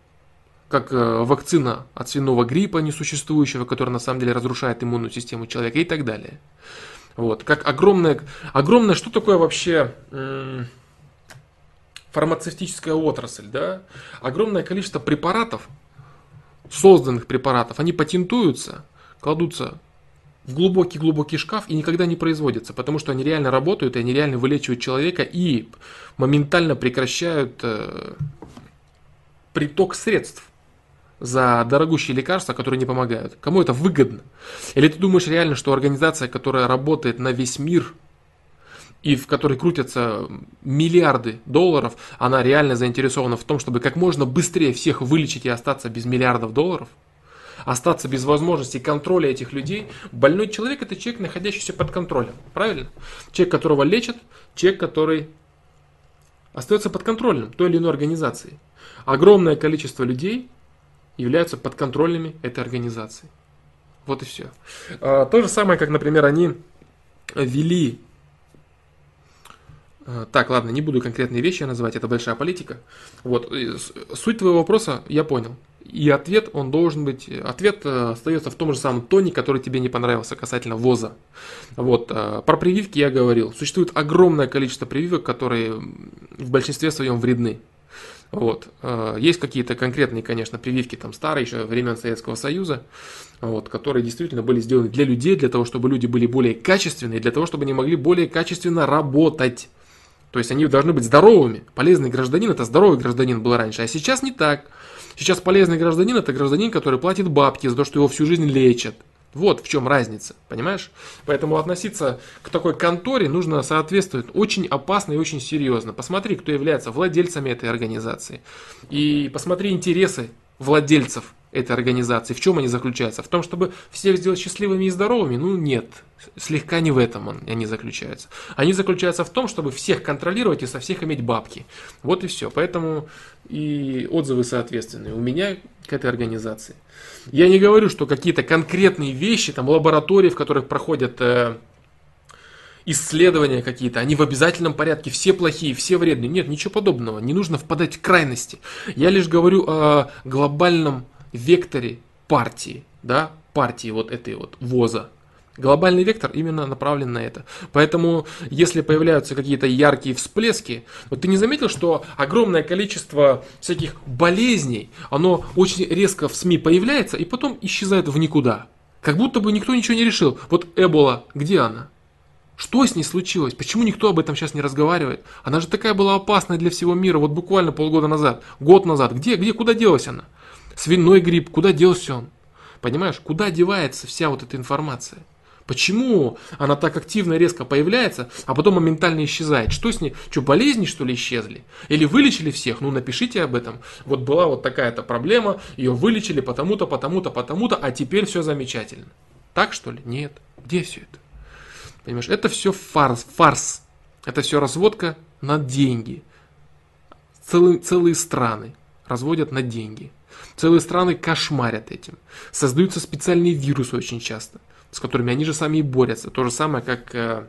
как э, вакцина от свиного гриппа несуществующего, который на самом деле разрушает иммунную систему человека и так далее. Вот, как огромное, огромное, что такое вообще фармацевтическая отрасль, да? Огромное количество препаратов, созданных препаратов, они патентуются, кладутся в глубокий-глубокий шкаф и никогда не производятся, потому что они реально работают, и они реально вылечивают человека и моментально прекращают э, приток средств за дорогущие лекарства, которые не помогают. Кому это выгодно? Или ты думаешь реально, что организация, которая работает на весь мир и в которой крутятся миллиарды долларов, она реально заинтересована в том, чтобы как можно быстрее всех вылечить и остаться без миллиардов долларов? Остаться без возможности контроля этих людей. Больной человек это человек, находящийся под контролем. Правильно? Человек, которого лечат, человек, который остается под контролем той или иной организации. Огромное количество людей являются подконтрольными этой организации. Вот и все. А, то же самое, как, например, они вели а, так, ладно, не буду конкретные вещи называть, это большая политика. Вот, суть твоего вопроса я понял. И ответ, он должен быть, ответ э, остается в том же самом тоне, который тебе не понравился касательно ВОЗа. Вот, э, про прививки я говорил. Существует огромное количество прививок, которые в большинстве своем вредны. Вот. Э, есть какие-то конкретные, конечно, прививки там старые, еще времен Советского Союза, вот, которые действительно были сделаны для людей, для того, чтобы люди были более качественные, для того, чтобы они могли более качественно работать. То есть они должны быть здоровыми. Полезный гражданин это здоровый гражданин был раньше, а сейчас не так. Сейчас полезный гражданин это гражданин, который платит бабки за то, что его всю жизнь лечат. Вот в чем разница, понимаешь? Поэтому относиться к такой конторе нужно соответствовать очень опасно и очень серьезно. Посмотри, кто является владельцами этой организации. И посмотри интересы владельцев этой организации. В чем они заключаются? В том, чтобы всех сделать счастливыми и здоровыми? Ну нет, слегка не в этом они заключаются. Они заключаются в том, чтобы всех контролировать и со всех иметь бабки. Вот и все. Поэтому и отзывы соответственные у меня к этой организации. Я не говорю, что какие-то конкретные вещи, там лаборатории, в которых проходят э, исследования какие-то, они в обязательном порядке все плохие, все вредные. Нет, ничего подобного. Не нужно впадать в крайности. Я лишь говорю о глобальном векторе партии, да, партии вот этой вот ВОЗа, Глобальный вектор именно направлен на это. Поэтому, если появляются какие-то яркие всплески, вот ты не заметил, что огромное количество всяких болезней, оно очень резко в СМИ появляется и потом исчезает в никуда. Как будто бы никто ничего не решил. Вот Эбола, где она? Что с ней случилось? Почему никто об этом сейчас не разговаривает? Она же такая была опасная для всего мира, вот буквально полгода назад, год назад. Где, где, куда делась она? Свиной грипп, куда делся он? Понимаешь, куда девается вся вот эта информация? Почему она так активно и резко появляется, а потом моментально исчезает? Что с ней? Что, болезни что ли исчезли? Или вылечили всех? Ну напишите об этом. Вот была вот такая-то проблема, ее вылечили потому-то, потому-то, потому-то, а теперь все замечательно. Так что ли? Нет. Где все это? Понимаешь, это все фарс, фарс. Это все разводка на деньги. Целые, целые страны разводят на деньги. Целые страны кошмарят этим. Создаются специальные вирусы очень часто, с которыми они же сами и борются. То же самое, как э,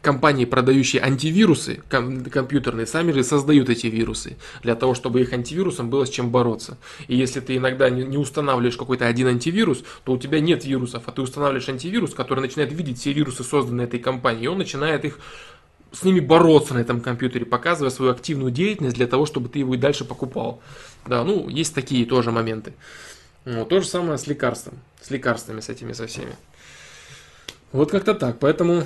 компании, продающие антивирусы ком- компьютерные, сами же создают эти вирусы для того, чтобы их антивирусом было с чем бороться. И если ты иногда не устанавливаешь какой-то один антивирус, то у тебя нет вирусов, а ты устанавливаешь антивирус, который начинает видеть все вирусы, созданные этой компанией, и он начинает их с ними бороться на этом компьютере, показывая свою активную деятельность для того, чтобы ты его и дальше покупал. Да, ну, есть такие тоже моменты. Ну, то же самое с лекарством, с лекарствами, с этими со всеми. Вот как-то так, поэтому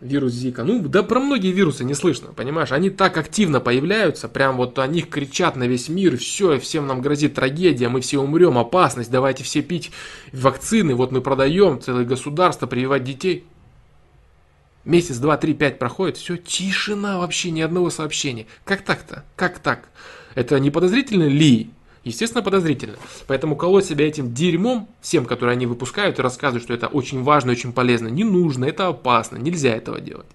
вирус Зика. Ну, да про многие вирусы не слышно, понимаешь? Они так активно появляются, прям вот о них кричат на весь мир, все, всем нам грозит трагедия, мы все умрем, опасность, давайте все пить вакцины, вот мы продаем целое государство, прививать детей. Месяц, два, три, пять проходит, все, тишина вообще, ни одного сообщения. Как так-то? Как так? Это не подозрительно ли? Естественно, подозрительно. Поэтому колоть себя этим дерьмом, всем, которые они выпускают и рассказывают, что это очень важно, очень полезно, не нужно, это опасно, нельзя этого делать.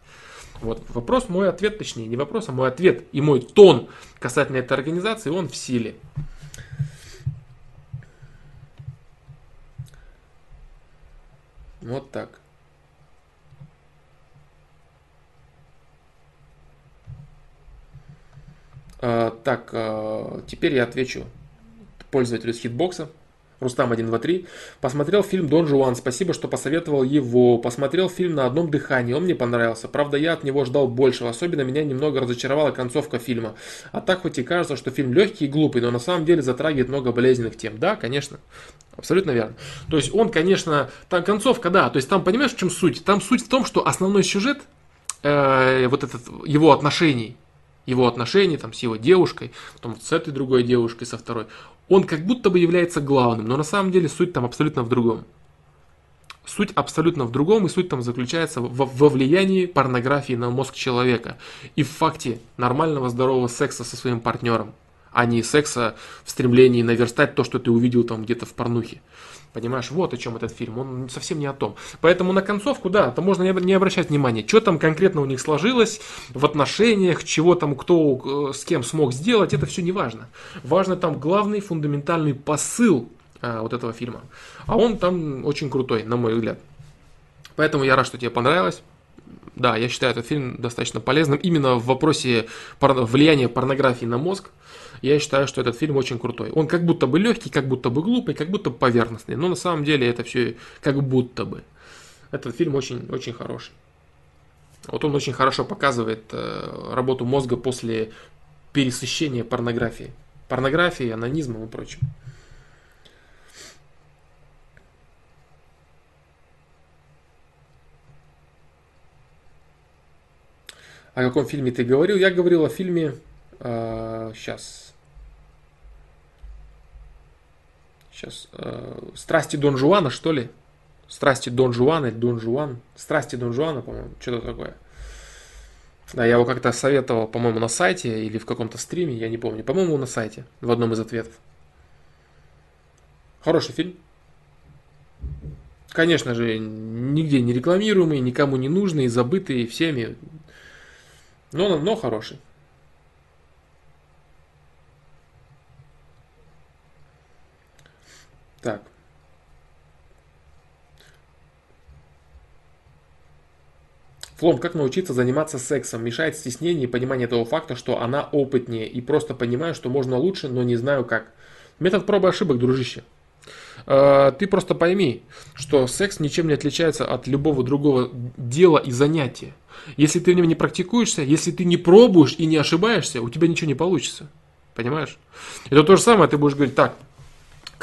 Вот вопрос, мой ответ, точнее, не вопрос, а мой ответ и мой тон касательно этой организации, он в силе. Вот так. Так, а, теперь я отвечу пользователю с хитбокса. Рустам 123. Посмотрел фильм Дон Жуан. Спасибо, что посоветовал его. Посмотрел фильм на одном дыхании. Он мне понравился. Правда, я от него ждал большего. Особенно меня немного разочаровала концовка фильма. А так хоть и кажется, что фильм легкий и глупый, но на самом деле затрагивает много болезненных тем. Да, конечно. Абсолютно верно. То есть он, конечно, там концовка, да. То есть там понимаешь, в чем суть? Там суть в том, что основной сюжет э, вот этот его отношений его отношений там, с его девушкой, потом с этой другой девушкой, со второй, он как будто бы является главным, но на самом деле суть там абсолютно в другом. Суть абсолютно в другом, и суть там заключается во, во влиянии порнографии на мозг человека и в факте нормального здорового секса со своим партнером, а не секса в стремлении наверстать то, что ты увидел там где-то в порнухе. Понимаешь, вот о чем этот фильм, он совсем не о том. Поэтому на концовку, да, то можно не обращать внимания, что там конкретно у них сложилось в отношениях, чего там кто э, с кем смог сделать, это все не важно. Важно там главный фундаментальный посыл а, вот этого фильма. А он там очень крутой, на мой взгляд. Поэтому я рад, что тебе понравилось. Да, я считаю этот фильм достаточно полезным именно в вопросе влияния порнографии на мозг я считаю, что этот фильм очень крутой. Он как будто бы легкий, как будто бы глупый, как будто бы поверхностный, но на самом деле это все как будто бы. Этот фильм очень, очень хороший. Вот он очень хорошо показывает э, работу мозга после пересыщения порнографии. Порнографии, анонизмом и прочим. О каком фильме ты говорил? Я говорил о фильме... Э, сейчас. Сейчас. Э, Страсти Дон Жуана, что ли? Страсти Дон Жуана или Дон Жуан? Страсти Дон Жуана, по-моему, что-то такое. Да, я его как-то советовал, по-моему, на сайте или в каком-то стриме, я не помню. По-моему, на сайте, в одном из ответов. Хороший фильм. Конечно же, нигде не рекламируемый, никому не нужный, забытый всеми. Но, но хороший. Так. Флом, как научиться заниматься сексом? Мешает стеснение и понимание того факта, что она опытнее. И просто понимаю, что можно лучше, но не знаю как. Метод пробы ошибок, дружище. э, ты просто пойми, что секс ничем не отличается от любого другого дела и занятия. Если ты в нем не практикуешься, если ты не пробуешь и не ошибаешься, у тебя ничего не получится. Понимаешь? Это то же самое, ты будешь говорить, так,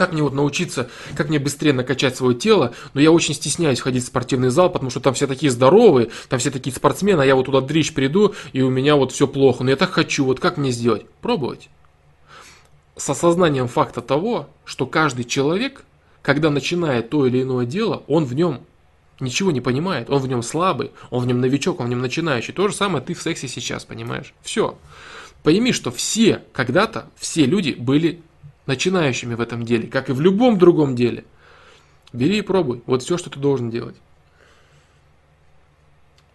как мне вот научиться, как мне быстрее накачать свое тело, но я очень стесняюсь ходить в спортивный зал, потому что там все такие здоровые, там все такие спортсмены, а я вот туда дрищ приду, и у меня вот все плохо, но я так хочу, вот как мне сделать? Пробовать. С осознанием факта того, что каждый человек, когда начинает то или иное дело, он в нем ничего не понимает, он в нем слабый, он в нем новичок, он в нем начинающий. То же самое ты в сексе сейчас, понимаешь? Все. Пойми, что все когда-то, все люди были начинающими в этом деле, как и в любом другом деле. Бери и пробуй. Вот все, что ты должен делать.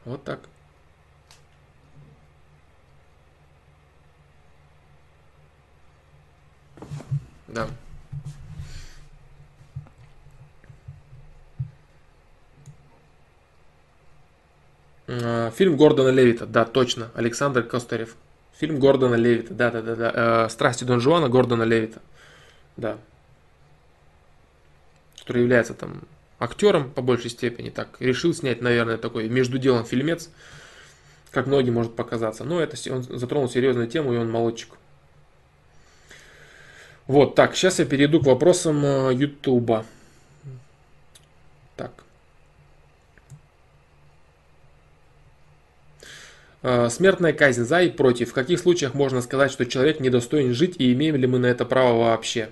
Вот так. Да. А, фильм Гордона Левита, да, точно, Александр Костарев. Фильм Гордона Левита, да, да, да. Страсти Дон Жуана Гордона Левита. Да. Который является там актером по большей степени, так решил снять, наверное, такой между делом фильмец, как многим может показаться. Но это он затронул серьезную тему, и он молодчик. Вот, так, сейчас я перейду к вопросам э, Ютуба. Так. Э, смертная казнь за и против. В каких случаях можно сказать, что человек недостоин жить и имеем ли мы на это право вообще?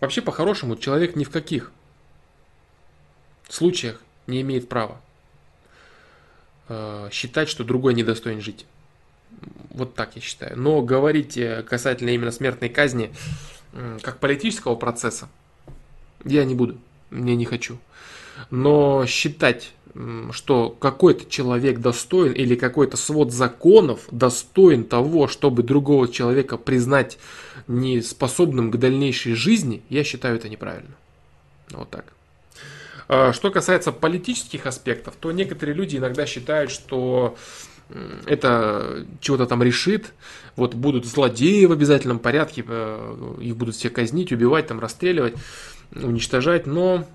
Вообще, по-хорошему, человек ни в каких случаях не имеет права э, считать, что другой недостоин жить. Вот так я считаю. Но говорить э, касательно именно смертной казни, как политического процесса, я не буду, мне не хочу. Но считать что какой-то человек достоин или какой-то свод законов достоин того, чтобы другого человека признать неспособным к дальнейшей жизни, я считаю это неправильно. Вот так. А, что касается политических аспектов, то некоторые люди иногда считают, что это чего-то там решит, вот будут злодеи в обязательном порядке, э, их будут все казнить, убивать, там расстреливать, уничтожать, но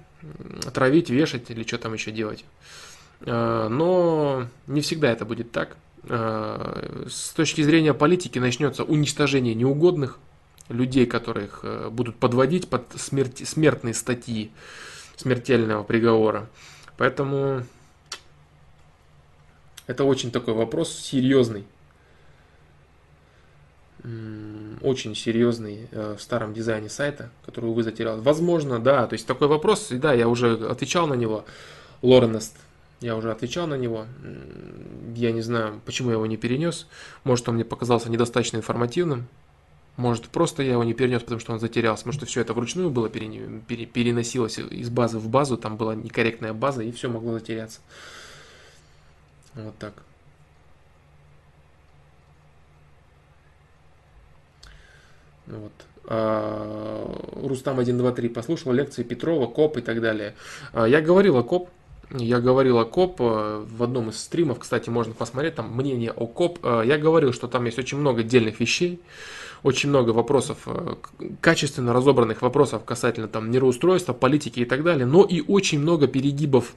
травить, вешать или что там еще делать. А, но не всегда это будет так. А, с точки зрения политики начнется уничтожение неугодных людей, которых э, будут подводить под смерть, смертные статьи смертельного приговора. Поэтому это очень такой вопрос серьезный. Очень серьезный э, в старом дизайне сайта, который, увы, затерял. Возможно, да, то есть такой вопрос, и да, я уже отвечал на него. Лоренест я уже отвечал на него. Я не знаю, почему я его не перенес. Может, он мне показался недостаточно информативным. Может, просто я его не перенес, потому что он затерялся. Может, все это вручную было переносилось из базы в базу. Там была некорректная база, и все могло затеряться. Вот так. Вот. А, Рустам 123 послушал лекции Петрова, КОБ и так далее. А, я говорил о КОБ, я говорил о КОБ э, в одном из стримов, кстати, можно посмотреть там мнение о КОБ. Э, я говорил, что там есть очень много отдельных вещей, очень много вопросов, э, качественно разобранных вопросов касательно там мироустройства, политики и так далее, но и очень много перегибов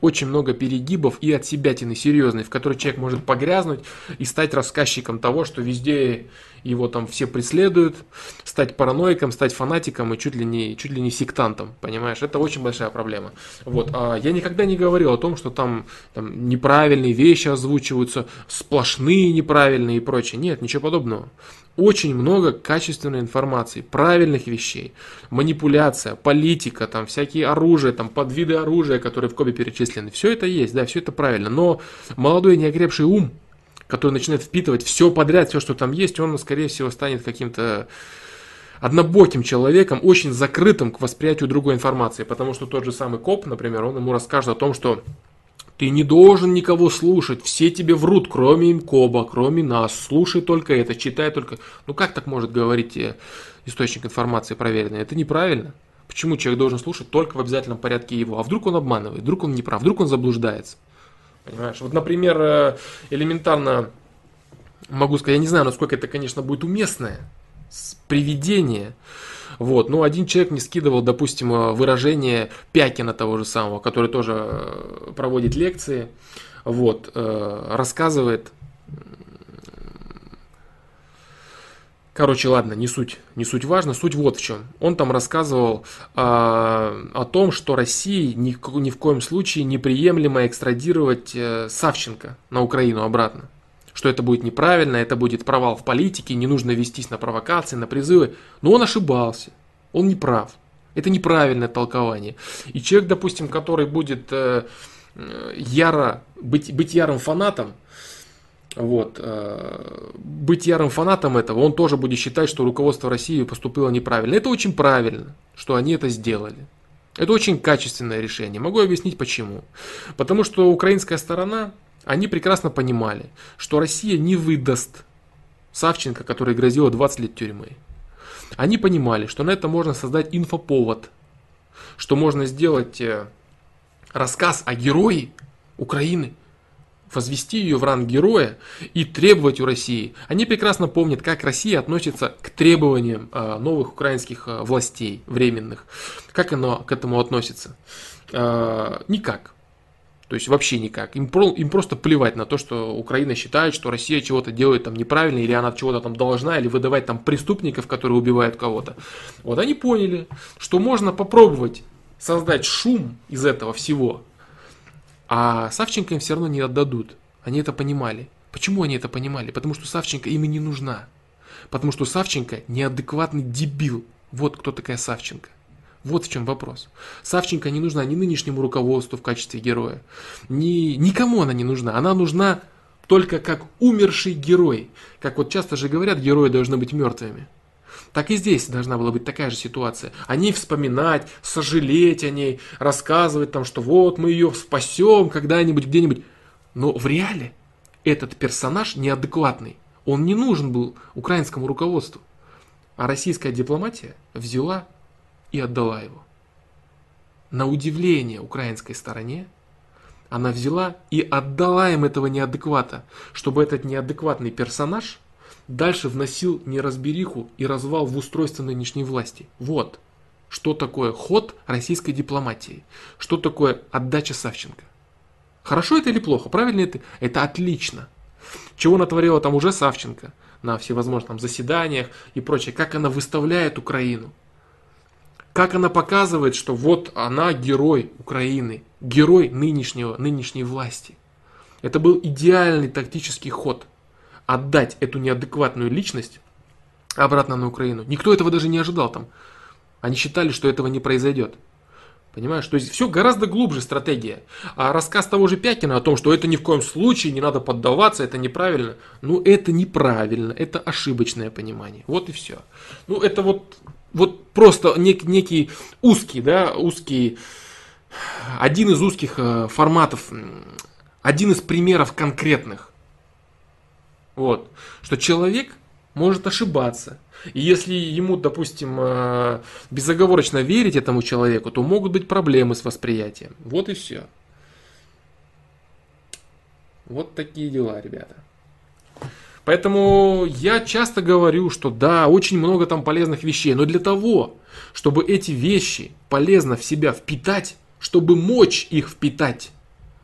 очень много перегибов и от себятины серьезной, в которой человек может погрязнуть и стать рассказчиком того, что везде его там все преследуют, стать параноиком, стать фанатиком и чуть ли не, чуть ли не сектантом, понимаешь? Это очень большая проблема. Вот. А я никогда не говорил о том, что там, там неправильные вещи озвучиваются, сплошные неправильные и прочее. Нет, ничего подобного очень много качественной информации, правильных вещей, манипуляция, политика, там всякие оружия, там подвиды оружия, которые в Кобе перечислены. Все это есть, да, все это правильно. Но молодой неокрепший ум, который начинает впитывать все подряд, все, что там есть, он, скорее всего, станет каким-то однобоким человеком, очень закрытым к восприятию другой информации. Потому что тот же самый коп, например, он ему расскажет о том, что ты не должен никого слушать, все тебе врут, кроме Имкоба, кроме нас. Слушай только это, читай только. Ну как так может говорить э, источник информации проверенный? Это неправильно. Почему человек должен слушать только в обязательном порядке его? А вдруг он обманывает, вдруг он не прав, вдруг он заблуждается? Понимаешь? Вот, например, э, элементарно могу сказать, я не знаю, насколько это, конечно, будет уместное приведение. Вот. Но один человек не скидывал, допустим, э, выражение Пякина того же самого, который тоже э, проводит лекции, вот, рассказывает Короче, ладно, не суть, не суть важно, суть вот в чем. Он там рассказывал э, о том, что России ни, ни в коем случае неприемлемо экстрадировать э, Савченко на Украину обратно. Что это будет неправильно, это будет провал в политике, не нужно вестись на провокации, на призывы. Но он ошибался, он не прав. Это неправильное толкование. И человек, допустим, который будет э, э яро, быть, быть ярым фанатом вот, э, быть ярым фанатом этого, он тоже будет считать, что руководство России поступило неправильно. Это очень правильно, что они это сделали. Это очень качественное решение. Могу объяснить почему. Потому что украинская сторона, они прекрасно понимали, что Россия не выдаст Савченко, который грозил 20 лет тюрьмы. Они понимали, что на это можно создать инфоповод, что можно сделать э, рассказ о герое Украины – возвести ее в ранг героя и требовать у России. Они прекрасно помнят, как Россия относится к требованиям э, новых украинских э, властей временных. Как оно к этому относится? Никак. То есть вообще никак. Им, про, им просто плевать на то, что Украина считает, что Россия чего-то делает там неправильно, или она чего-то там должна, или выдавать там преступников, которые убивают кого-то. Вот они поняли, что можно попробовать создать шум из этого всего, а Савченко им все равно не отдадут. Они это понимали. Почему они это понимали? Потому что Савченко им и не нужна. Потому что Савченко неадекватный дебил. Вот кто такая Савченко. Вот в чем вопрос. Савченко не нужна ни нынешнему руководству в качестве героя, ни, никому она не нужна. Она нужна только как умерший герой. Как вот часто же говорят, герои должны быть мертвыми. Так и здесь должна была быть такая же ситуация. О ней вспоминать, сожалеть о ней, рассказывать там, что вот мы ее спасем когда-нибудь, где-нибудь. Но в реале этот персонаж неадекватный. Он не нужен был украинскому руководству. А российская дипломатия взяла и отдала его. На удивление украинской стороне, она взяла и отдала им этого неадеквата, чтобы этот неадекватный персонаж дальше вносил неразбериху и развал в устройство нынешней власти. Вот, что такое ход российской дипломатии, что такое отдача Савченко. Хорошо это или плохо? Правильно это? Это отлично. Чего натворила там уже Савченко на всевозможных там, заседаниях и прочее. Как она выставляет Украину. Как она показывает, что вот она герой Украины, герой нынешнего, нынешней власти. Это был идеальный тактический ход – отдать эту неадекватную личность обратно на Украину. Никто этого даже не ожидал там. Они считали, что этого не произойдет. Понимаешь? То есть все гораздо глубже стратегия. А рассказ того же Пякина о том, что это ни в коем случае не надо поддаваться, это неправильно. Ну, это неправильно, это ошибочное понимание. Вот и все. Ну, это вот, вот просто нек, некий узкий, да, узкий, один из узких э, форматов, один из примеров конкретных вот. Что человек может ошибаться. И если ему, допустим, э, безоговорочно верить этому человеку, то могут быть проблемы с восприятием. Вот и все. Вот такие дела, ребята. Поэтому я часто говорю, что да, очень много там полезных вещей, но для того, чтобы эти вещи полезно в себя впитать, чтобы мочь их впитать,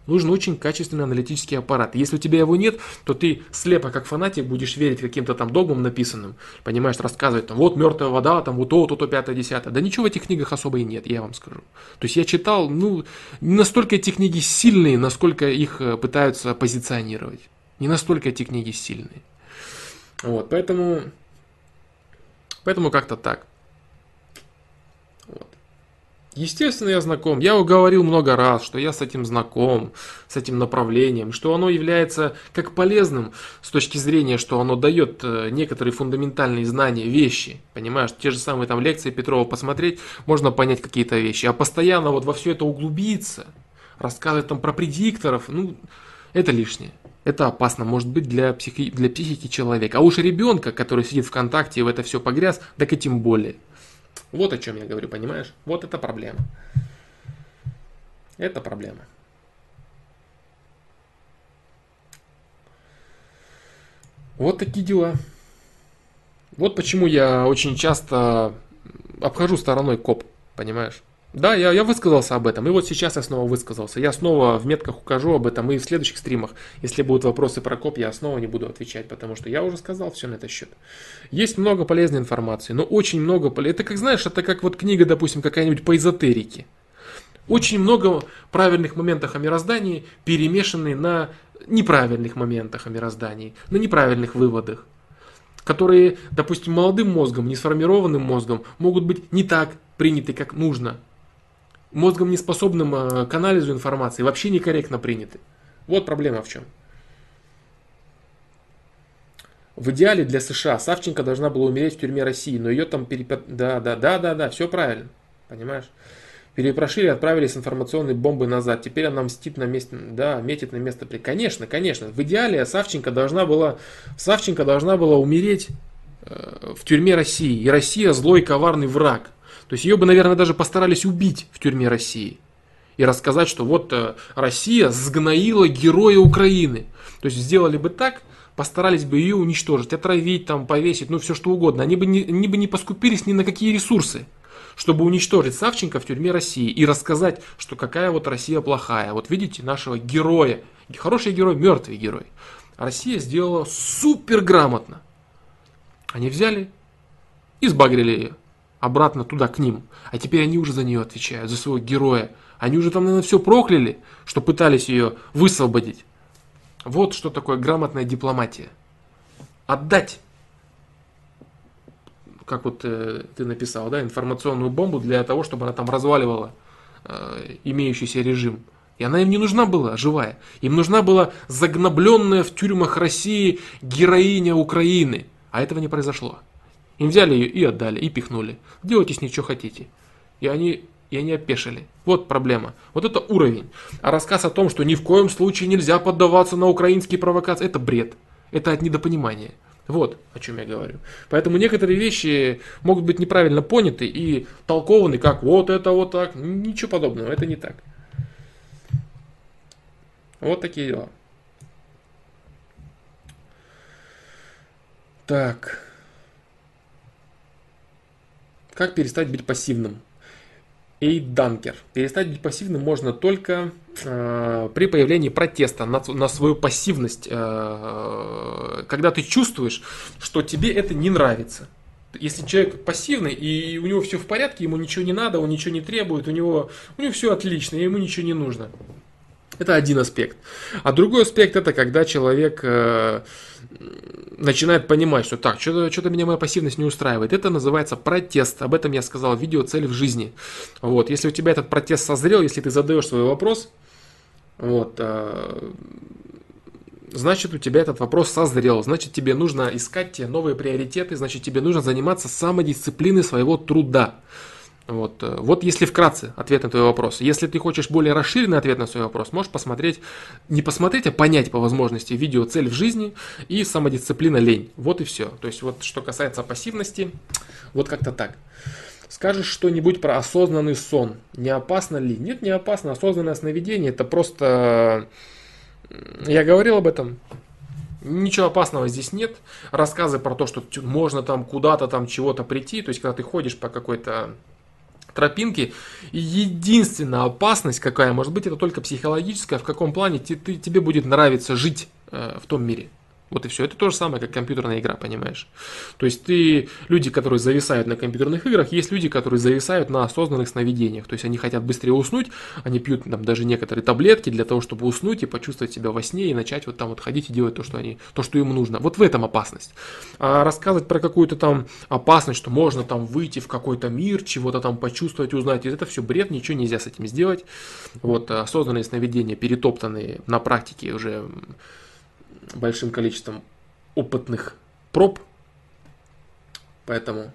нужен очень качественный аналитический аппарат. Если у тебя его нет, то ты слепо, как фанатик, будешь верить каким-то там догмам написанным, понимаешь, рассказывать, там, вот мертвая вода, там, вот то, то, то, пятое, десятое. Да ничего в этих книгах особо и нет, я вам скажу. То есть я читал, ну, не настолько эти книги сильные, насколько их э, пытаются позиционировать. Не настолько эти книги сильные. Вот, поэтому, поэтому как-то так. Естественно, я знаком. Я говорил много раз, что я с этим знаком, с этим направлением, что оно является как полезным с точки зрения, что оно дает э, некоторые фундаментальные знания, вещи. Понимаешь, те же самые там лекции Петрова посмотреть, можно понять какие-то вещи. А постоянно вот во все это углубиться, рассказывать там про предикторов, ну, это лишнее. Это опасно может быть для, психи, для психики человека. А уж ребенка, который сидит вконтакте и в это все погряз, так и тем более. Вот о чем я говорю, понимаешь? Вот это проблема. Это проблема. Вот такие дела. Вот почему я очень часто обхожу стороной коп, понимаешь? Да, я, я высказался об этом, и вот сейчас я снова высказался. Я снова в метках укажу об этом, и в следующих стримах, если будут вопросы про коп, я снова не буду отвечать, потому что я уже сказал все на этот счет. Есть много полезной информации, но очень много... Это как, знаешь, это как вот книга, допустим, какая-нибудь по эзотерике. Очень много правильных моментов о мироздании перемешаны на неправильных моментах о мироздании, на неправильных выводах которые, допустим, молодым мозгом, не сформированным мозгом, могут быть не так приняты, как нужно мозгом неспособным э, к анализу информации, вообще некорректно приняты. Вот проблема в чем. В идеале для США Савченко должна была умереть в тюрьме России, но ее там перепят... Да, да, да, да, да, все правильно. Понимаешь? Перепрошили, отправили с информационной бомбой назад. Теперь она мстит на месте, да, метит на место. Конечно, конечно. В идеале Савченко должна была, Савченко должна была умереть э, в тюрьме России. И Россия злой, коварный враг. То есть ее бы, наверное, даже постарались убить в тюрьме России. И рассказать, что вот э, Россия сгноила героя Украины. То есть сделали бы так, постарались бы ее уничтожить, отравить, там, повесить, ну все что угодно. Они бы не, они бы не поскупились ни на какие ресурсы, чтобы уничтожить Савченко в тюрьме России и рассказать, что какая вот Россия плохая. Вот видите нашего героя. Хороший герой, мертвый герой. Россия сделала супер грамотно. Они взяли и сбагрили ее обратно туда, к ним. А теперь они уже за нее отвечают, за своего героя. Они уже там, наверное, все прокляли, что пытались ее высвободить. Вот что такое грамотная дипломатия. Отдать, как вот э, ты написал, да, информационную бомбу для того, чтобы она там разваливала э, имеющийся режим. И она им не нужна была живая. Им нужна была загнобленная в тюрьмах России героиня Украины. А этого не произошло. Им взяли ее и отдали, и пихнули. Делайте с ней что хотите. И они, и они опешили. Вот проблема. Вот это уровень. А рассказ о том, что ни в коем случае нельзя поддаваться на украинские провокации, это бред. Это от недопонимания. Вот о чем я говорю. Поэтому некоторые вещи могут быть неправильно поняты и толкованы как вот это вот так. Ничего подобного, это не так. Вот такие дела. Так. Как перестать быть пассивным? Эйданкер. Перестать быть пассивным можно только э, при появлении протеста на, на свою пассивность, э, когда ты чувствуешь, что тебе это не нравится. Если человек пассивный и у него все в порядке, ему ничего не надо, он ничего не требует, у него, у него все отлично, ему ничего не нужно. *laughs* Это один аспект. А другой аспект это когда человек э, начинает понимать, что так, что-то, что-то меня моя пассивность не устраивает. Это называется протест. Об этом я сказал в видео «Цель в жизни». Вот, если у тебя этот протест созрел, если ты задаешь свой вопрос, вот, э, значит у тебя этот вопрос созрел, значит тебе нужно искать те новые приоритеты, значит тебе нужно заниматься самодисциплиной своего труда. Вот, э, вот если вкратце ответ на твой вопрос. Если ты хочешь более расширенный ответ на свой вопрос, можешь посмотреть, не посмотреть, а понять по возможности видео «Цель в жизни» и «Самодисциплина лень». Вот и все. То есть вот что касается пассивности, вот как-то так. Скажешь что-нибудь про осознанный сон. Не опасно ли? Нет, не опасно. Осознанное сновидение это просто... Я говорил об этом. Ничего опасного здесь нет. Рассказы про то, что можно там куда-то там чего-то прийти. То есть, когда ты ходишь по какой-то тропинки. И единственная опасность какая может быть, это только психологическая, в каком плане тебе будет нравиться жить э, в том мире. Вот и все. Это то же самое, как компьютерная игра, понимаешь? То есть ты, люди, которые зависают на компьютерных играх, есть люди, которые зависают на осознанных сновидениях. То есть они хотят быстрее уснуть, они пьют там даже некоторые таблетки для того, чтобы уснуть и почувствовать себя во сне и начать вот там вот ходить и делать то, что они, то, что им нужно. Вот в этом опасность. А рассказывать про какую-то там опасность, что можно там выйти в какой-то мир, чего-то там почувствовать, узнать, это все бред, ничего нельзя с этим сделать. Вот осознанные сновидения, перетоптанные на практике уже большим количеством опытных проб. Поэтому,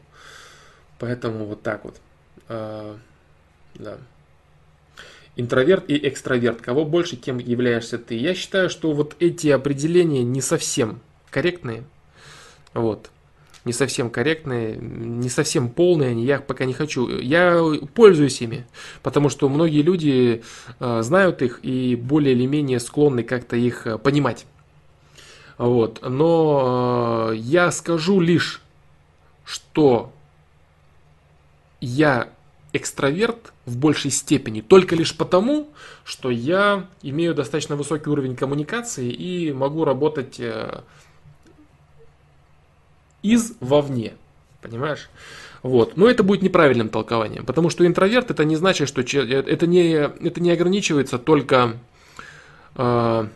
поэтому вот так вот. А, да. Интроверт и экстраверт. Кого больше, кем являешься ты? Я считаю, что вот эти определения не совсем корректные. Вот. Не совсем корректные, не совсем полные они, я пока не хочу. Я пользуюсь ими, потому что многие люди э, знают их и более или менее склонны как-то их э, понимать. Вот. Но э, я скажу лишь, что я экстраверт в большей степени только лишь потому, что я имею достаточно высокий уровень коммуникации и могу работать э, из вовне. Понимаешь? Вот. Но это будет неправильным толкованием, потому что интроверт это не значит, что э, это не, это не ограничивается только э,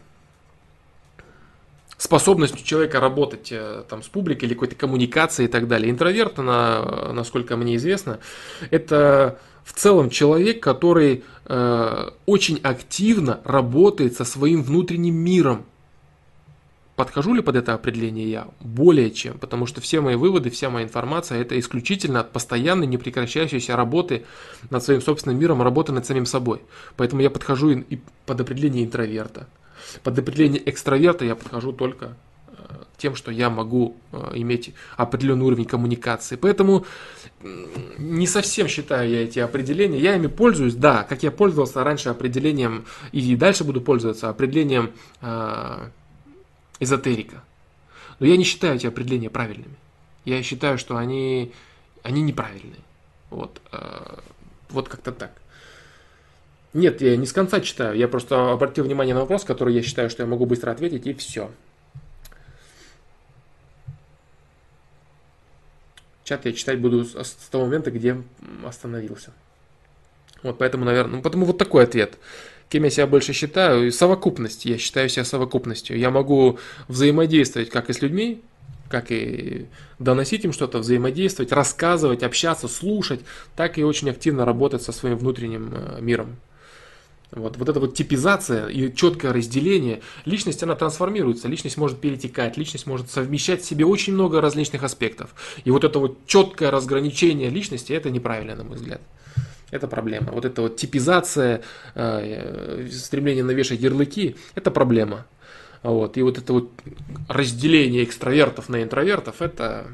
способностью человека работать э, там, с публикой или какой-то коммуникацией и так далее. Интроверт, на, насколько мне известно, это в целом человек, который э, очень активно работает со своим внутренним миром. Подхожу ли под это определение я? Более чем, потому что все мои выводы, вся моя информация это исключительно от постоянной непрекращающейся работы над своим собственным миром, работы над самим собой. Поэтому я подхожу и под определение интроверта. Под определение экстраверта я подхожу только э, тем, что я могу э, иметь определенный уровень коммуникации. Поэтому не совсем считаю я эти определения. Я ими пользуюсь, да, как я пользовался раньше определением, и дальше буду пользоваться определением э, эзотерика. Но я не считаю эти определения правильными. Я считаю, что они, они неправильные. Вот, вот как-то так. Нет, я не с конца читаю. Я просто обратил внимание на вопрос, который я считаю, что я могу быстро ответить, и все. Чат я читать буду с того момента, где остановился. Вот поэтому, наверное, ну, потому вот такой ответ. Кем я себя больше считаю? Совокупность. Я считаю себя совокупностью. Я могу взаимодействовать как и с людьми, как и доносить им что-то, взаимодействовать, рассказывать, общаться, слушать, так и очень активно работать со своим внутренним э, миром. Вот, вот эта вот типизация и четкое разделение, личность, она трансформируется, личность может перетекать, личность может совмещать в себе очень много различных аспектов. И вот это вот четкое разграничение личности, это неправильно, на мой взгляд. Это проблема. Вот эта вот типизация, э, стремление навешать ярлыки, это проблема. Вот. И вот это вот разделение экстравертов на интровертов, это,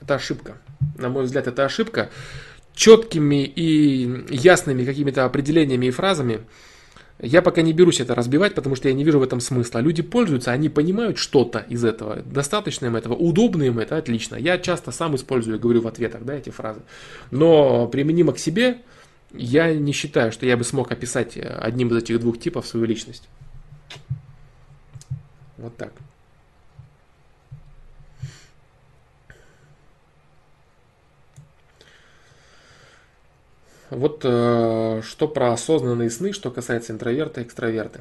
это ошибка. На мой взгляд, это ошибка четкими и ясными какими-то определениями и фразами, я пока не берусь это разбивать, потому что я не вижу в этом смысла. Люди пользуются, они понимают что-то из этого. Достаточно им этого, удобно им это, отлично. Я часто сам использую, говорю в ответах, да, эти фразы. Но применимо к себе, я не считаю, что я бы смог описать одним из этих двух типов свою личность. Вот так. Вот э, что про осознанные сны, что касается интроверта и экстраверта.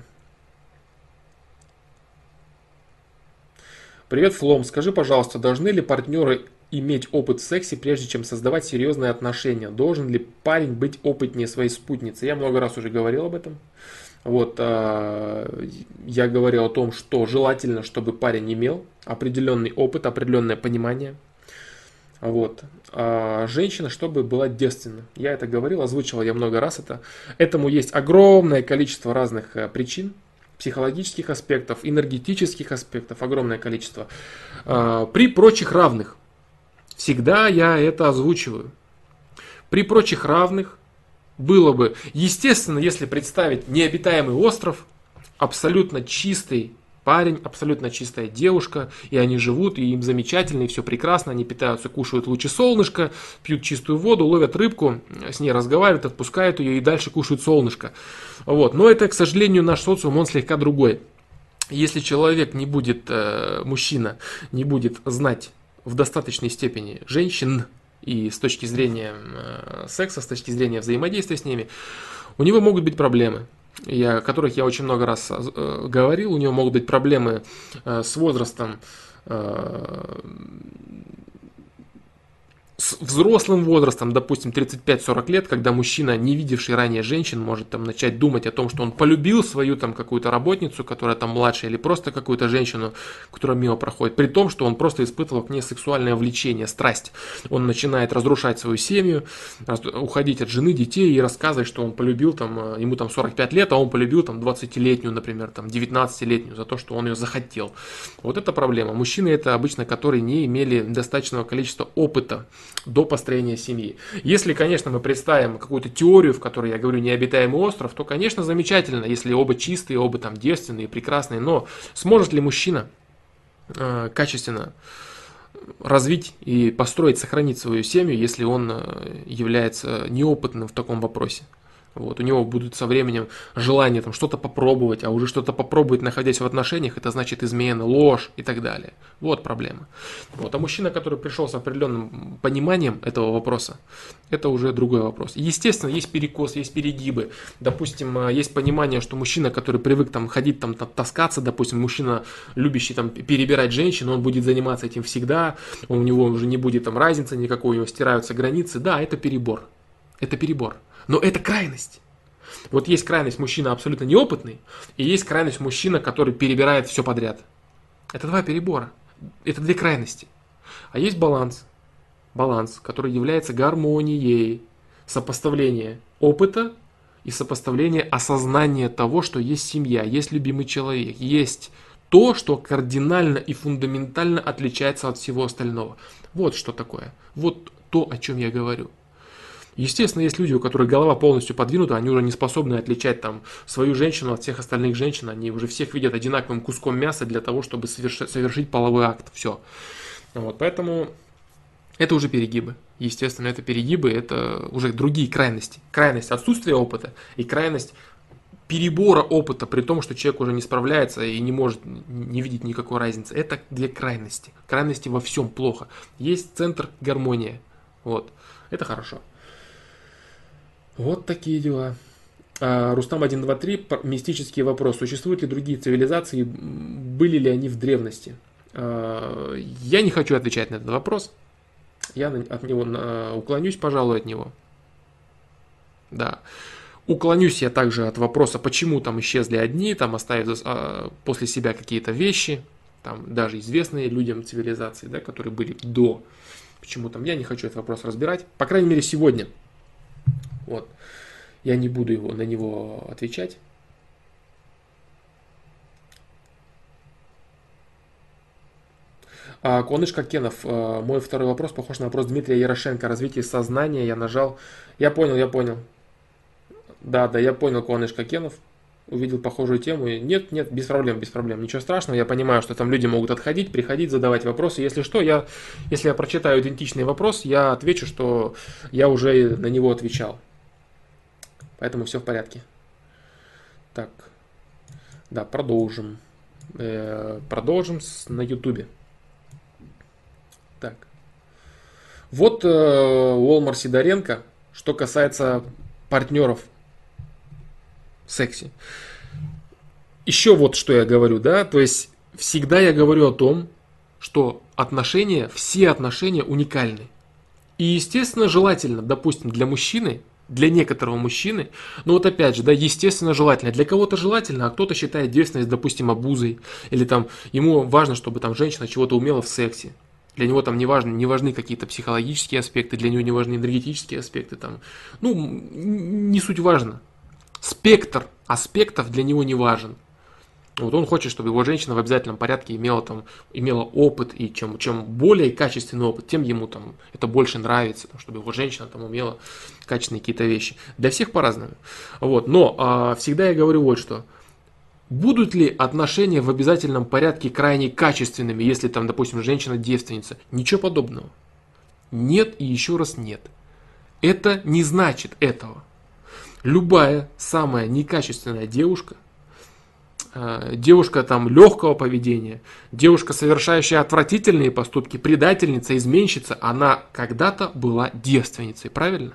Привет, Флом. Скажи, пожалуйста, должны ли партнеры иметь опыт в сексе, прежде чем создавать серьезные отношения? Должен ли парень быть опытнее своей спутницы? Я много раз уже говорил об этом. Вот, э, я говорил о том, что желательно, чтобы парень имел определенный опыт, определенное понимание вот. А женщина, чтобы была девственна. Я это говорил, озвучивал я много раз это. Этому есть огромное количество разных э, причин, психологических аспектов, энергетических аспектов, огромное количество. А, при прочих равных. Всегда я это озвучиваю. При прочих равных было бы, естественно, если представить необитаемый остров, абсолютно чистый, парень, абсолютно чистая девушка, и они живут, и им замечательно, и все прекрасно, они питаются, кушают лучи солнышка, пьют чистую воду, ловят рыбку, с ней разговаривают, отпускают ее и дальше кушают солнышко. Вот. Но это, к сожалению, наш социум, он слегка другой. Если человек не будет, э, мужчина, не будет знать в достаточной степени женщин, и с точки зрения э, секса, с точки зрения взаимодействия с ними, у него могут быть проблемы я, о которых я очень много раз э, говорил, у него могут быть проблемы э, с возрастом э, с взрослым возрастом, допустим, 35-40 лет, когда мужчина, не видевший ранее женщин, может там начать думать о том, что он полюбил свою там какую-то работницу, которая там младшая, или просто какую-то женщину, которая мимо проходит, при том, что он просто испытывал к ней сексуальное влечение, страсть. Он начинает разрушать свою семью, уходить от жены, детей и рассказывать, что он полюбил там, э, ему там 45 лет, а он полюбил там 20-летнюю, например, там 19-летнюю за то, что он ее захотел. Вот это проблема. Мужчины это обычно, которые не имели достаточного количества опыта до построения семьи. Если, конечно, мы представим какую-то теорию, в которой я говорю необитаемый остров, то, конечно, замечательно, если оба чистые, оба там девственные, прекрасные, но сможет ли мужчина э, качественно развить и построить, сохранить свою семью, если он э, является неопытным в таком вопросе. Вот, у него будут со временем желание там что-то попробовать, а уже что-то попробовать, находясь в отношениях, это значит измена, ложь и так далее. Вот проблема. Вот, а мужчина, который пришел с определенным пониманием этого вопроса, это уже другой вопрос. Естественно, есть перекос, есть перегибы. Допустим, а, есть понимание, что мужчина, который привык там ходить, там, таскаться, допустим, мужчина, любящий там перебирать женщин, он будет заниматься этим всегда, у него уже не будет там разницы никакой, у него стираются границы. Да, это перебор. Это перебор. Но это крайность. Вот есть крайность мужчина абсолютно неопытный, и есть крайность мужчина, который перебирает все подряд. Это два перебора. Это две крайности. А есть баланс. Баланс, который является гармонией сопоставления опыта и сопоставления осознания того, что есть семья, есть любимый человек, есть то, что кардинально и фундаментально отличается от всего остального. Вот что такое. Вот то, о чем я говорю. Естественно, есть люди, у которых голова полностью подвинута, они уже не способны отличать там свою женщину от всех остальных женщин, они уже всех видят одинаковым куском мяса для того, чтобы совершить, совершить половой акт. Все. Вот, поэтому это уже перегибы. Естественно, это перегибы, это уже другие крайности. Крайность отсутствия опыта и крайность перебора опыта, при том, что человек уже не справляется и не может не видеть никакой разницы. Это две крайности. Крайности во всем плохо. Есть центр гармония. Вот. Это хорошо. Вот такие дела. А, Рустам 123, мистический вопрос. Существуют ли другие цивилизации, были ли они в древности? А, я не хочу отвечать на этот вопрос. Я от него уклонюсь, пожалуй, от него. Да. Уклонюсь я также от вопроса, почему там исчезли одни, там оставив а, после себя какие-то вещи, там даже известные людям цивилизации, да, которые были до. Почему там, я не хочу этот вопрос разбирать. По крайней мере, сегодня – вот. Я не буду его, на него отвечать. А, Куаныш Кокенов, а, мой второй вопрос похож на вопрос Дмитрия Ярошенко. Развитие сознания, я нажал. Я понял, я понял. Да, да, я понял, Куаныш Кокенов. Увидел похожую тему. Нет, нет, без проблем, без проблем. Ничего страшного. Я понимаю, что там люди могут отходить, приходить, задавать вопросы. Если что, я, если я прочитаю идентичный вопрос, я отвечу, что я уже на него отвечал. Поэтому все в порядке. Так. Да, продолжим. Э, продолжим с, на ютубе. Так. Вот э, Уолмар Сидоренко, что касается партнеров в сексе. Еще вот что я говорю, да, то есть всегда я говорю о том, что отношения, все отношения уникальны. И, естественно, желательно, допустим, для мужчины для некоторого мужчины, ну вот опять же, да, естественно желательно. Для кого-то желательно, а кто-то считает девственность, допустим, обузой. Или там ему важно, чтобы там женщина чего-то умела в сексе. Для него там не, важно, не важны какие-то психологические аспекты, для него не важны энергетические аспекты. Там. Ну, не суть важно. Спектр аспектов для него не важен. Вот он хочет, чтобы его женщина в обязательном порядке имела, там, имела опыт, и чем, чем более качественный опыт, тем ему там, это больше нравится, там, чтобы его женщина там, умела качественные какие-то вещи. Для всех по-разному. Вот. Но а, всегда я говорю вот что. Будут ли отношения в обязательном порядке крайне качественными, если там, допустим, женщина девственница? Ничего подобного. Нет и еще раз нет. Это не значит этого. Любая самая некачественная девушка – девушка там легкого поведения, девушка, совершающая отвратительные поступки, предательница, изменщица, она когда-то была девственницей, правильно?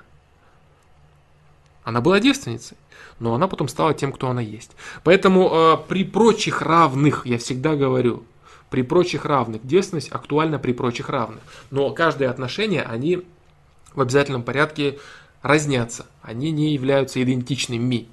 Она была девственницей, но она потом стала тем, кто она есть. Поэтому э, при прочих равных, я всегда говорю, при прочих равных, девственность актуальна при прочих равных. Но каждые отношения, они в обязательном порядке разнятся, они не являются идентичными.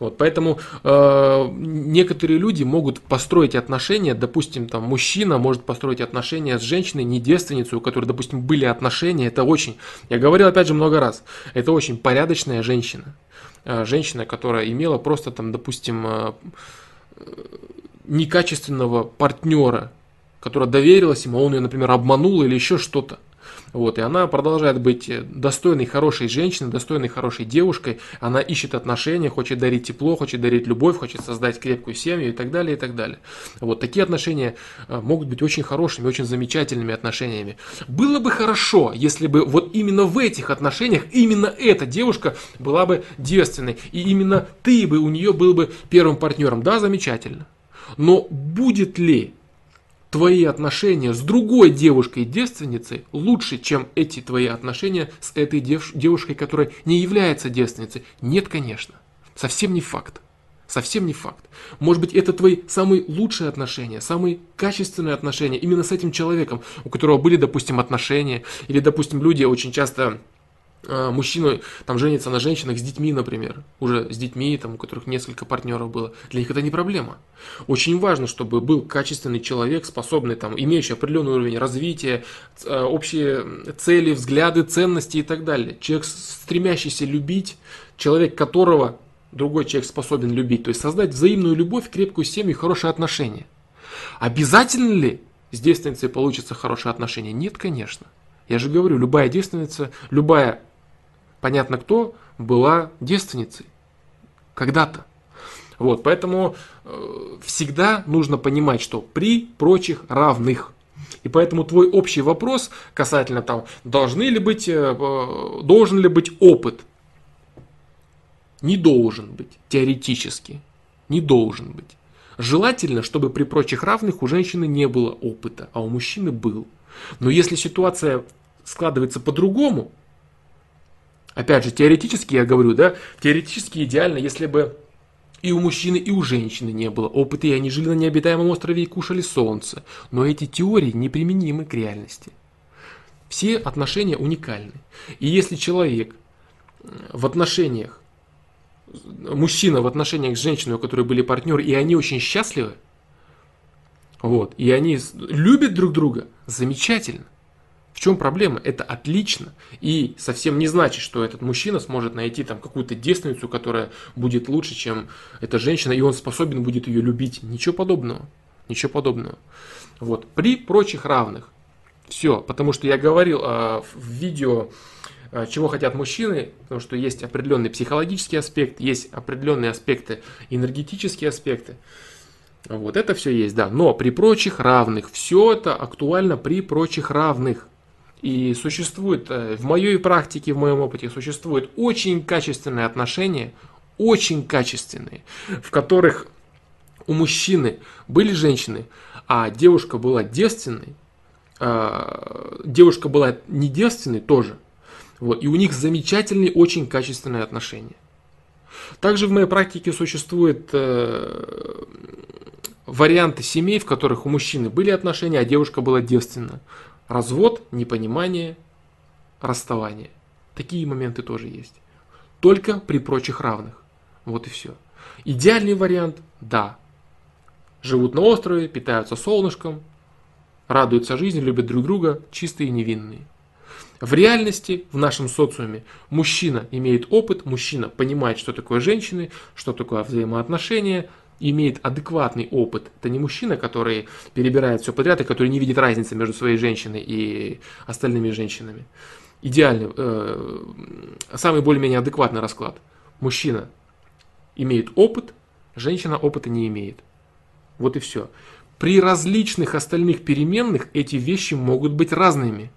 Вот, поэтому э, некоторые люди могут построить отношения, допустим, там мужчина может построить отношения с женщиной, не девственницей, у которой, допустим, были отношения. Это очень, я говорил опять же много раз, это очень порядочная женщина. Э, женщина, которая имела просто там, допустим, э, некачественного партнера, которая доверилась ему, а он ее, например, обманул или еще что-то. Вот, и она продолжает быть достойной, хорошей женщиной, достойной, хорошей девушкой. Она ищет отношения, хочет дарить тепло, хочет дарить любовь, хочет создать крепкую семью и так далее, и так далее. Вот такие отношения э, могут быть очень хорошими, очень замечательными отношениями. Было бы хорошо, если бы вот именно в этих отношениях именно эта девушка была бы девственной, и именно ты бы у нее был бы первым партнером. Да, замечательно. Но будет ли твои отношения с другой девушкой-девственницей лучше, чем эти твои отношения с этой дев- девушкой, которая не является девственницей? Нет, конечно. Совсем не факт. Совсем не факт. Может быть, это твои самые лучшие отношения, самые качественные отношения именно с этим человеком, у которого были, допустим, отношения, или, допустим, люди очень часто мужчина там женится на женщинах с детьми, например, уже с детьми, там, у которых несколько партнеров было, для них это не проблема. Очень важно, чтобы был качественный человек, способный, там, имеющий определенный уровень развития, а, общие цели, взгляды, ценности и так далее. Человек, стремящийся любить, человек, которого другой человек способен любить, то есть создать взаимную любовь, крепкую семью хорошие отношения. Обязательно ли с девственницей получится хорошие отношения? Нет, конечно. Я же говорю, любая девственница, любая понятно кто, была девственницей. Когда-то. Вот, поэтому э, всегда нужно понимать, что при прочих равных. И поэтому твой общий вопрос касательно там, должны ли быть, э, э должен ли быть опыт, не должен быть, теоретически, не должен быть. Желательно, чтобы при прочих равных у женщины не было опыта, а у мужчины был. Но если ситуация складывается по-другому, Опять же, теоретически я говорю, да, теоретически идеально, если бы и у мужчины, и у женщины не было опыта, и они жили на необитаемом острове и кушали солнце. Но эти теории неприменимы к реальности. Все отношения уникальны. И если человек в отношениях, мужчина в отношениях с женщиной, у которой были партнеры, и они очень счастливы, вот, и они любят друг друга, замечательно. В чем проблема? Это отлично. И совсем не значит, что этот мужчина сможет найти там какую-то девственницу, которая будет лучше, чем эта женщина, и он способен будет ее любить. Ничего подобного. Ничего подобного. Вот. При прочих равных. Все. Потому что я говорил э, в видео, э, чего хотят мужчины, потому что есть определенный психологический аспект, есть определенные аспекты, энергетические аспекты. Вот это все есть, да. Но при прочих равных. Все это актуально при прочих равных. И существует, э, в моей практике, в моем опыте, существуют очень качественные отношения, очень качественные, в которых у мужчины были женщины, а девушка была девственной, а девушка была не девственной тоже. Вот, и у них замечательные, очень качественные отношения. Также в моей практике существуют э, варианты семей, в которых у мужчины были отношения, а девушка была девственна. Развод, непонимание, расставание. Такие моменты тоже есть. Только при прочих равных. Вот и все. Идеальный вариант – да. Живут на острове, питаются солнышком, радуются жизни, любят друг друга, чистые и невинные. В реальности, в нашем социуме, мужчина имеет опыт, мужчина понимает, что такое женщины, что такое взаимоотношения, имеет адекватный опыт. Это не мужчина, который перебирает все подряд и который не видит разницы между своей женщиной и остальными женщинами. Идеальный, э, самый более-менее адекватный расклад. Мужчина имеет опыт, женщина опыта не имеет. Вот и все. При различных остальных переменных эти вещи могут быть разными.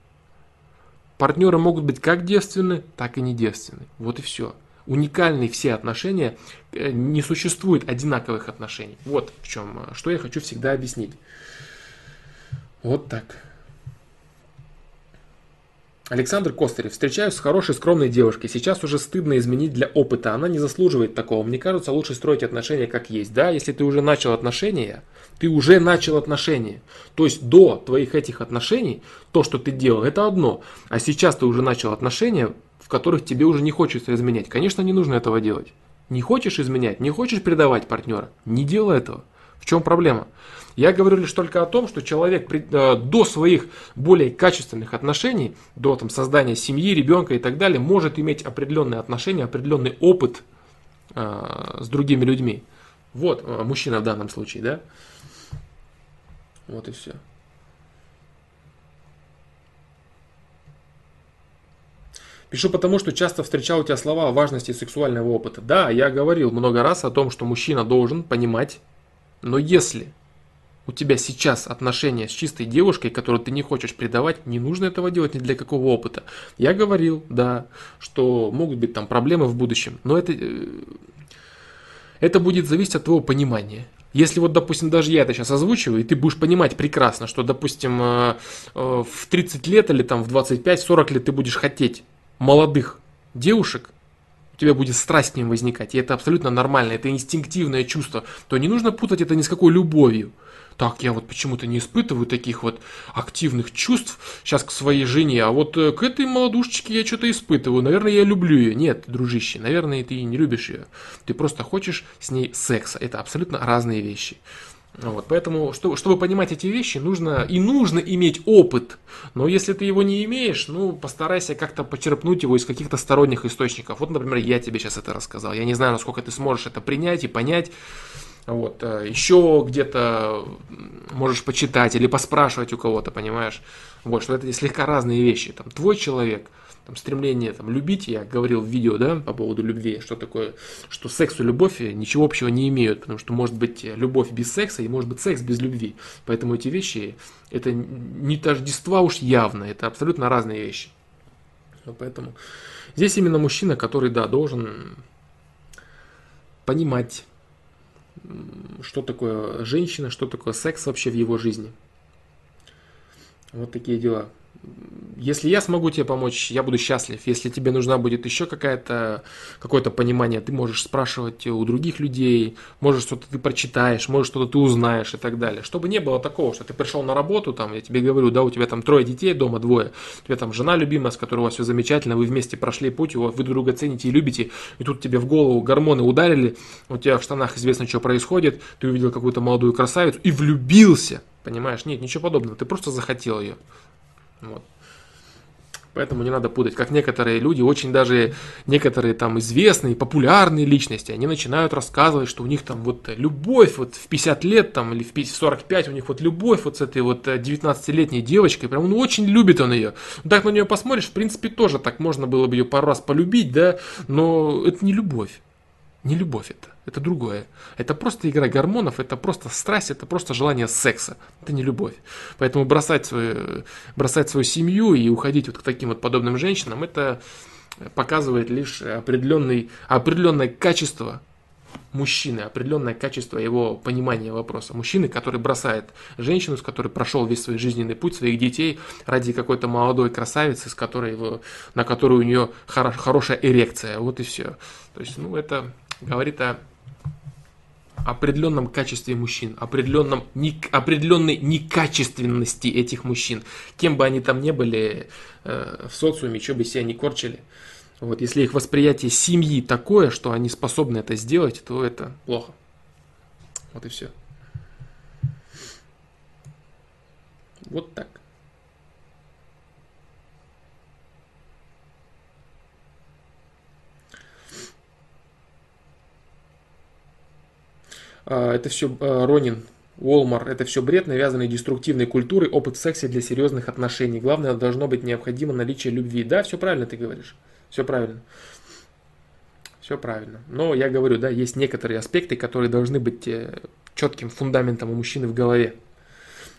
Партнеры могут быть как девственны, так и не девственны. Вот и все уникальны все отношения, э, не существует одинаковых отношений. Вот в чем, э, что я хочу всегда объяснить. Вот так. Александр Костырев. Встречаюсь с хорошей, скромной девушкой. Сейчас уже стыдно изменить для опыта. Она не заслуживает такого. Мне кажется, лучше строить отношения как есть. Да, если ты уже начал отношения, ты уже начал отношения. То есть до твоих этих отношений, то, что ты делал, это одно. А сейчас ты уже начал отношения, в которых тебе уже не хочется изменять. Конечно, не нужно этого делать. Не хочешь изменять, не хочешь предавать партнера, не делай этого. В чем проблема? Я говорю лишь только о том, что человек э, до своих более качественных отношений, до там, создания семьи, ребенка и так далее, может иметь определенные отношения, определенный опыт э, с другими людьми. Вот, э, мужчина в данном случае, да? Вот и все. Пишу потому, что часто встречал у тебя слова о важности сексуального опыта. Да, я говорил много раз о том, что мужчина должен понимать, но если у тебя сейчас отношения с чистой девушкой, которую ты не хочешь предавать, не нужно этого делать ни для какого опыта. Я говорил, да, что могут быть там проблемы в будущем, но это, э, это будет зависеть от твоего понимания. Если вот, допустим, даже я это сейчас озвучиваю, и ты будешь понимать прекрасно, что, допустим, э, э, в 30 лет или там в 25-40 лет ты будешь хотеть молодых девушек, у тебя будет страсть к ним возникать, и это абсолютно нормально, это инстинктивное чувство, то не нужно путать это ни с какой любовью. Так, я вот почему-то не испытываю таких вот активных чувств сейчас к своей жене, а вот э, к этой молодушечке я что-то испытываю. Наверное, я люблю ее. Нет, дружище, наверное, ты не любишь ее. Ты просто хочешь с ней секса. Это абсолютно разные вещи. Вот, поэтому, чтобы, чтобы понимать эти вещи, нужно и нужно иметь опыт. Но если ты его не имеешь, ну, постарайся как-то почерпнуть его из каких-то сторонних источников. Вот, например, я тебе сейчас это рассказал. Я не знаю, насколько ты сможешь это принять и понять. Вот, э, еще где-то можешь почитать или поспрашивать у кого-то, понимаешь? Вот, что это слегка разные вещи. Там, твой человек – там, стремление там, любить, я говорил в видео, да, по поводу любви, что такое, что секс и любовь ничего общего не имеют, потому что может быть любовь без секса и может быть секс без любви. Поэтому эти вещи, это не тождества уж явно, это абсолютно разные вещи. Поэтому здесь именно мужчина, который, да, должен понимать, что такое женщина, что такое секс вообще в его жизни. Вот такие дела если я смогу тебе помочь, я буду счастлив. Если тебе нужна будет еще какая-то, какое-то понимание, ты можешь спрашивать у других людей, можешь что-то ты прочитаешь, можешь что-то ты узнаешь и так далее. Чтобы не было такого, что ты пришел на работу, там, я тебе говорю, да, у тебя там трое детей дома, двое, у тебя там жена любимая, с которой у вас все замечательно, вы вместе прошли путь, вы друг друга цените и любите, и тут тебе в голову гормоны ударили, у тебя в штанах известно, что происходит, ты увидел какую-то молодую красавицу и влюбился, понимаешь? Нет, ничего подобного, ты просто захотел ее. Вот. Поэтому не надо путать. Как некоторые люди, очень даже некоторые там известные, популярные личности, они начинают рассказывать, что у них там вот любовь вот в 50 лет там или в 45 у них вот любовь вот с этой вот 19-летней девочкой. Прям он очень любит он ее. Так на нее посмотришь, в принципе тоже так можно было бы ее пару раз полюбить, да, но это не любовь. Не любовь это. Это другое. Это просто игра гормонов, это просто страсть, это просто желание секса. Это не любовь. Поэтому бросать свою, бросать свою семью и уходить вот к таким вот подобным женщинам, это показывает лишь определенный, определенное качество мужчины, определенное качество его понимания вопроса. Мужчины, который бросает женщину, с которой прошел весь свой жизненный путь, своих детей, ради какой-то молодой красавицы, с которой его, на которую у нее хоро, хорошая эрекция. Вот и все. То есть, ну, это говорит о определенном качестве мужчин, определенном, не, определенной некачественности этих мужчин. Кем бы они там не были э, в социуме, что бы себя не корчили. Вот, если их восприятие семьи такое, что они способны это сделать, то это плохо. Вот и все. Вот так. Это все а, Ронин, Уолмар, это все бред, навязанный деструктивной культурой, опыт в сексе для серьезных отношений. Главное, должно быть необходимо наличие любви. Да, все правильно ты говоришь. Все правильно. Все правильно. Но я говорю, да, есть некоторые аспекты, которые должны быть э, четким фундаментом у мужчины в голове.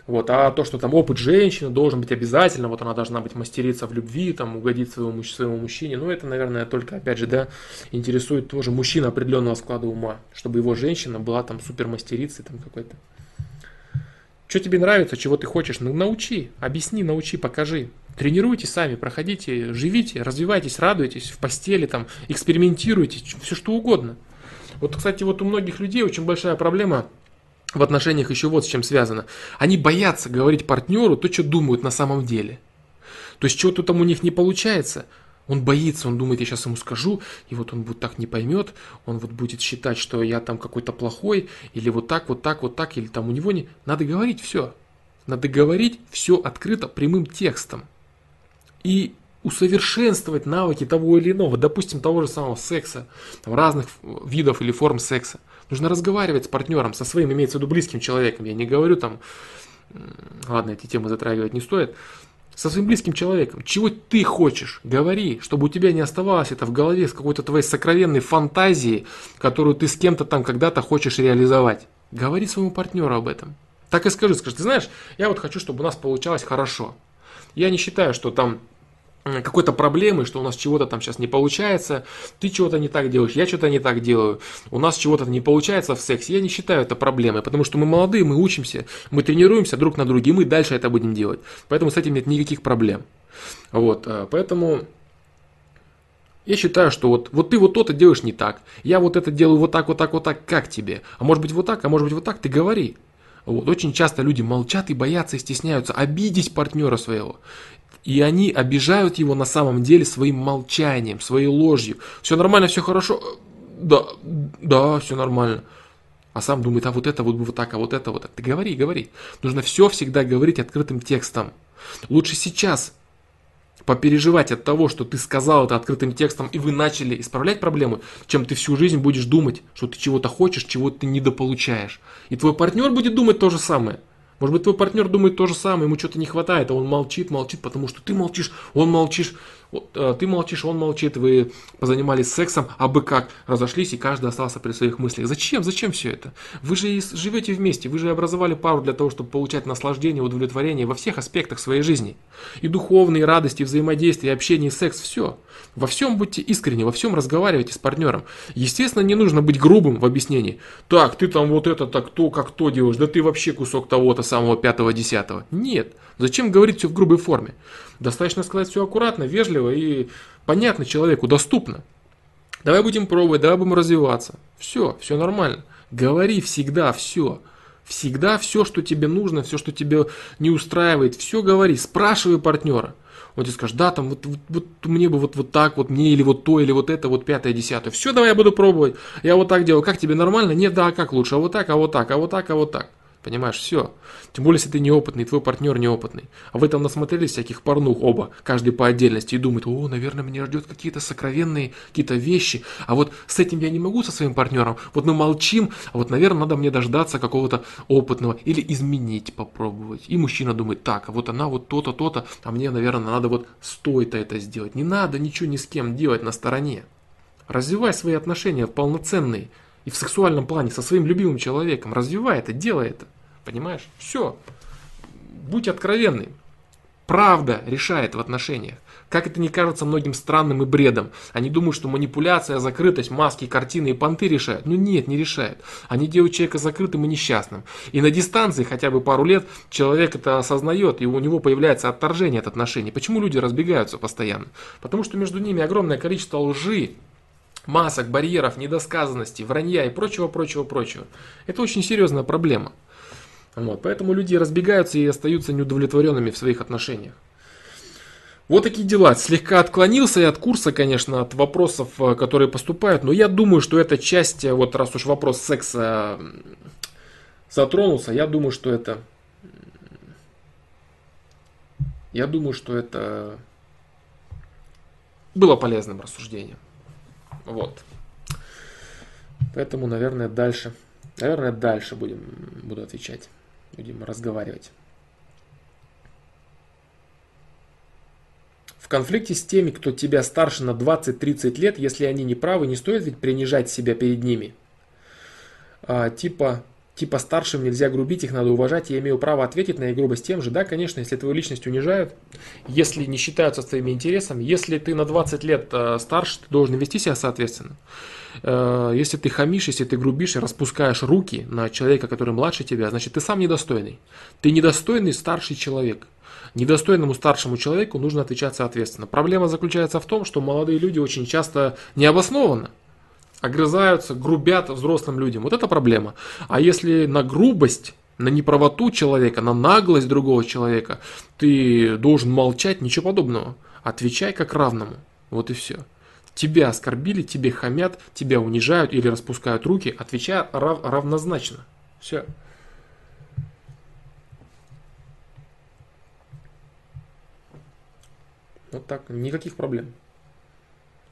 Вот, а то, что там опыт женщины должен быть обязательно, вот она должна быть мастерица в любви, там, угодить своему, своему мужчине, ну, это, наверное, только, опять же, да, интересует тоже мужчина определенного склада ума, чтобы его женщина была там супер мастерицей там какой-то. Что тебе нравится, чего ты хочешь, ну, научи, объясни, научи, покажи. Тренируйтесь сами, проходите, живите, развивайтесь, радуйтесь в постели, там, экспериментируйте, все что угодно. Вот, кстати, вот у многих людей очень большая проблема – в отношениях еще вот с чем связано. Они боятся говорить партнеру то, что думают на самом деле. То есть что-то там у них не получается, он боится, он думает, я сейчас ему скажу, и вот он вот так не поймет, он вот будет считать, что я там какой-то плохой, или вот так, вот так, вот так, или там у него не... Надо говорить все. Надо говорить все открыто, прямым текстом. И усовершенствовать навыки того или иного, допустим, того же самого секса, там, разных видов или форм секса. Нужно разговаривать с партнером, со своим, имеется в виду близким человеком. Я не говорю там, ладно, эти темы затрагивать не стоит. со своим близким человеком. Чего ты хочешь, говори, чтобы у тебя не оставалось это в голове с какой-то твоей сокровенной фантазией, которую ты с кем-то там когда-то хочешь реализовать. Говори своему партнеру об этом. Так и скажи, скажи, ты знаешь, я вот хочу, чтобы у нас получалось хорошо. Я не считаю, что там какой-то проблемы, что у нас чего-то там сейчас не получается, ты чего-то не так делаешь, я что-то не так делаю, у нас чего-то не получается в сексе, я не считаю это проблемой, потому что мы молодые, мы учимся, мы тренируемся друг на друге, и мы дальше это будем делать. Поэтому с этим нет никаких проблем. Вот, э, поэтому я считаю, что вот, вот ты вот то-то делаешь не так, я вот это делаю вот так, вот так, вот так, как тебе? А может быть вот так, а может быть вот так, ты говори. Вот. Очень часто люди молчат и боятся и стесняются обидеть партнера своего. И они обижают его на самом деле своим молчанием, своей ложью. Все нормально, все хорошо. Да, да, все нормально. А сам думает, а вот это вот вот так, а вот это вот так. Ты говори, говори. Нужно все всегда говорить открытым текстом. Лучше сейчас попереживать от того, что ты сказал это открытым текстом, и вы начали исправлять проблему, чем ты всю жизнь будешь думать, что ты чего-то хочешь, чего ты недополучаешь. И твой партнер будет думать то же самое. Может быть, твой партнер думает то же самое, ему что-то не хватает, а он молчит, молчит, потому что ты молчишь, он молчишь, э, ты молчишь, он молчит, вы позанимались сексом, а бы как, разошлись, и каждый остался при своих мыслях. Зачем? Зачем все это? Вы же живете вместе, вы же образовали пару для того, чтобы получать наслаждение, удовлетворение во всех аспектах своей жизни. И духовные, и радости, и взаимодействие, и общение, и секс, все. Во всем будьте искренни, во всем разговаривайте с партнером. Естественно, не нужно быть грубым в объяснении. Так, ты там вот это так то, как то делаешь, да ты вообще кусок того-то самого пятого-десятого. Нет. Зачем говорить все в грубой форме? Достаточно сказать все аккуратно, вежливо и понятно человеку, доступно. Давай будем пробовать, давай будем развиваться. Все, все нормально. Говори всегда все. Всегда все, что тебе нужно, все, что тебе не устраивает, все говори. Спрашивай партнера. Он тебе скажет, да, там вот, вот, вот мне бы вот, вот так, вот мне или вот то, или вот это, вот пятое, десятое. Все, давай я буду пробовать. Я вот так делаю. Как тебе нормально? Нет, да, а как лучше? А вот так, а вот так, а вот так, а вот так. Понимаешь, все. Тем более, если ты неопытный, твой партнер неопытный. А вы там насмотрелись всяких порнух оба, каждый по отдельности, и думает, о, наверное, меня ждет какие-то сокровенные какие-то вещи. А вот с этим я не могу со своим партнером. Вот мы молчим, а вот, наверное, надо мне дождаться какого-то опытного или изменить, попробовать. И мужчина думает, так, а вот она вот то-то, то-то, а мне, наверное, надо вот стоит это сделать. Не надо ничего ни с кем делать на стороне. Развивай свои отношения полноценные и в сексуальном плане со своим любимым человеком. Развивай это, делай это. Понимаешь? Все. Будь откровенный. Правда решает в отношениях. Как это не кажется многим странным и бредом. Они думают, что манипуляция, закрытость, маски, картины и понты решают. Ну нет, не решают. Они делают человека закрытым и несчастным. И на дистанции хотя бы пару лет человек это осознает, и у него появляется отторжение от отношений. Почему люди разбегаются постоянно? Потому что между ними огромное количество лжи, масок, барьеров, недосказанности, вранья и прочего, прочего, прочего. Это очень серьезная проблема. Вот, поэтому люди разбегаются и остаются неудовлетворенными в своих отношениях. Вот такие дела. Слегка отклонился я от курса, конечно, от вопросов, э, которые поступают, но я думаю, что эта часть, э, вот раз уж вопрос секса затронулся, я думаю, что это... Я думаю, что это было полезным рассуждением. Вот. Поэтому, наверное, дальше, наверное, дальше будем, буду отвечать будем разговаривать. В конфликте с теми, кто тебя старше на 20-30 лет, если они не правы, не стоит ведь принижать себя перед ними. А, типа, типа старшим нельзя грубить, их надо уважать, я имею право ответить на их грубость тем же. Да, конечно, если твою личность унижают, если не считаются с твоими интересами, если ты на 20 лет э, старше, ты должен вести себя соответственно. Э, если ты хамишь, если ты грубишь и распускаешь руки на человека, который младше тебя, значит ты сам недостойный. Ты недостойный старший человек. Недостойному старшему человеку нужно отвечать соответственно. Проблема заключается в том, что молодые люди очень часто необоснованно огрызаются, грубят взрослым людям. Вот это проблема. А если на грубость на неправоту человека, на наглость другого человека, ты должен молчать, ничего подобного. Отвечай как равному. Вот и все. Тебя оскорбили, тебе хамят, тебя унижают или распускают руки, отвечая рав, равнозначно. Все. Вот так, никаких проблем.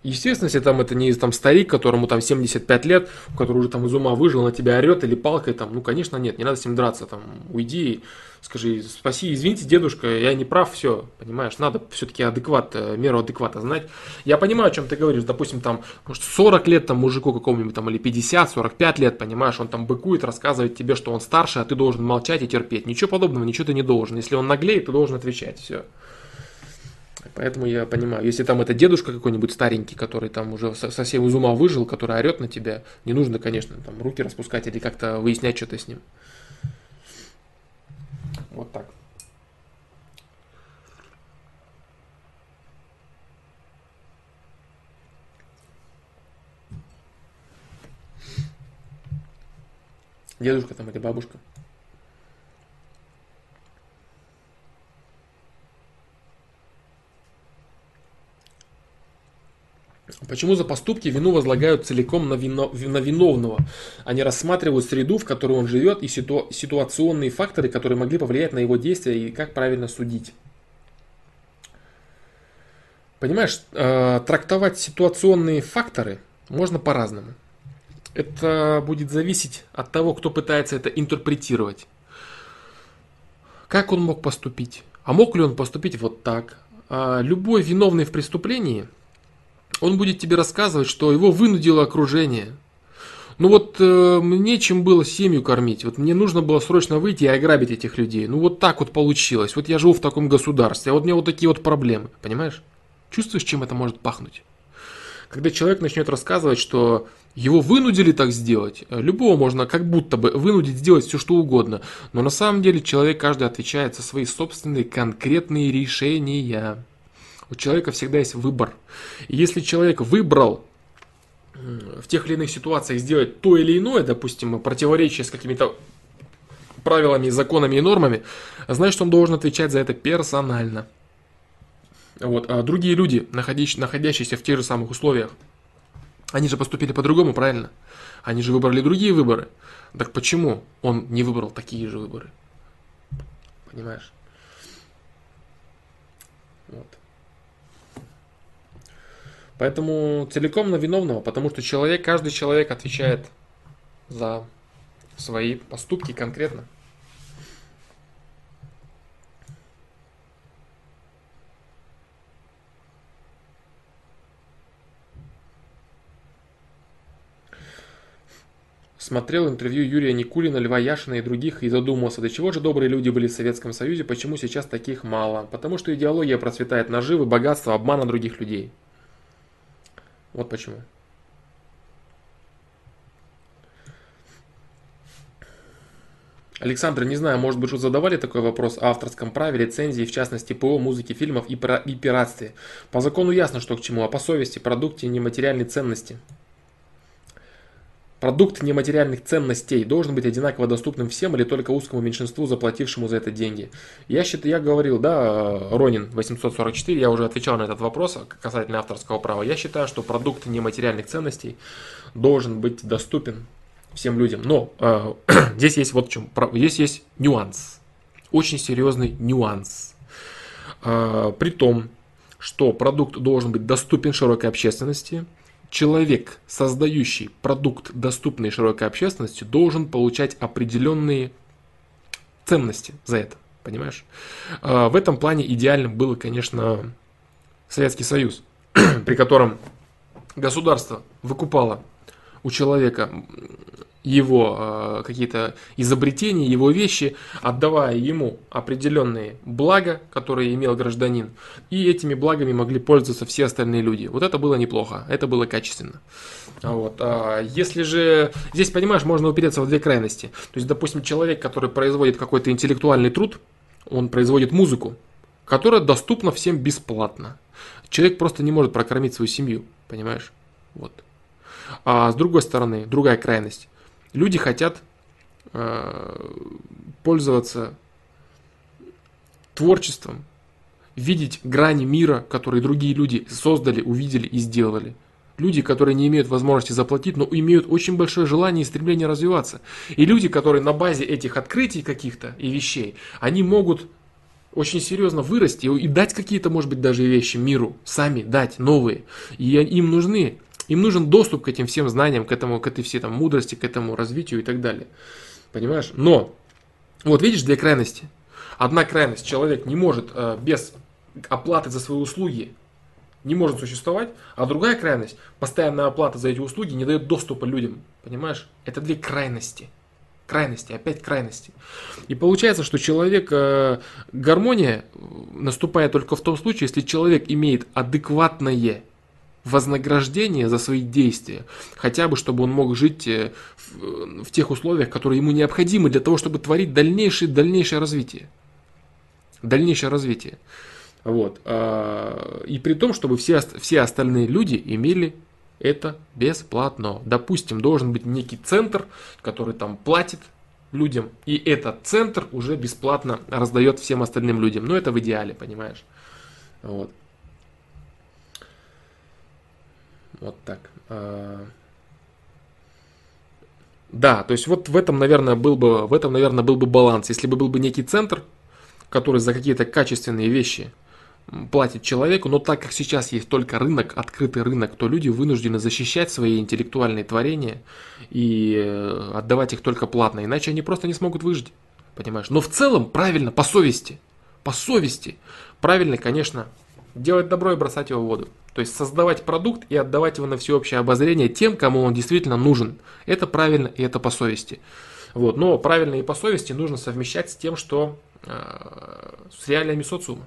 Естественно, если там это не там старик, которому там 75 лет, который уже там из ума выжил, на тебя орет или палкой там, ну, конечно, нет, не надо с ним драться, там, уйди, скажи, спаси, извините, дедушка, я не прав, все, понимаешь, надо все-таки адекват, э, меру адеквата знать. Я понимаю, о чем ты говоришь, допустим, там, может, 40 лет там мужику какому-нибудь там, или 50, 45 лет, понимаешь, он там быкует, рассказывает тебе, что он старше, а ты должен молчать и терпеть. Ничего подобного, ничего ты не должен. Если он наглеет, ты должен отвечать, все. Поэтому я понимаю, если там это дедушка какой-нибудь старенький, который там уже совсем из ума выжил, который орет на тебя, не нужно, конечно, там руки распускать или как-то выяснять что-то с ним. Вот так. Дедушка там или бабушка. Почему за поступки вину возлагают целиком на, вино, на виновного? Они рассматривают среду, в которой он живет, и ситу, ситуационные факторы, которые могли повлиять на его действия, и как правильно судить. Понимаешь, э, трактовать ситуационные факторы можно по-разному. Это будет зависеть от того, кто пытается это интерпретировать. Как он мог поступить? А мог ли он поступить вот так? А любой виновный в преступлении – он будет тебе рассказывать, что его вынудило окружение. Ну вот э, мне чем было семью кормить. Вот мне нужно было срочно выйти и ограбить этих людей. Ну вот так вот получилось. Вот я живу в таком государстве, а вот у меня вот такие вот проблемы. Понимаешь? Чувствуешь, чем это может пахнуть? Когда человек начнет рассказывать, что его вынудили так сделать, э, любого можно как будто бы вынудить сделать все что угодно. Но на самом деле человек каждый отвечает за свои собственные конкретные решения. У человека всегда есть выбор. И если человек выбрал в тех или иных ситуациях сделать то или иное, допустим, противоречие с какими-то правилами, законами и нормами, значит, он должен отвечать за это персонально. Вот. А другие люди, находящиеся в тех же самых условиях, они же поступили по-другому, правильно? Они же выбрали другие выборы. Так почему он не выбрал такие же выборы? Понимаешь? Вот. Поэтому целиком на виновного, потому что человек, каждый человек отвечает за свои поступки конкретно. Смотрел интервью Юрия Никулина, Льва Яшина и других и задумался, до чего же добрые люди были в Советском Союзе, почему сейчас таких мало. Потому что идеология процветает наживы, богатство, обмана других людей. Вот почему. Александр, не знаю, может быть, вы задавали такой вопрос о авторском праве, лицензии, в частности, ПО, музыки, фильмов и пиратстве. По закону ясно, что к чему, а по совести, продукте нематериальной ценности. Продукт нематериальных ценностей должен быть одинаково доступным всем или только узкому меньшинству, заплатившему за это деньги. Я, считаю, я говорил, да, Ронин 844, я уже отвечал на этот вопрос касательно авторского права. Я считаю, что продукт нематериальных ценностей должен быть доступен всем людям. Но э, *clears throat* здесь есть вот в чем, здесь есть нюанс, очень серьезный нюанс. Э, при том, что продукт должен быть доступен широкой общественности – человек, создающий продукт, доступный широкой общественности, должен получать определенные ценности за это. Понимаешь? А, в этом плане идеальным было, конечно, Советский Союз, *clears throat* при котором государство выкупало у человека его э, какие-то изобретения, его вещи, отдавая ему определенные блага, которые имел гражданин, и этими благами могли пользоваться все остальные люди. Вот это было неплохо, это было качественно. Вот. А если же, здесь, понимаешь, можно упереться в две крайности. То есть, допустим, человек, который производит какой-то интеллектуальный труд, он производит музыку, которая доступна всем бесплатно. Человек просто не может прокормить свою семью, понимаешь? Вот. А с другой стороны, другая крайность. Люди хотят э, пользоваться творчеством, видеть грани мира, которые другие люди создали, увидели и сделали. Люди, которые не имеют возможности заплатить, но имеют очень большое желание и стремление развиваться. И люди, которые на базе этих открытий каких-то и вещей, они могут очень серьезно вырасти и дать какие-то, может быть, даже вещи миру, сами дать новые. И им нужны, им нужен доступ к этим всем знаниям, к этому, к этой всей там мудрости, к этому развитию и так далее. Понимаешь? Но, вот видишь две крайности. Одна крайность, человек не может э, без оплаты за свои услуги не может существовать, а другая крайность, постоянная оплата за эти услуги не дает доступа людям. Понимаешь? Это две крайности. Крайности, опять крайности. И получается, что человек, э, гармония наступает только в том случае, если человек имеет адекватное вознаграждение за свои действия, хотя бы чтобы он мог жить э, в, в тех условиях, которые ему необходимы для того, чтобы творить дальнейшее, дальнейшее развитие. Дальнейшее развитие. Вот. А, и при том, чтобы все, все остальные люди имели это бесплатно. Допустим, должен быть некий центр, который там платит людям, и этот центр уже бесплатно раздает всем остальным людям. Но это в идеале, понимаешь? Вот. Вот так. А, да, то есть вот в этом, наверное, был бы, в этом, наверное, был бы баланс. Если бы был бы некий центр, который за какие-то качественные вещи платит человеку, но так как сейчас есть только рынок, открытый рынок, то люди вынуждены защищать свои интеллектуальные творения и э, отдавать их только платно, иначе они просто не смогут выжить, понимаешь? Но в целом правильно, по совести, по совести, правильно, конечно, делать добро и бросать его в воду. То есть создавать продукт и отдавать его на всеобщее обозрение тем, кому он действительно нужен. Это правильно и это по совести. Вот. Но правильно и по совести нужно совмещать с тем, что э, с реалиями социума.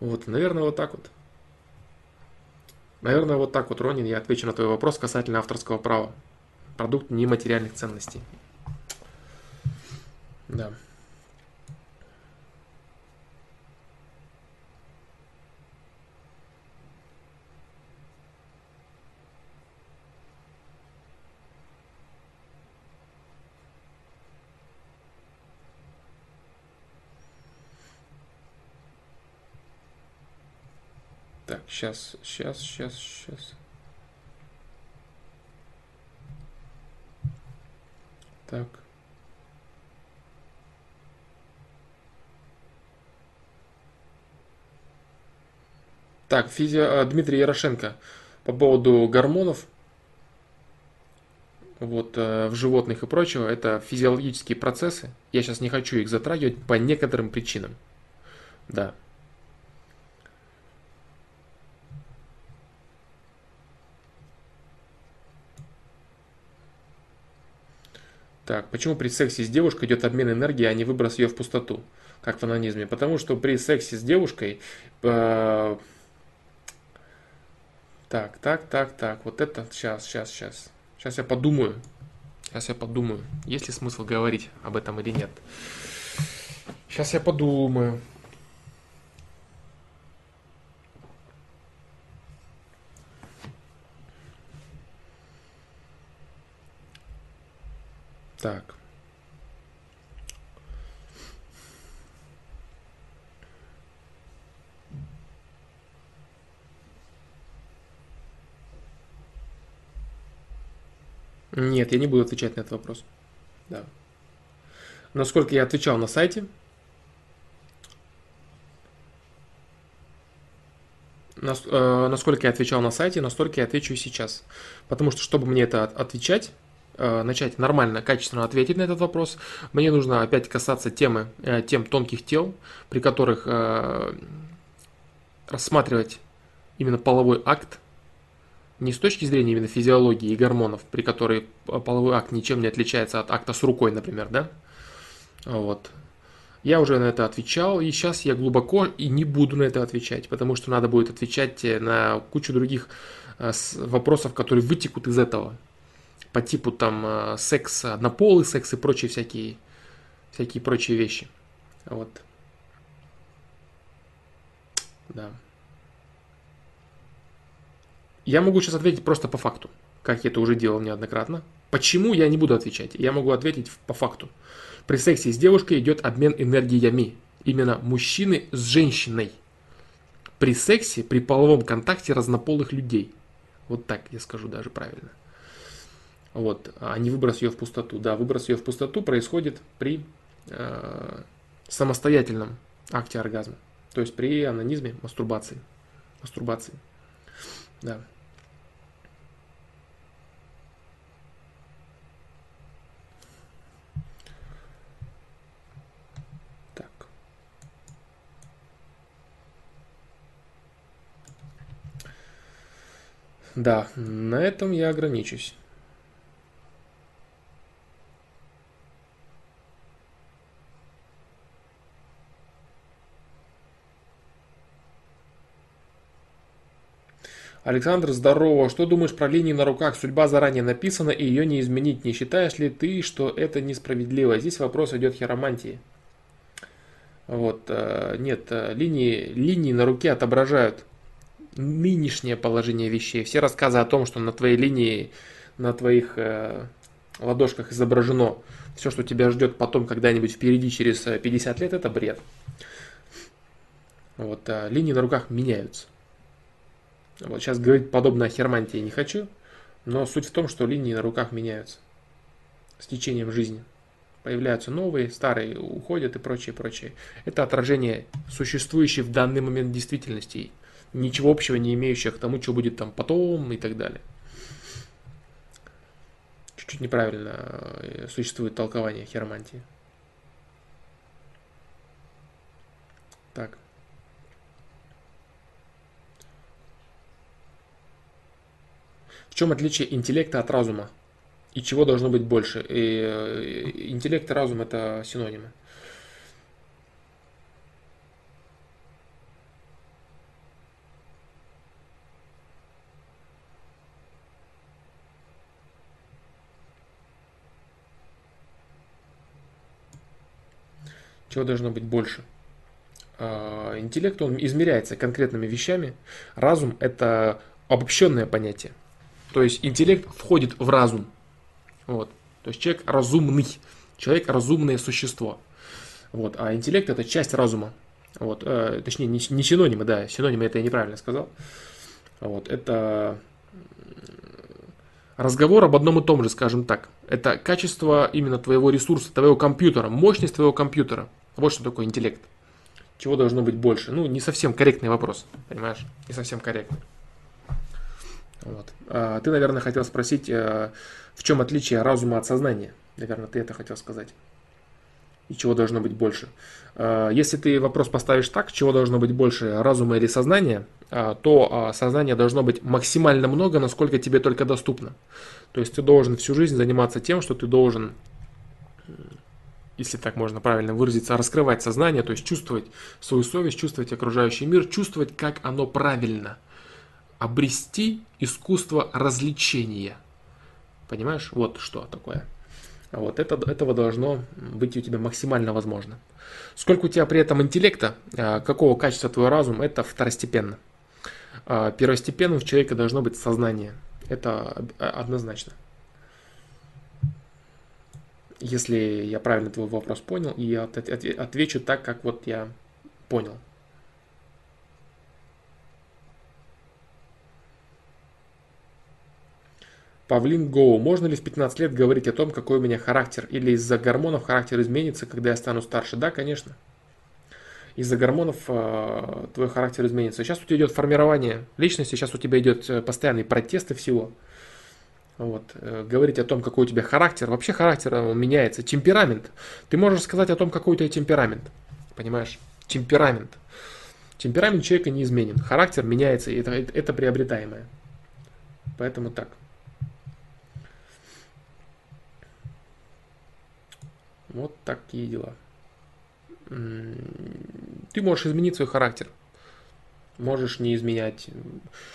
Вот, наверное, вот так вот. Наверное, вот так вот, Ронин, я отвечу на твой вопрос касательно авторского права. Продукт нематериальных ценностей. Да. Так, сейчас, сейчас, сейчас, сейчас. Так. Так, физи... А, Дмитрий Ярошенко по поводу гормонов вот, э, в животных и прочего, это физиологические процессы. Я сейчас не хочу их затрагивать по некоторым причинам. Да. Так, почему при сексе с девушкой идет обмен энергии, а не выброс ее в пустоту, как в анонизме? Потому что при сексе с девушкой... Э, так, так, так, так, вот это, сейчас, сейчас, сейчас. Сейчас я подумаю. Сейчас я подумаю, есть ли смысл говорить об этом или нет. Сейчас я подумаю. Так. Нет, я не буду отвечать на этот вопрос. Да. Насколько я отвечал на сайте, э, насколько я отвечал на сайте, настолько я отвечу и сейчас. Потому что, чтобы мне это отвечать, начать нормально, качественно ответить на этот вопрос, мне нужно опять касаться темы, э, тем тонких тел, при которых э, рассматривать именно половой акт не с точки зрения именно физиологии и гормонов, при которой половой акт ничем не отличается от акта с рукой, например, да? Вот. Я уже на это отвечал, и сейчас я глубоко и не буду на это отвечать, потому что надо будет отвечать на кучу других вопросов, которые вытекут из этого по типу там э, секс, однополый секс и прочие всякие, всякие прочие вещи. Вот. Да. Я могу сейчас ответить просто по факту, как я это уже делал неоднократно. Почему я не буду отвечать? Я могу ответить по факту. При сексе с девушкой идет обмен энергиями. Именно мужчины с женщиной. При сексе, при половом контакте разнополых людей. Вот так я скажу даже правильно вот, а не выброс ее в пустоту. Да, выброс ее в пустоту происходит при э, самостоятельном акте оргазма. То есть при анонизме, мастурбации. Мастурбации. Да. Так. Да, на этом я ограничусь. Александр, здорово. Что думаешь про линии на руках? Судьба заранее написана, и ее не изменить. Не считаешь ли ты, что это несправедливо? Здесь вопрос идет хиромантии. Вот, э, нет, э, линии, линии на руке отображают нынешнее положение вещей. Все рассказы о том, что на твоей линии, на твоих э, ладошках изображено все, что тебя ждет потом когда-нибудь впереди через 50 лет, это бред. Вот, линии на руках меняются. Вот сейчас говорить подобное о хермантии не хочу, но суть в том, что линии на руках меняются с течением жизни. Появляются новые, старые уходят и прочее, прочее. Это отражение существующей в данный момент действительности, ничего общего не имеющего к тому, что будет там потом и так далее. Чуть-чуть неправильно э, существует толкование хиромантии. Так. В чем отличие интеллекта от разума? И чего должно быть больше? И э, интеллект и разум это синонимы. Чего должно быть больше? А, интеллект, он измеряется конкретными вещами. Разум – это обобщенное понятие. То есть интеллект входит в разум. Вот. То есть человек разумный. Человек разумное существо. Вот. А интеллект это часть разума. Вот. Э, точнее, не, не синонимы, да, синонимы это я неправильно сказал. Вот. Это разговор об одном и том же, скажем так. Это качество именно твоего ресурса, твоего компьютера, мощность твоего компьютера. Вот что такое интеллект. Чего должно быть больше? Ну, не совсем корректный вопрос, понимаешь? Не совсем корректный. Вот. А ты, наверное, хотел спросить, э, в чем отличие разума от сознания? Наверное, ты это хотел сказать. И чего должно быть больше? А, если ты вопрос поставишь так, чего должно быть больше, разума или сознания, а, то сознание должно быть максимально много, насколько тебе только доступно. То есть ты должен всю жизнь заниматься тем, что ты должен, если так можно правильно выразиться, раскрывать сознание, то есть чувствовать свою совесть, чувствовать окружающий мир, чувствовать, как оно правильно – обрести искусство развлечения. Понимаешь? Вот что такое. Вот это, этого должно быть у тебя максимально возможно. Сколько у тебя при этом интеллекта, а, какого качества твой разум, это второстепенно. А, первостепенным у человека должно быть сознание. Это однозначно. Если я правильно твой вопрос понял, и я отвечу так, как вот я понял. Павлин Гоу. Можно ли в 15 лет говорить о том, какой у меня характер? Или из-за гормонов характер изменится, когда я стану старше? Да, конечно. Из-за гормонов э, твой характер изменится. Сейчас у тебя идет формирование личности, сейчас у тебя идет э, постоянный протест и всего. Вот. Э, говорить о том, какой у тебя характер. Вообще характер он меняется. Темперамент. Ты можешь сказать о том, какой у тебя темперамент. Понимаешь? Темперамент. Темперамент человека не изменен. Характер меняется, и это, это приобретаемое. Поэтому так. Вот такие дела. Ты можешь изменить свой характер. Можешь не изменять.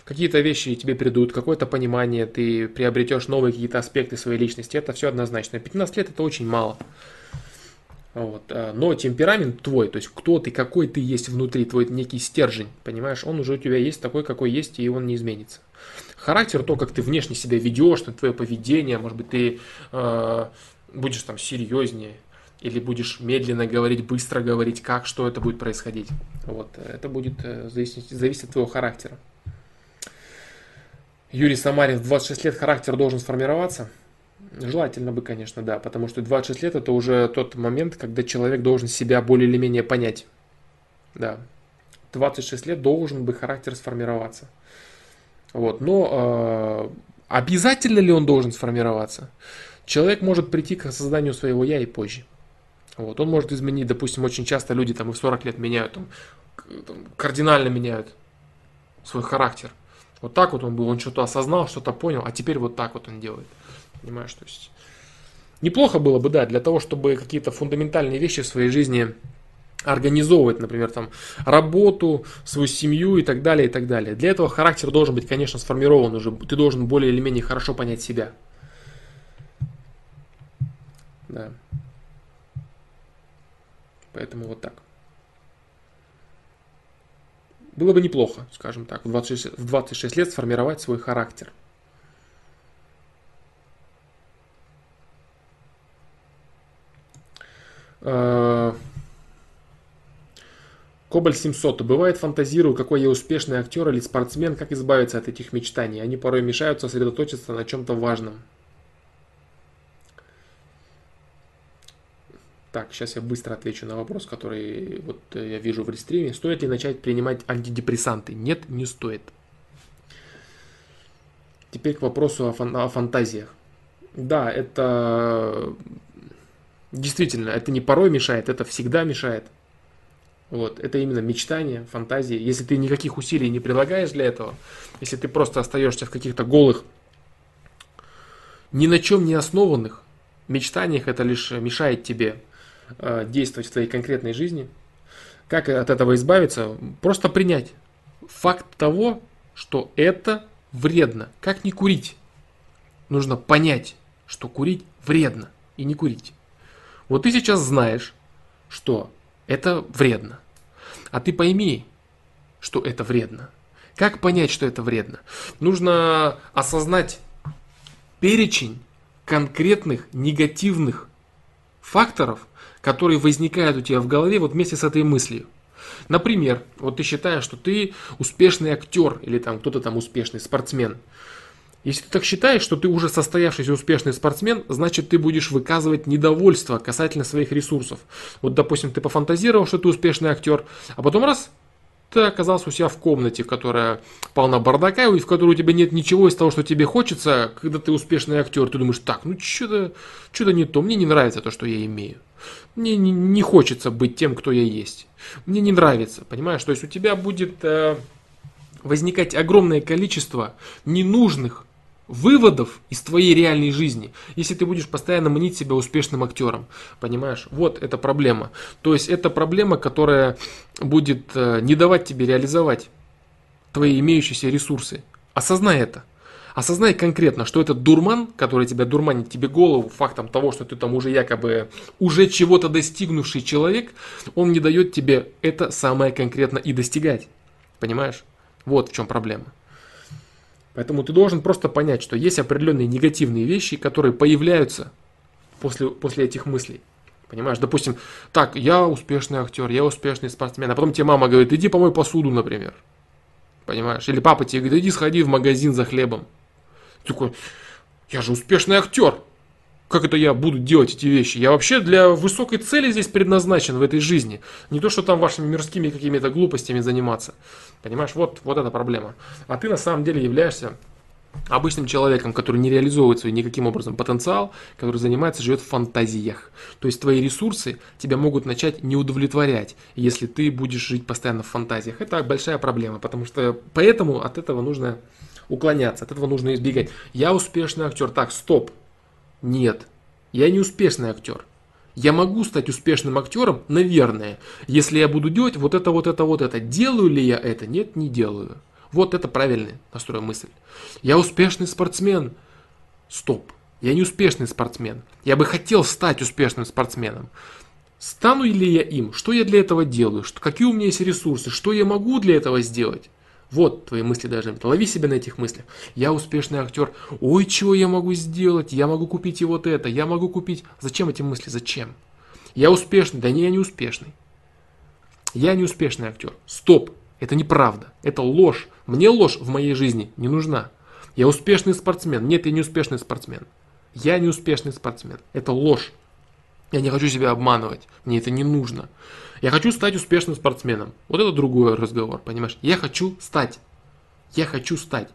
Какие-то вещи тебе придут, какое-то понимание, ты приобретешь новые какие-то аспекты своей личности. Это все однозначно. 15 лет это очень мало. Вот. А, но темперамент твой, то есть кто ты, какой ты есть внутри, твой некий стержень, понимаешь, он уже у тебя есть такой, какой есть, и он не изменится. Характер, то, как ты внешне себя ведешь, твое поведение, может быть, ты э, будешь там серьезнее, или будешь медленно говорить, быстро говорить, как, что это будет происходить. Вот, это будет э, зависеть, зависеть от твоего характера. Юрий Самарин, в 26 лет характер должен сформироваться. Желательно бы, конечно, да, потому что 26 лет это уже тот момент, когда человек должен себя более или менее понять. Да. 26 лет должен бы характер сформироваться. Вот. Но э, обязательно ли он должен сформироваться? Человек может прийти к созданию своего я и позже. Вот. Он может изменить, допустим, очень часто люди там и в 40 лет меняют, там, кардинально меняют свой характер. Вот так вот он был, он что-то осознал, что-то понял, а теперь вот так вот он делает. Понимаешь, то есть неплохо было бы, да, для того, чтобы какие-то фундаментальные вещи в своей жизни организовывать, например, там работу, свою семью и так далее, и так далее. Для этого характер должен быть, конечно, сформирован уже. Ты должен более или менее хорошо понять себя. Да. Поэтому вот так. Было бы неплохо, скажем так, в 26, в 26 лет сформировать свой характер. Uh Кобаль 700. Бывает фантазирую, какой я успешный актер или спортсмен, как избавиться от этих мечтаний. Они порой мешают сосредоточиться на чем-то важном. Так, сейчас я быстро отвечу на вопрос, который вот я вижу в рестриме. Стоит ли начать принимать антидепрессанты? Нет, не стоит. Теперь к вопросу о, фан- о фантазиях. Да, это действительно, это не порой мешает, это всегда мешает. Вот, это именно мечтание, фантазии. Если ты никаких усилий не прилагаешь для этого, если ты просто остаешься в каких-то голых, ни на чем не основанных мечтаниях, это лишь мешает тебе э, действовать в твоей конкретной жизни. Как от этого избавиться? Просто принять факт того, что это вредно. Как не курить? Нужно понять, что курить вредно и не курить. Вот ты сейчас знаешь, что это вредно. А ты пойми, что это вредно. Как понять, что это вредно? Нужно осознать перечень конкретных негативных факторов, которые возникают у тебя в голове вот вместе с этой мыслью. Например, вот ты считаешь, что ты успешный актер или там кто-то там успешный спортсмен – если ты так считаешь, что ты уже состоявшийся успешный спортсмен, значит ты будешь выказывать недовольство касательно своих ресурсов. Вот, допустим, ты пофантазировал, что ты успешный актер, а потом раз, ты оказался у себя в комнате, которая полна бардака, и в которой у тебя нет ничего из того, что тебе хочется, когда ты успешный актер, ты думаешь, так, ну что-то что не то, мне не нравится то, что я имею. Мне не, не хочется быть тем, кто я есть. Мне не нравится, понимаешь? То есть у тебя будет э, возникать огромное количество ненужных выводов из твоей реальной жизни, если ты будешь постоянно мнить себя успешным актером. Понимаешь? Вот это проблема. То есть это проблема, которая будет э, не давать тебе реализовать твои имеющиеся ресурсы. Осознай это. Осознай конкретно, что этот дурман, который тебя дурманит тебе голову фактом того, что ты там уже якобы уже чего-то достигнувший человек, он не дает тебе это самое конкретно и достигать. Понимаешь? Вот в чем проблема. Поэтому ты должен просто понять, что есть определенные негативные вещи, которые появляются после, после этих мыслей. Понимаешь, допустим, так, я успешный актер, я успешный спортсмен, а потом тебе мама говорит, иди помой посуду, например. Понимаешь? Или папа тебе говорит, иди сходи в магазин за хлебом. Ты такой, я же успешный актер как это я буду делать эти вещи? Я вообще для высокой цели здесь предназначен в этой жизни. Не то, что там вашими мирскими какими-то глупостями заниматься. Понимаешь, вот, вот эта проблема. А ты на самом деле являешься обычным человеком, который не реализовывает свой никаким образом потенциал, который занимается, живет в фантазиях. То есть твои ресурсы тебя могут начать не удовлетворять, если ты будешь жить постоянно в фантазиях. Это большая проблема, потому что поэтому от этого нужно уклоняться, от этого нужно избегать. Я успешный актер. Так, стоп. Нет, я не успешный актер. Я могу стать успешным актером, наверное, если я буду делать вот это, вот это, вот это. Делаю ли я это? Нет, не делаю. Вот это правильный настрой мысль. Я успешный спортсмен. Стоп. Я не успешный спортсмен. Я бы хотел стать успешным спортсменом. Стану ли я им? Что я для этого делаю? Что, какие у меня есть ресурсы? Что я могу для этого сделать? Вот твои мысли должны быть. Лови себя на этих мыслях. Я успешный актер. Ой, чего я могу сделать? Я могу купить и вот это. Я могу купить... Зачем эти мысли? Зачем? Я успешный. Да не, я не успешный. Я не успешный актер. Стоп. Это неправда. Это ложь. Мне ложь в моей жизни не нужна. Я успешный спортсмен. Нет, я не успешный спортсмен. Я не успешный спортсмен. Это ложь. Я не хочу себя обманывать. Мне это не нужно. Я хочу стать успешным спортсменом. Вот это другой разговор, понимаешь? Я хочу стать. Я хочу стать.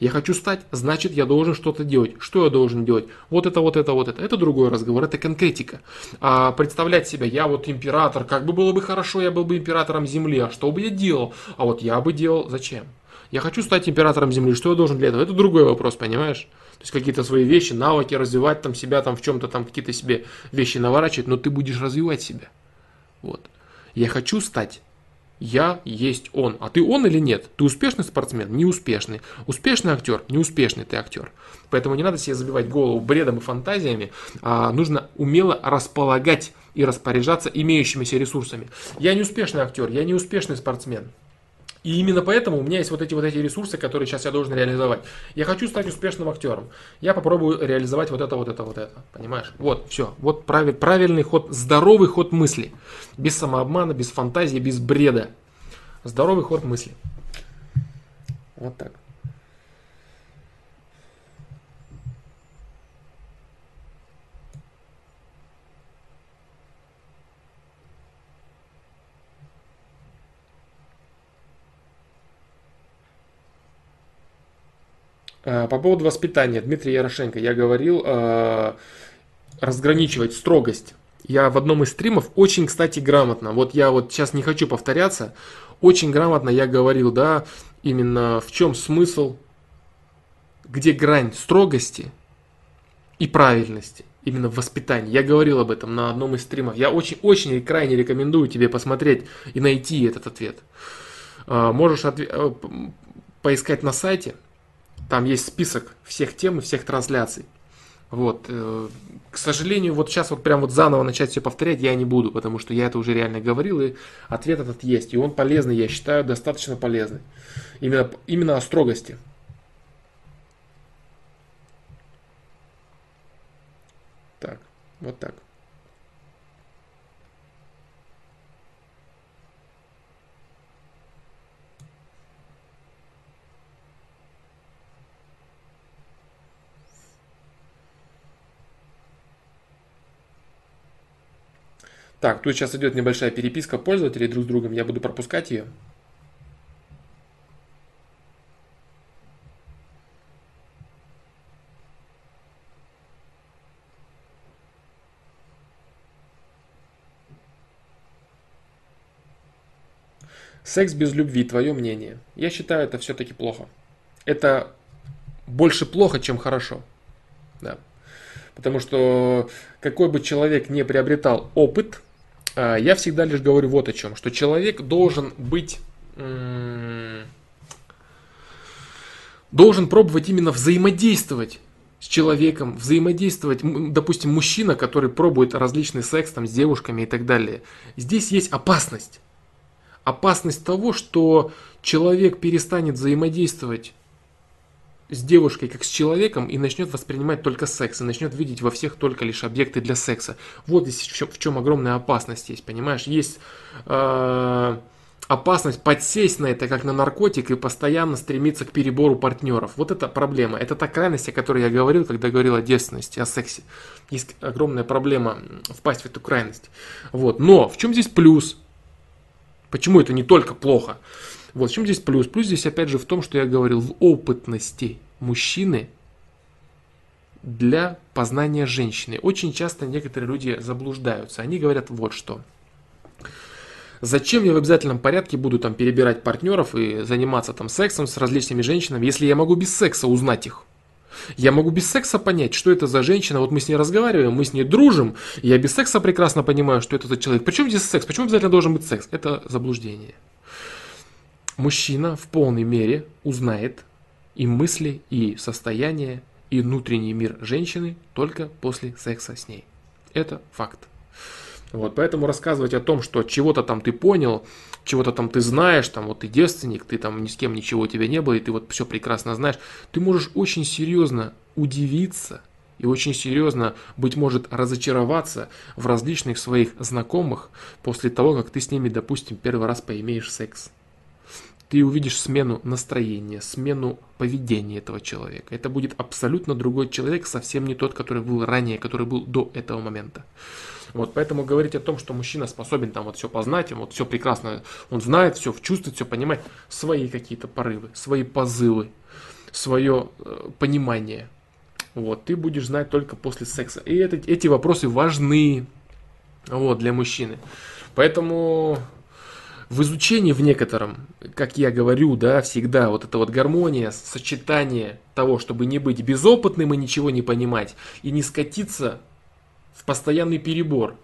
Я хочу стать, значит я должен что-то делать. Что я должен делать? Вот это, вот это, вот это. Это другой разговор, это конкретика. А представлять себя, я вот император, как бы было бы хорошо, я был бы императором Земли, а что бы я делал? А вот я бы делал, зачем? Я хочу стать императором Земли, что я должен для этого? Это другой вопрос, понимаешь? То есть какие-то свои вещи, навыки развивать, там себя там в чем-то там какие-то себе вещи наворачивать, но ты будешь развивать себя. Вот. Я хочу стать я есть он. А ты он или нет? Ты успешный спортсмен? Неуспешный. Успешный актер? Неуспешный ты актер. Поэтому не надо себе забивать голову бредом и фантазиями, а нужно умело располагать и распоряжаться имеющимися ресурсами. Я не успешный актер, я не успешный спортсмен. И именно поэтому у меня есть вот эти вот эти ресурсы, которые сейчас я должен реализовать. Я хочу стать успешным актером. Я попробую реализовать вот это, вот это, вот это. Понимаешь? Вот, все. Вот правиль, правильный ход, здоровый ход мысли. Без самообмана, без фантазии, без бреда. Здоровый ход мысли. Вот так. По поводу воспитания, Дмитрий Ярошенко, я говорил э, разграничивать строгость. Я в одном из стримов очень, кстати, грамотно, вот я вот сейчас не хочу повторяться, очень грамотно я говорил, да, именно в чем смысл, где грань строгости и правильности, именно в воспитании. Я говорил об этом на одном из стримов. Я очень-очень и крайне рекомендую тебе посмотреть и найти этот ответ. Э, можешь отве- поискать на сайте, там есть список всех тем и всех трансляций. Вот. Э, к сожалению, вот сейчас вот прям вот заново начать все повторять я не буду, потому что я это уже реально говорил, и ответ этот есть. И он полезный, я считаю, достаточно полезный. Именно, именно о строгости. Так, вот так. Так, тут сейчас идет небольшая переписка пользователей друг с другом. Я буду пропускать ее. Секс без любви, твое мнение. Я считаю, это все-таки плохо. Это больше плохо, чем хорошо. Да. Потому что какой бы человек не приобретал опыт, я всегда лишь говорю вот о чем, что человек должен быть должен пробовать именно взаимодействовать с человеком, взаимодействовать, допустим, мужчина, который пробует различный секс там, с девушками и так далее. Здесь есть опасность. Опасность того, что человек перестанет взаимодействовать с девушкой как с человеком и начнет воспринимать только секс, и начнет видеть во всех только лишь объекты для секса. Вот здесь в чем, в чем огромная опасность есть, понимаешь? Есть э, опасность подсесть на это как на наркотик и постоянно стремиться к перебору партнеров. Вот это проблема. Это та крайность, о которой я говорил, когда говорил о девственности, о сексе. Есть огромная проблема впасть в эту крайность. Вот. Но в чем здесь плюс? Почему это не только плохо? Вот в чем здесь плюс? Плюс здесь опять же в том, что я говорил, в опытности мужчины для познания женщины. Очень часто некоторые люди заблуждаются. Они говорят вот что. Зачем я в обязательном порядке буду там перебирать партнеров и заниматься там сексом с различными женщинами, если я могу без секса узнать их? Я могу без секса понять, что это за женщина. Вот мы с ней разговариваем, мы с ней дружим. Я без секса прекрасно понимаю, что это за человек. Почему здесь секс? Почему обязательно должен быть секс? Это заблуждение мужчина в полной мере узнает и мысли, и состояние, и внутренний мир женщины только после секса с ней. Это факт. Вот, поэтому рассказывать о том, что чего-то там ты понял, чего-то там ты знаешь, там вот ты девственник, ты там ни с кем ничего у тебя не было, и ты вот все прекрасно знаешь, ты можешь очень серьезно удивиться и очень серьезно, быть может, разочароваться в различных своих знакомых после того, как ты с ними, допустим, первый раз поимеешь секс. Ты увидишь смену настроения, смену поведения этого человека. Это будет абсолютно другой человек, совсем не тот, который был ранее, который был до этого момента. Вот, поэтому говорить о том, что мужчина способен там вот все познать, вот все прекрасно, он знает все, чувствует все, понимает свои какие-то порывы, свои позывы, свое э, понимание. Вот, ты будешь знать только после секса. И это, эти вопросы важны вот, для мужчины. Поэтому в изучении в некотором, как я говорю, да, всегда вот эта вот гармония, сочетание того, чтобы не быть безопытным и ничего не понимать, и не скатиться в постоянный перебор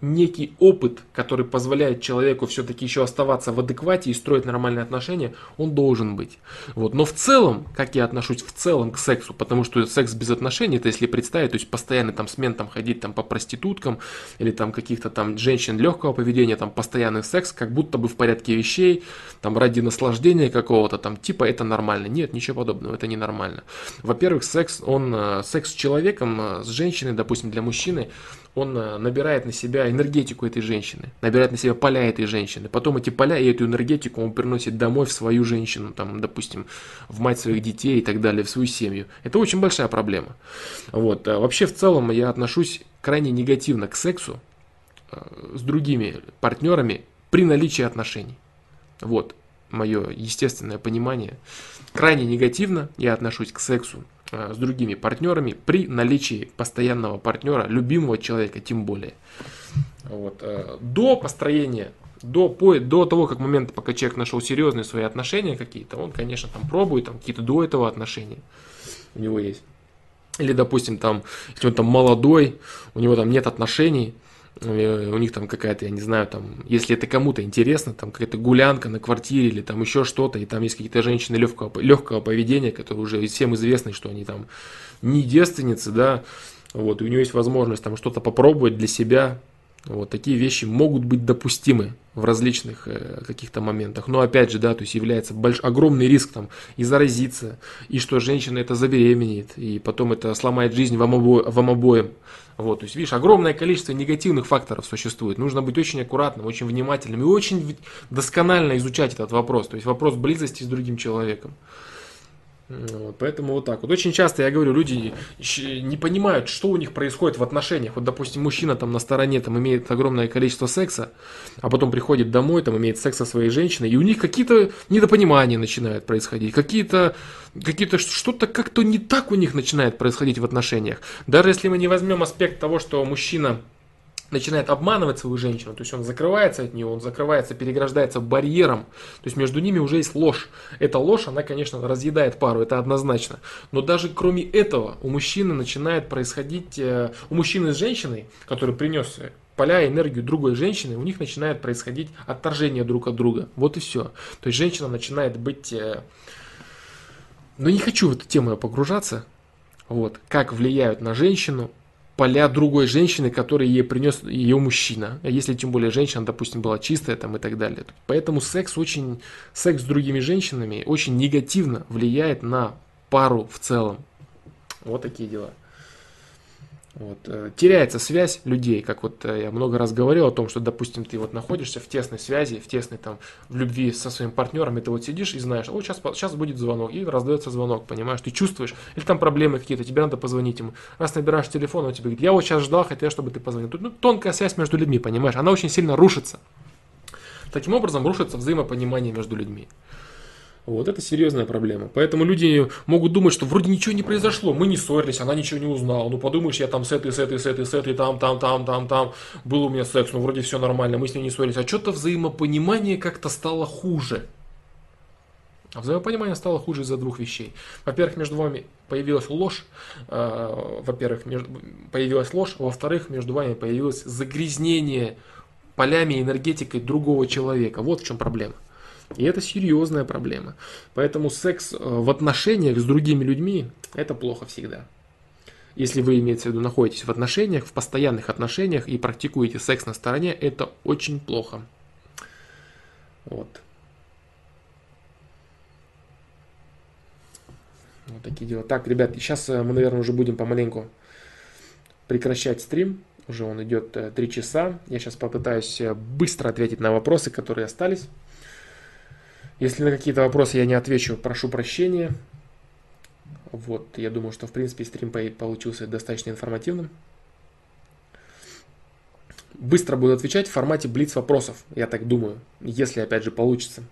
некий опыт, который позволяет человеку все-таки еще оставаться в адеквате и строить нормальные отношения, он должен быть. Вот. Но в целом, как я отношусь в целом к сексу, потому что секс без отношений, это если представить, то есть постоянно там смен там ходить там по проституткам или там каких-то там женщин легкого поведения, там постоянный секс, как будто бы в порядке вещей, там ради наслаждения какого-то там типа это нормально. Нет, ничего подобного, это не нормально. Во-первых, секс, он, э, секс с человеком, э, с женщиной, допустим, для мужчины, он э, набирает на себя энергетику этой женщины, набирает на себя поля этой женщины. Потом эти поля и эту энергетику он приносит домой в свою женщину, там, допустим, в мать своих детей и так далее, в свою семью. Это очень большая проблема. Вот. А вообще, в целом, я отношусь крайне негативно к сексу э, с другими партнерами при наличии отношений. Вот мое естественное понимание. Крайне негативно я отношусь к сексу с другими партнерами при наличии постоянного партнера, любимого человека тем более. Вот. Э, до построения, до, по, до того, как момент, пока человек нашел серьезные свои отношения какие-то, он, конечно, там пробует, там какие-то до этого отношения у него есть. Или, допустим, там, если он там молодой, у него там нет отношений, Э, у них там какая-то, я не знаю, там, если это кому-то интересно, там какая-то гулянка на квартире или там еще что-то, и там есть какие-то женщины легкого, легкого поведения, которые уже всем известны, что они там не девственницы, да, вот, и у нее есть возможность там что-то попробовать для себя, вот такие вещи могут быть допустимы в различных э, каких-то моментах. Но опять же, да, то есть является больш... огромный риск там и заразиться, и что женщина это забеременеет, и потом это сломает жизнь вам, обо... вам обоим. Вот, то есть, видишь, огромное количество негативных факторов существует. Нужно быть очень аккуратным, очень внимательным и очень досконально изучать этот вопрос. То есть вопрос близости с другим человеком. Вот, поэтому вот так вот. Очень часто я говорю, люди не понимают, что у них происходит в отношениях. Вот, допустим, мужчина там на стороне там имеет огромное количество секса, а потом приходит домой, там имеет секс со своей женщиной, и у них какие-то недопонимания начинают происходить, какие-то какие-то что-то как-то не так у них начинает происходить в отношениях. Даже если мы не возьмем аспект того, что мужчина начинает обманывать свою женщину, то есть он закрывается от нее, он закрывается, переграждается барьером, то есть между ними уже есть ложь. Эта ложь, она, конечно, разъедает пару, это однозначно. Но даже кроме этого у мужчины начинает происходить, э, у мужчины с женщиной, который принес поля энергию другой женщины, у них начинает происходить отторжение друг от друга. Вот и все. То есть женщина начинает быть... Э, но не хочу в эту тему погружаться. Вот. Как влияют на женщину поля другой женщины, который ей принес ее мужчина. Если тем более женщина, допустим, была чистая там и так далее. Поэтому секс очень, секс с другими женщинами очень негативно влияет на пару в целом. Вот такие дела. Вот. Э, теряется связь людей, как вот э, я много раз говорил о том, что, допустим, ты вот находишься в тесной связи, в тесной там, в любви со своим партнером, и ты вот сидишь и знаешь, о, сейчас, сейчас будет звонок, и раздается звонок, понимаешь, ты чувствуешь, или там проблемы какие-то, тебе надо позвонить ему. Раз набираешь телефон, он тебе говорит, я вот сейчас ждал, хотел, чтобы ты позвонил. Тут ну, тонкая связь между людьми, понимаешь, она очень сильно рушится. Таким образом рушится взаимопонимание между людьми. Вот это серьезная проблема. Поэтому люди могут думать, что вроде ничего не произошло, мы не ссорились, она ничего не узнала. Ну подумаешь, я там с этой, с этой, с этой, с этой, там, там, там, там, там, был у меня секс, ну вроде все нормально, мы с ней не ссорились. А что-то взаимопонимание как-то стало хуже. А взаимопонимание стало хуже из-за двух вещей. Во-первых, между вами появилась ложь. Э, во-первых, появилась ложь. Во-вторых, между вами появилось загрязнение полями энергетикой другого человека. Вот в чем проблема. И это серьезная проблема. Поэтому секс э, в отношениях с другими людьми – это плохо всегда. Если вы, имеете в виду, находитесь в отношениях, в постоянных отношениях и практикуете секс на стороне, это очень плохо. Вот. Вот такие дела. Так, ребят, сейчас э, мы, наверное, уже будем помаленьку прекращать стрим. Уже он идет 3 э, часа. Я сейчас попытаюсь быстро ответить на вопросы, которые остались. Если на какие-то вопросы я не отвечу, прошу прощения. Вот, я думаю, что в принципе стрим получился достаточно информативным. Быстро буду отвечать в формате блиц вопросов, я так думаю, если опять же получится.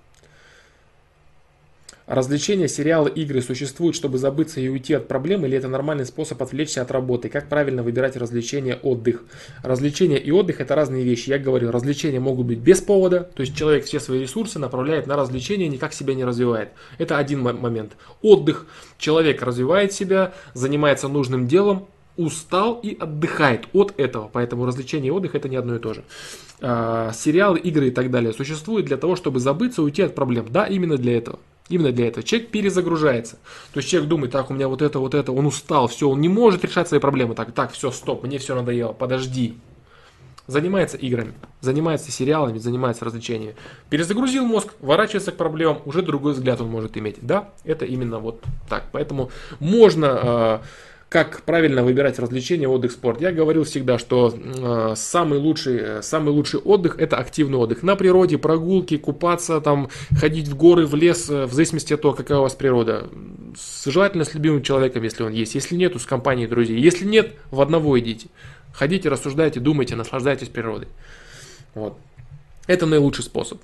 Развлечения, сериалы, игры существуют, чтобы забыться и уйти от проблем, или это нормальный способ отвлечься от работы? Как правильно выбирать развлечения, отдых? Развлечения и отдых это разные вещи. Я говорю, развлечения могут быть без повода, то есть человек все свои ресурсы направляет на развлечения, никак себя не развивает. Это один момент. Отдых. Человек развивает себя, занимается нужным делом, устал и отдыхает от этого. Поэтому развлечение и отдых это не одно и то же. А, сериалы, игры и так далее существуют для того, чтобы забыться, уйти от проблем. Да, именно для этого. Именно для этого. Человек перезагружается. То есть человек думает, так, у меня вот это, вот это, он устал, все, он не может решать свои проблемы. Так, так, все, стоп, мне все надоело, подожди. Занимается играми, занимается сериалами, занимается развлечениями. Перезагрузил мозг, ворачивается к проблемам, уже другой взгляд он может иметь. Да, это именно вот так. Поэтому можно э, как правильно выбирать развлечения, отдых, спорт. Я говорил всегда, что э, самый, лучший, э, самый лучший отдых это активный отдых. На природе, прогулки, купаться, там, ходить в горы, в лес, э, в зависимости от того, какая у вас природа. Желательно с любимым человеком, если он есть. Если нету, с компанией друзей. Если нет, в одного идите. Ходите, рассуждайте, думайте, наслаждайтесь природой. Вот. Это наилучший способ.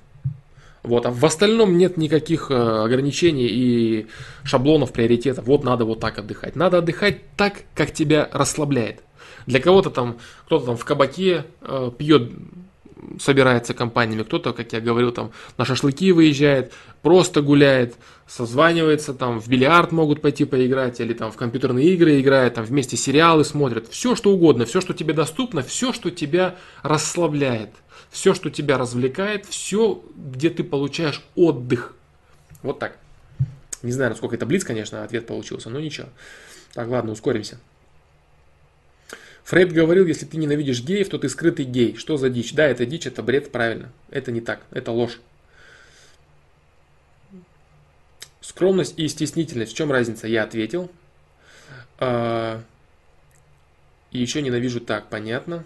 Вот, а в остальном нет никаких э, ограничений и шаблонов приоритетов. Вот надо вот так отдыхать. Надо отдыхать так, как тебя расслабляет. Для кого-то там, кто-то там в кабаке э, пьет, собирается компаниями, кто-то, как я говорил, там на шашлыки выезжает, просто гуляет, созванивается, там в бильярд могут пойти поиграть, или там в компьютерные игры играет, там вместе сериалы смотрят. Все, что угодно, все, что тебе доступно, все, что тебя расслабляет – все, что тебя развлекает, все, где ты получаешь отдых. Вот так. Не знаю, насколько это блиц, конечно, ответ получился, но ничего. Так, ладно, ускоримся. Фрейд говорил, если ты ненавидишь геев, то ты скрытый гей. Что за дичь? Да, это дичь, это бред, правильно. Это не так, это ложь. Скромность и стеснительность. В чем разница? Я ответил. А, и еще ненавижу так, понятно.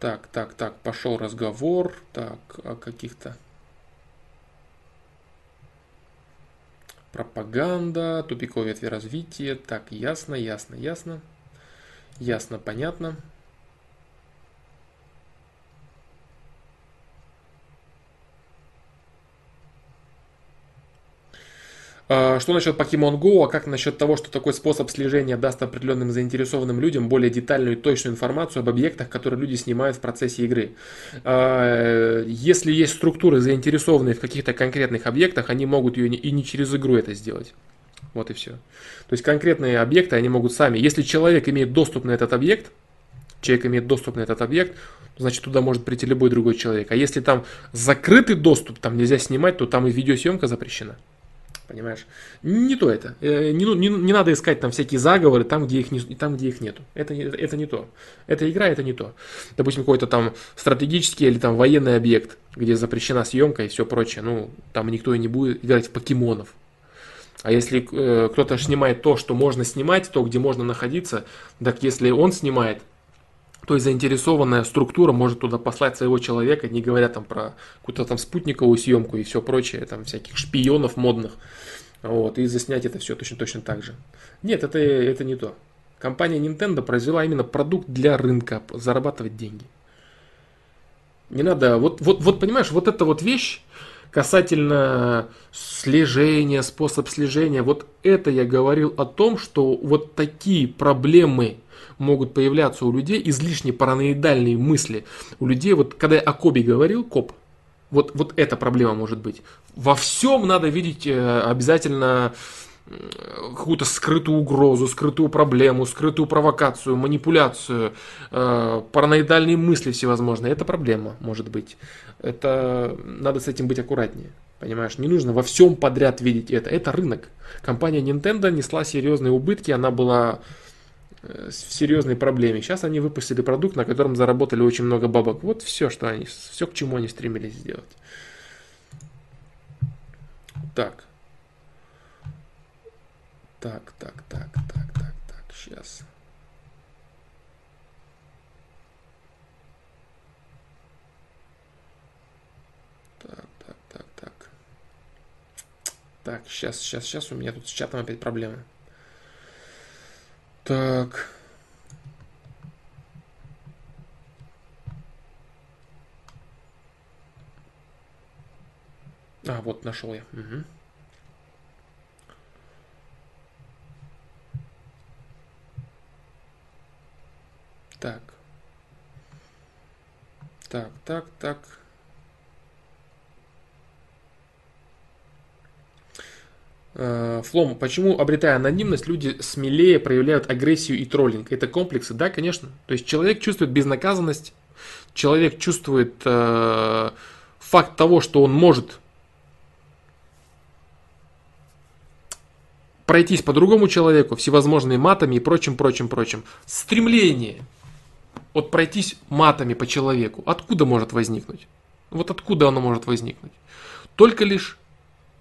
Так, так, так, пошел разговор. Так, о каких-то... Пропаганда, тупиковые ветви развития. Так, ясно, ясно, ясно. Ясно, понятно. Что насчет Pokemon Go, а как насчет того, что такой способ слежения даст определенным заинтересованным людям более детальную и точную информацию об объектах, которые люди снимают в процессе игры? А, если есть структуры, заинтересованные в каких-то конкретных объектах, они могут ее и не через игру это сделать. Вот и все. То есть конкретные объекты они могут сами. Если человек имеет доступ на этот объект, человек имеет доступ на этот объект, значит туда может прийти любой другой человек. А если там закрытый доступ, там нельзя снимать, то там и видеосъемка запрещена. Понимаешь? Не то это. Э, не, не, не надо искать там всякие заговоры там, где их, не, там, где их нету. Это, это не то. Эта игра это не то. Допустим, какой-то там стратегический или там военный объект, где запрещена съемка и все прочее. Ну, там никто и не будет играть в покемонов. А если э, кто-то снимает то, что можно снимать, то, где можно находиться, так если он снимает, то есть заинтересованная структура может туда послать своего человека, не говоря там про какую-то там спутниковую съемку и все прочее, там всяких шпионов модных. Вот, и заснять это все точно точно так же. Нет, это, это не то. Компания Nintendo произвела именно продукт для рынка, зарабатывать деньги. Не надо, вот, вот, вот понимаешь, вот эта вот вещь касательно слежения, способ слежения, вот это я говорил о том, что вот такие проблемы могут появляться у людей, излишне параноидальные мысли у людей. Вот когда я о Кобе говорил, Коп, вот, вот эта проблема может быть. Во всем надо видеть э, обязательно какую-то скрытую угрозу, скрытую проблему, скрытую провокацию, манипуляцию, э, параноидальные мысли всевозможные. Это проблема, может быть. Это надо с этим быть аккуратнее. Понимаешь, не нужно во всем подряд видеть это. Это рынок. Компания Nintendo несла серьезные убытки, она была Э, в серьезной проблеме. Сейчас они выпустили продукт, на котором заработали очень много бабок. Вот все, что они, все, к чему они стремились сделать. Так. Так, так, так, так, так, так, сейчас. Так, так, так, так. Так, сейчас, сейчас, сейчас у меня тут с чатом опять проблемы. Так. А, вот нашел я. Угу. Так. Так, так, так. Флом, почему, обретая анонимность, люди смелее проявляют агрессию и троллинг? Это комплексы? Да, конечно. То есть человек чувствует безнаказанность, человек чувствует э, факт того, что он может пройтись по другому человеку всевозможными матами и прочим, прочим, прочим. Стремление вот пройтись матами по человеку, откуда может возникнуть? Вот откуда оно может возникнуть? Только лишь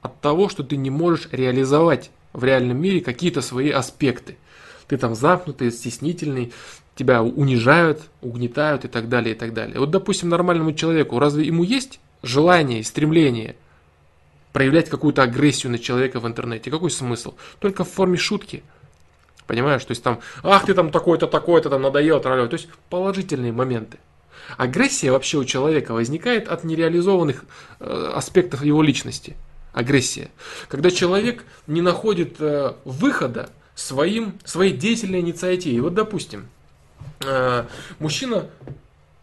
от того, что ты не можешь реализовать в реальном мире какие-то свои аспекты. Ты там замкнутый, стеснительный, тебя унижают, угнетают и так далее, и так далее. Вот, допустим, нормальному человеку, разве ему есть желание стремление проявлять какую-то агрессию на человека в интернете? Какой смысл? Только в форме шутки. Понимаешь? То есть там, ах, ты там такой-то, такой-то, там надоел, троллей. То есть положительные моменты. Агрессия вообще у человека возникает от нереализованных э, аспектов его личности агрессия. Когда человек не находит э, выхода своим, своей деятельной инициативе. Вот, допустим, э, мужчина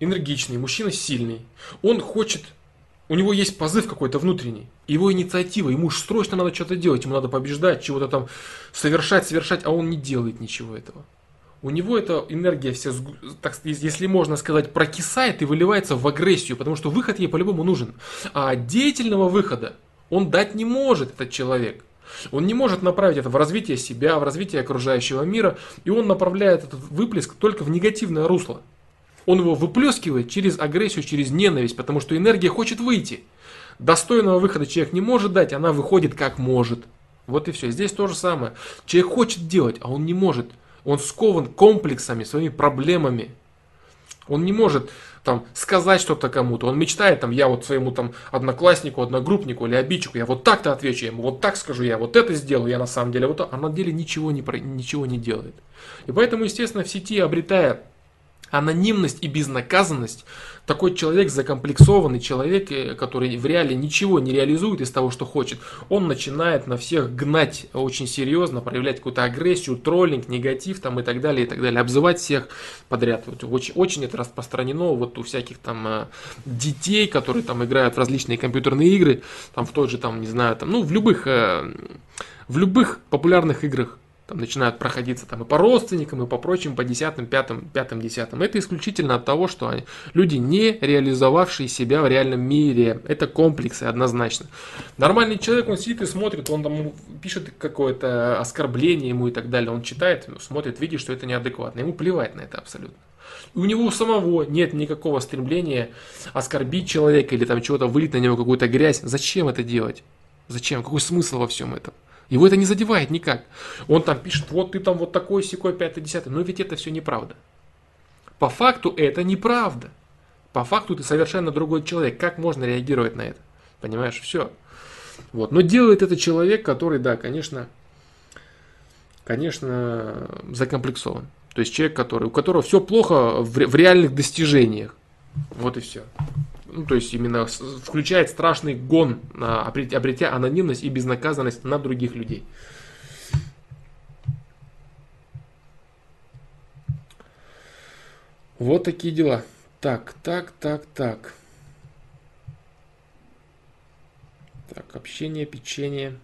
энергичный, мужчина сильный, он хочет, у него есть позыв какой-то внутренний, его инициатива, ему уж срочно надо что-то делать, ему надо побеждать, чего-то там совершать, совершать, а он не делает ничего этого. У него эта энергия вся, так, если можно сказать, прокисает и выливается в агрессию, потому что выход ей по-любому нужен. А деятельного выхода он дать не может, этот человек. Он не может направить это в развитие себя, в развитие окружающего мира, и он направляет этот выплеск только в негативное русло. Он его выплескивает через агрессию, через ненависть, потому что энергия хочет выйти. Достойного выхода человек не может дать, она выходит как может. Вот и все. Здесь то же самое. Человек хочет делать, а он не может. Он скован комплексами, своими проблемами. Он не может там сказать что-то кому-то. Он мечтает, там, я вот своему там однокласснику, одногруппнику или обидчику, я вот так-то отвечу ему, вот так скажу, я вот это сделаю, я на самом деле вот так. А на деле ничего не, ничего не делает. И поэтому, естественно, в сети, обретая анонимность и безнаказанность, такой человек, закомплексованный человек, э, который в реале ничего не реализует из того, что хочет, он начинает на всех гнать очень серьезно, проявлять какую-то агрессию, троллинг, негатив там и так далее, и так далее, обзывать всех подряд. Вот, очень, очень это распространено вот у всяких там э, детей, которые там играют в различные компьютерные игры, там в той же там, не знаю, там, ну в любых, э, в любых популярных играх там начинают проходиться там и по родственникам, и по прочим, по десятым, пятым, пятым, десятым. Это исключительно от того, что они, люди, не реализовавшие себя в реальном мире. Это комплексы однозначно. Нормальный человек, он сидит и смотрит, он там пишет какое-то оскорбление ему и так далее. Он читает, смотрит, видит, что это неадекватно. Ему плевать на это абсолютно. У него самого нет никакого стремления оскорбить человека или там чего-то вылить на него какую-то грязь. Зачем это делать? Зачем? Какой смысл во всем этом? Его это не задевает никак. Он там пишет, вот ты там вот такой, секой, пятый, десятый. Но ведь это все неправда. По факту это неправда. По факту ты совершенно другой человек. Как можно реагировать на это? Понимаешь, все. Вот. Но делает это человек, который, да, конечно, конечно, закомплексован. То есть человек, который, у которого все плохо в, в реальных достижениях. Вот и все ну, то есть именно включает страшный гон, обретя анонимность и безнаказанность на других людей. Вот такие дела. Так, так, так, так. Так, общение, печенье.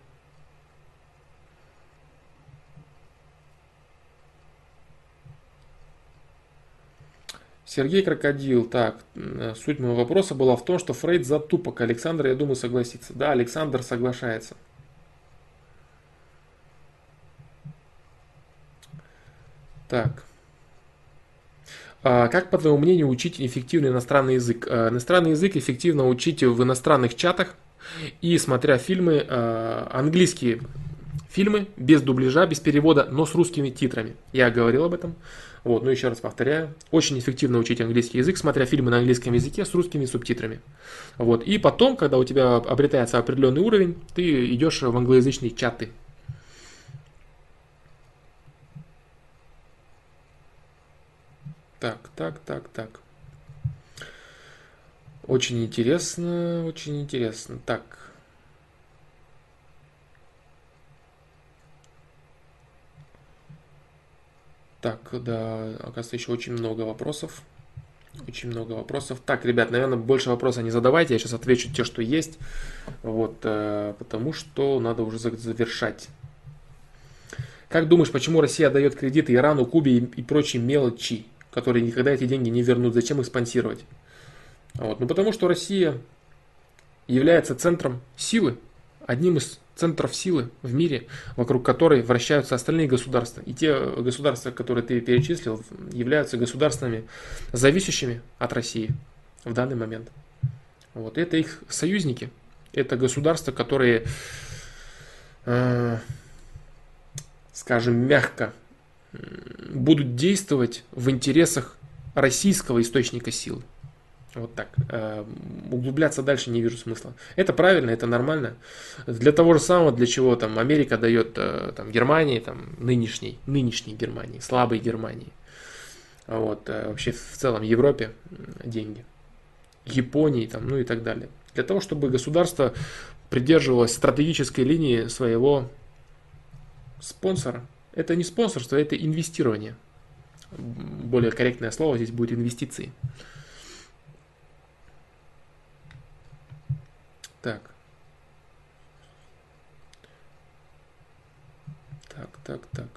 Сергей Крокодил. Так, э, суть моего вопроса была в том, что Фрейд затупок. Александр, я думаю, согласится. Да, Александр соглашается. Так. А как, по твоему мнению, учить эффективный иностранный язык? А, иностранный язык эффективно учить в иностранных чатах и смотря фильмы, а, английские фильмы без дубляжа, без перевода, но с русскими титрами. Я говорил об этом Вот, ну еще раз повторяю, очень эффективно учить английский язык, смотря фильмы на английском языке с русскими субтитрами. Вот, и потом, когда у тебя обретается определенный уровень, ты идешь в англоязычные чаты. Так, так, так, так. Очень интересно, очень интересно. Так, Так, да, оказывается, еще очень много вопросов. Очень много вопросов. Так, ребят, наверное, больше вопросов не задавайте. Я сейчас отвечу те, что есть. Вот, э, потому что надо уже завершать. Как думаешь, почему Россия дает кредиты Ирану, Кубе и, и прочие мелочи, которые никогда эти деньги не вернут? Зачем их спонсировать? Вот, ну, потому что Россия является центром силы, одним из центров силы в мире, вокруг которой вращаются остальные государства. И те государства, которые ты перечислил, являются государствами, зависящими от России в данный момент. Вот. Это их союзники. Это государства, которые, э, скажем, мягко будут действовать в интересах российского источника силы. Вот так. Э, углубляться дальше не вижу смысла. Это правильно, это нормально. Для того же самого, для чего там Америка дает э, там, Германии, там, нынешней, нынешней Германии, слабой Германии. Вот, э, вообще в целом Европе деньги. Японии, там, ну и так далее. Для того, чтобы государство придерживалось стратегической линии своего спонсора. Это не спонсорство, это инвестирование. Более корректное слово здесь будет инвестиции. Так. Так, так, так.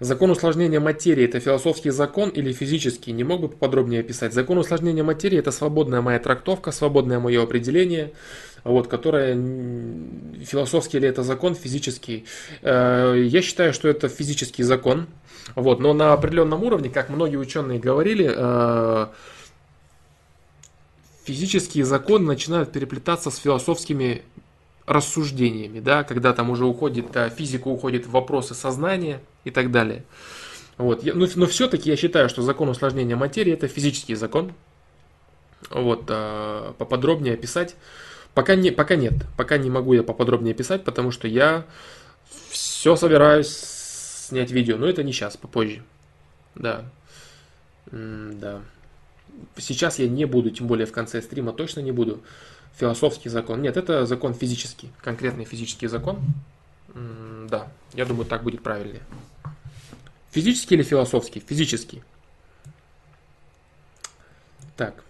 Закон усложнения материи – это философский закон или физический? Не мог бы поподробнее описать? Закон усложнения материи – это свободная моя трактовка, свободное мое определение – вот, которая философский ли это закон, физический. Э, я считаю, что это физический закон, вот, но на определенном уровне, как многие ученые говорили, э, физические законы начинают переплетаться с философскими рассуждениями, да, когда там уже уходит, физика уходит в вопросы сознания и так далее. Вот. Но, но все-таки я считаю, что закон усложнения материи это физический закон. Вот, э, поподробнее описать. Пока, не, пока нет, пока не могу я поподробнее писать, потому что я все собираюсь снять видео, но это не сейчас, попозже. Да. Да. Сейчас я не буду, тем более в конце стрима точно не буду. Философский закон. Нет, это закон физический, конкретный физический закон. Да, я думаю, так будет правильнее. Физический или философский? Физический. Так.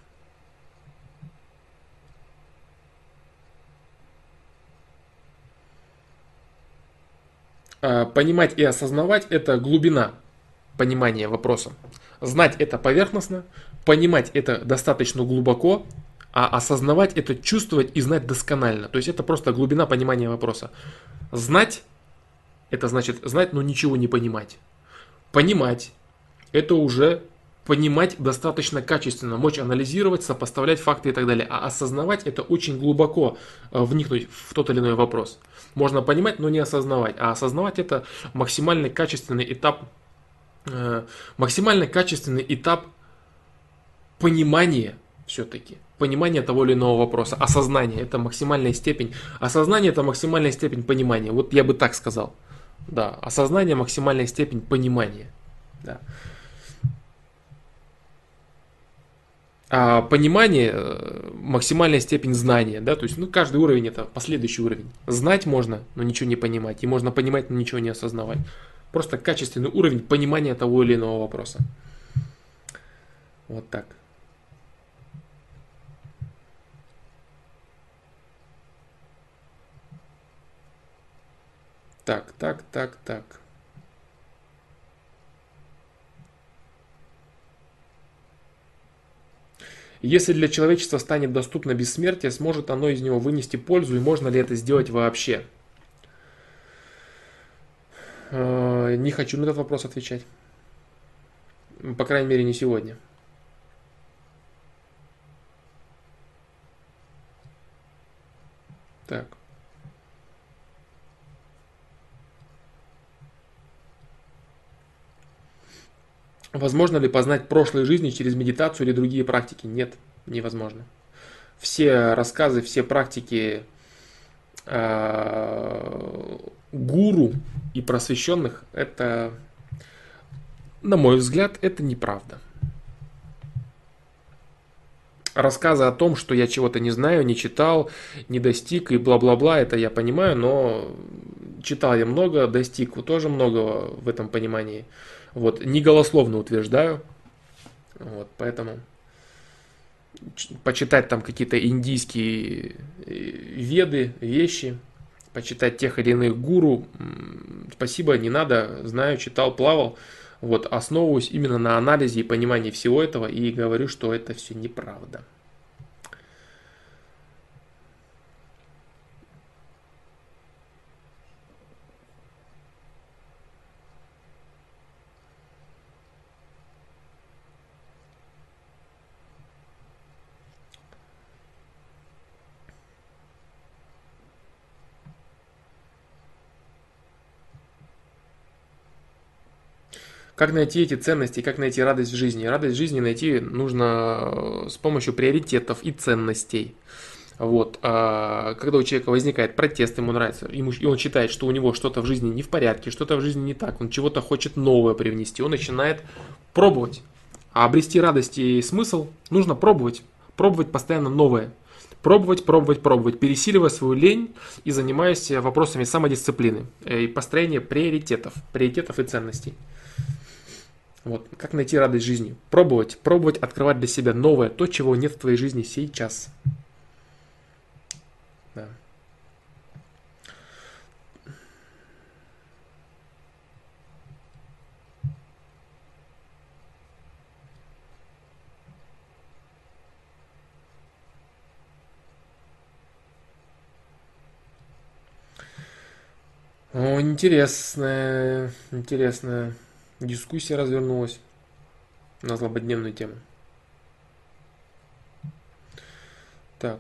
Понимать и осознавать – это глубина понимания вопроса. Знать – это поверхностно, понимать – это достаточно глубоко, а осознавать – это чувствовать и знать досконально. То есть это просто глубина понимания вопроса. Знать – это значит знать, но ничего не понимать. Понимать – это уже понимать достаточно качественно, мочь анализировать, сопоставлять факты и так далее. А осознавать это очень глубоко э, вникнуть в тот или иной вопрос. Можно понимать, но не осознавать. А осознавать это максимально качественный этап, э, максимально качественный этап понимания все-таки. Понимание того или иного вопроса. Осознание это максимальная степень. Осознание это максимальная степень понимания. Вот я бы так сказал. Да, осознание максимальная степень понимания. Да. А понимание, э, максимальная степень знания, да, то есть, ну, каждый уровень это последующий уровень. Знать можно, но ничего не понимать, и можно понимать, но ничего не осознавать. Просто качественный уровень понимания того или иного вопроса. Вот так. Так, так, так, так. Если для человечества станет доступно бессмертие, сможет оно из него вынести пользу и можно ли это сделать вообще? Э, не хочу на этот вопрос отвечать. По крайней мере, не сегодня. Так. Возможно ли познать прошлые жизни через медитацию или другие практики? Нет, невозможно. Все рассказы, все практики э, гуру и просвещенных, это, на мой взгляд, это неправда. Рассказы о том, что я чего-то не знаю, не читал, не достиг и бла-бла-бла, это я понимаю, но читал я много, достиг тоже много в этом понимании. Вот, не голословно утверждаю. Вот, поэтому почитать там какие-то индийские э, веды, вещи, почитать тех или иных гуру, спасибо, не надо, знаю, читал, плавал. Вот, основываюсь именно на анализе и понимании всего этого и говорю, что это все неправда. Как найти эти ценности, как найти радость в жизни? Радость в жизни найти нужно э, с помощью приоритетов и ценностей. Вот. А когда у человека возникает протест, ему нравится, ему, и он считает, что у него что-то в жизни не в порядке, что-то в жизни не так, он чего-то хочет новое привнести, он начинает пробовать. А обрести радость и смысл нужно пробовать. Пробовать постоянно новое. Пробовать, пробовать, пробовать, пересиливая свою лень и занимаясь вопросами самодисциплины э, и построения приоритетов, приоритетов и ценностей. Вот, как найти радость жизни? Пробовать, пробовать открывать для себя новое, то, чего нет в твоей жизни сейчас. Да. О, интересная, интересная Дискуссия развернулась на злободневную тему. Так.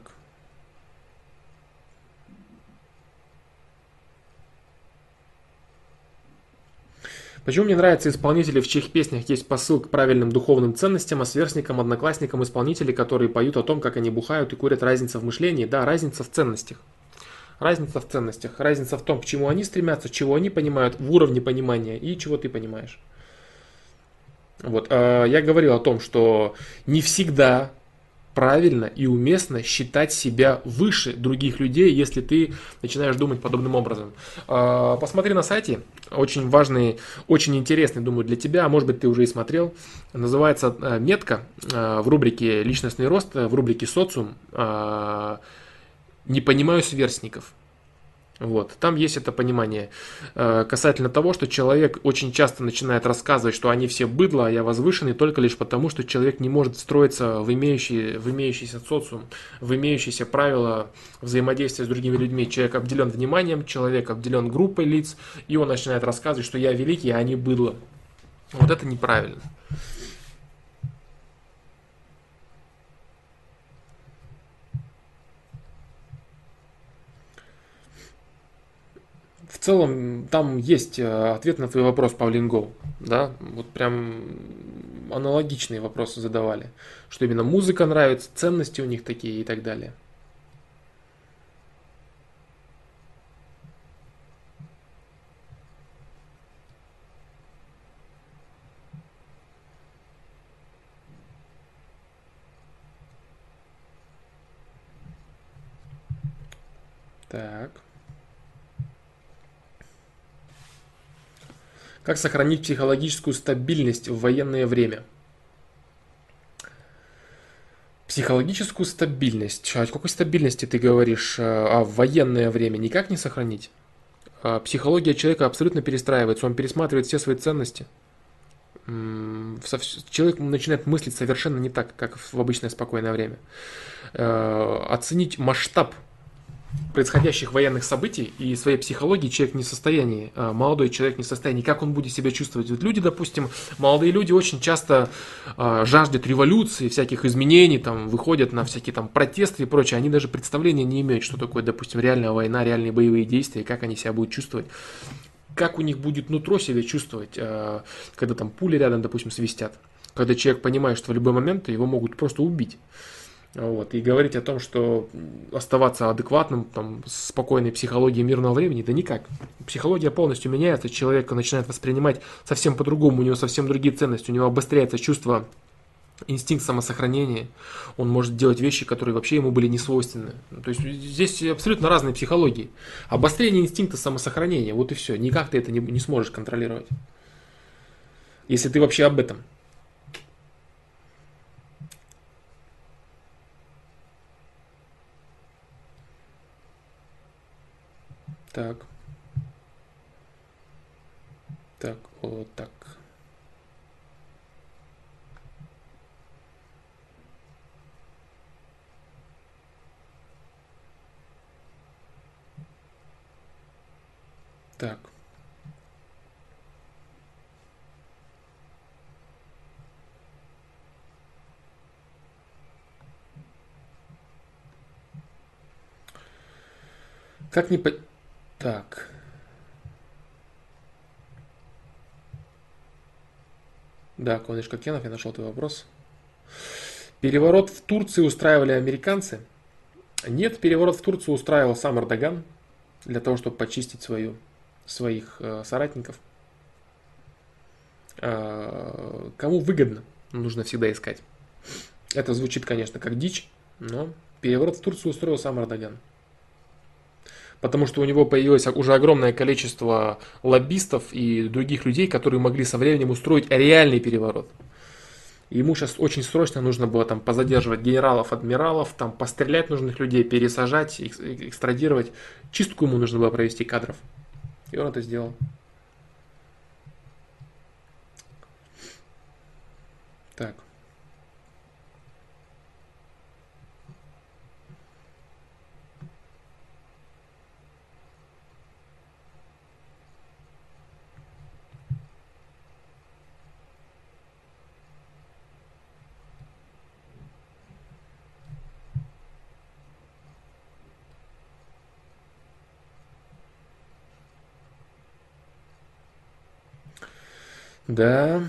Почему мне нравятся исполнители, в чьих песнях есть посыл к правильным духовным ценностям, а сверстникам, одноклассникам исполнители, которые поют о том, как они бухают и курят разница в мышлении? Да, разница в ценностях. Разница в ценностях, разница в том, к чему они стремятся, чего они понимают в уровне понимания и чего ты понимаешь. Вот, э, я говорил о том, что не всегда правильно и уместно считать себя выше других людей, если ты начинаешь думать подобным образом. Э, посмотри на сайте, очень важный, очень интересный, думаю, для тебя, а может быть ты уже и смотрел, называется э, метка в рубрике «Личностный рост», в рубрике «Социум», «Не понимаю сверстников». Вот. Там есть это понимание э, касательно того, что человек очень часто начинает рассказывать, что они все быдло, а я возвышенный только лишь потому, что человек не может строиться в, имеющий, в имеющийся социум, в имеющиеся правила взаимодействия с другими людьми. Человек обделен вниманием, человек обделен группой лиц, и он начинает рассказывать, что я великий, а они быдло. Вот это неправильно. В целом там есть э, ответ на твой вопрос, Павлин Гол. Да, вот прям аналогичные вопросы задавали. Что именно музыка нравится, ценности у них такие и так далее. Так. Как сохранить психологическую стабильность в военное время? Психологическую стабильность. О какой стабильности ты говоришь? А в военное время никак не сохранить? А психология человека абсолютно перестраивается, он пересматривает все свои ценности. Человек начинает мыслить совершенно не так, как в обычное спокойное время. Э, оценить масштаб происходящих военных событий и своей психологии человек не в состоянии, а, молодой человек не в состоянии, как он будет себя чувствовать. Вот люди, допустим, молодые люди очень часто э, жаждут революции, всяких изменений, там, выходят на всякие там протесты и прочее, они даже представления не имеют, что такое, допустим, реальная война, реальные боевые действия, как они себя будут чувствовать как у них будет нутро себя чувствовать, э, когда там пули рядом, допустим, свистят. Когда человек понимает, что в любой момент его могут просто убить. Вот. И говорить о том, что оставаться адекватным, там, спокойной психологией мирного времени, да никак. Психология полностью меняется, человек начинает воспринимать совсем по-другому, у него совсем другие ценности, у него обостряется чувство инстинкт самосохранения, он может делать вещи, которые вообще ему были не свойственны. То есть здесь абсолютно разные психологии. Обострение инстинкта самосохранения, вот и все. Никак ты это не, не сможешь контролировать. Если ты вообще об этом. Так. Так, вот так. Так. Как не по... Так. Да, Конеш Кокенов, я нашел твой вопрос. Переворот в Турции устраивали американцы? Нет, переворот в Турцию устраивал сам Эрдоган для того, чтобы почистить свою своих э, соратников. Э, кому выгодно, нужно всегда искать. Это звучит, конечно, как дичь, но переворот в Турцию устроил сам Эрдоган. Потому что у него появилось уже огромное количество лоббистов и других людей, которые могли со временем устроить реальный переворот. Ему сейчас очень срочно нужно было там позадерживать генералов, адмиралов, там пострелять нужных людей, пересажать, экстрадировать. Чистку ему нужно было провести кадров. И он это сделал. Так. Да.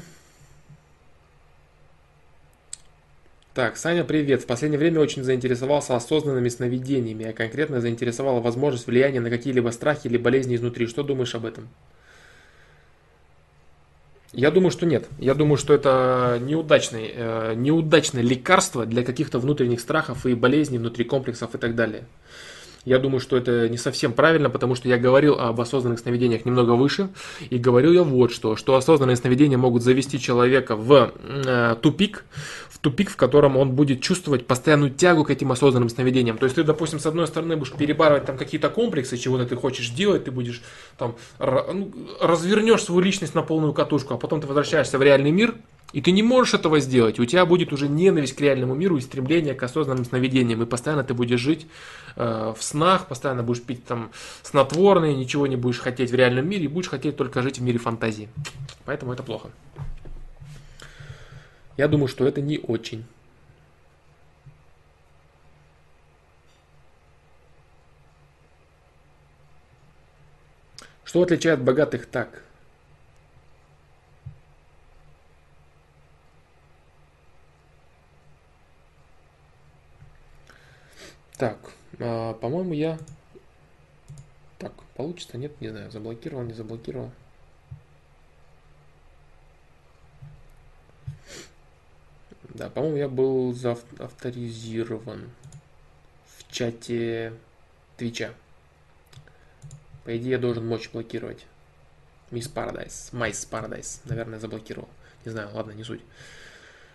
Так, Саня, привет. В последнее время очень заинтересовался осознанными сновидениями, а конкретно заинтересовала возможность влияния на какие-либо страхи или болезни изнутри. Что думаешь об этом? Я думаю, что нет. Я думаю, что это неудачное, э, неудачное лекарство для каких-то внутренних страхов и болезней внутри комплексов и так далее. Я думаю, что это не совсем правильно, потому что я говорил об осознанных сновидениях немного выше, и говорил я вот что, что осознанные сновидения могут завести человека в э, тупик, в тупик, в котором он будет чувствовать постоянную тягу к этим осознанным сновидениям. То есть ты, допустим, с одной стороны будешь перебарывать там какие-то комплексы, чего-то ты хочешь делать, ты будешь там ну, развернешь свою личность на полную катушку, а потом ты возвращаешься в реальный мир, и ты не можешь этого сделать. У тебя будет уже ненависть к реальному миру и стремление к осознанным сновидениям. И постоянно ты будешь жить э, в снах, постоянно будешь пить там снотворные, ничего не будешь хотеть в реальном мире, и будешь хотеть только жить в мире фантазии. Поэтому это плохо. Я думаю, что это не очень. Что отличает богатых так? Так, а, по-моему, я... Так, получится, нет, не знаю, заблокировал, не заблокировал. Да, по-моему, я был авторизирован в чате Твича. По идее, я должен мочь блокировать. Мисс Paradise, Майс Paradise, наверное, заблокировал. Не знаю, ладно, не суть.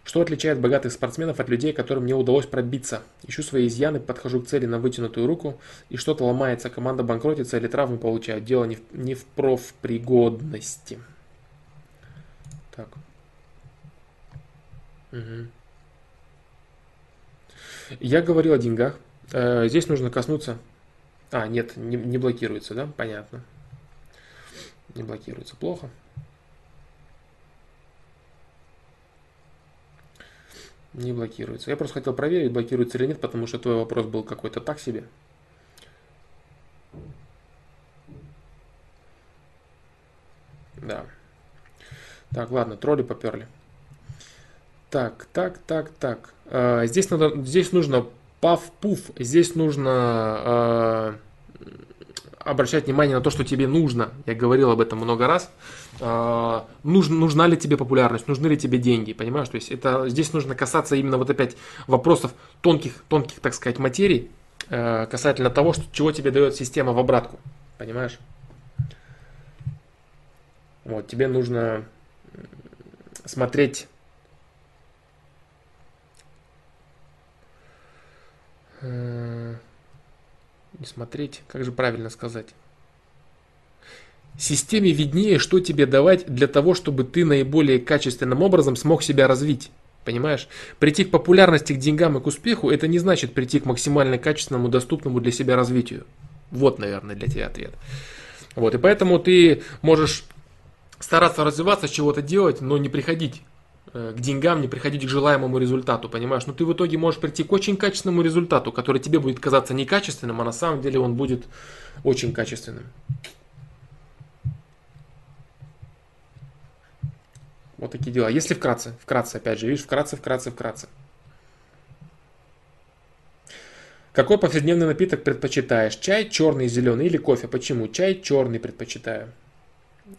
Что отличает богатых спортсменов от людей, которым не удалось пробиться? Ищу свои изъяны, подхожу к цели на вытянутую руку, и что-то ломается, команда банкротится или травмы получает. Дело не в, не в профпригодности. Так. Угу. Я говорил о деньгах. Э, здесь нужно коснуться А, нет, не, не блокируется, да? Понятно. Не блокируется. Плохо. Не блокируется. Я просто хотел проверить, блокируется или нет, потому что твой вопрос был какой-то так себе. Да. Так, ладно, тролли поперли. Так, так, так, так. А, здесь, надо, здесь нужно паф-пуф. Здесь нужно а, обращать внимание на то, что тебе нужно. Я говорил об этом много раз. А, нужна, нужна ли тебе популярность, нужны ли тебе деньги, понимаешь? То есть это, здесь нужно касаться именно вот опять вопросов тонких, тонких, так сказать, материй, а, касательно того, что, чего тебе дает система в обратку, понимаешь? Вот, тебе нужно смотреть э, не смотреть, как же правильно сказать. Системе виднее, что тебе давать для того, чтобы ты наиболее качественным образом смог себя развить. Понимаешь? Прийти к популярности, к деньгам и к успеху, это не значит прийти к максимально качественному, доступному для себя развитию. Вот, наверное, для тебя ответ. Вот, и поэтому ты можешь стараться развиваться, чего-то делать, но не приходить к деньгам, не приходить к желаемому результату, понимаешь? Но ты в итоге можешь прийти к очень качественному результату, который тебе будет казаться некачественным, а на самом деле он будет очень качественным. Вот такие дела. Если вкратце, вкратце, опять же, видишь, вкратце, вкратце, вкратце. Какой повседневный напиток предпочитаешь? Чай черный, зеленый или кофе? Почему? Чай черный предпочитаю.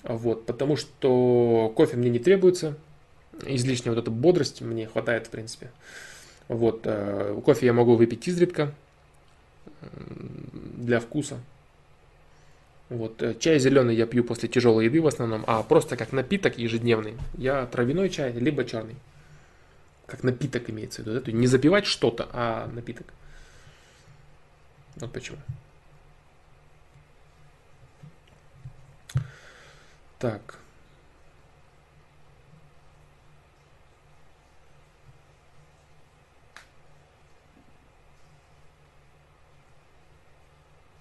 Вот, потому что кофе мне не требуется, излишняя вот эта бодрость мне хватает, в принципе. Вот, э, кофе я могу выпить изредка для вкуса. Вот, э, чай зеленый я пью после тяжелой еды в основном, а просто как напиток ежедневный. Я травяной чай, либо черный. Как напиток имеется в виду. Да? Не запивать что-то, а напиток. Вот почему. Так.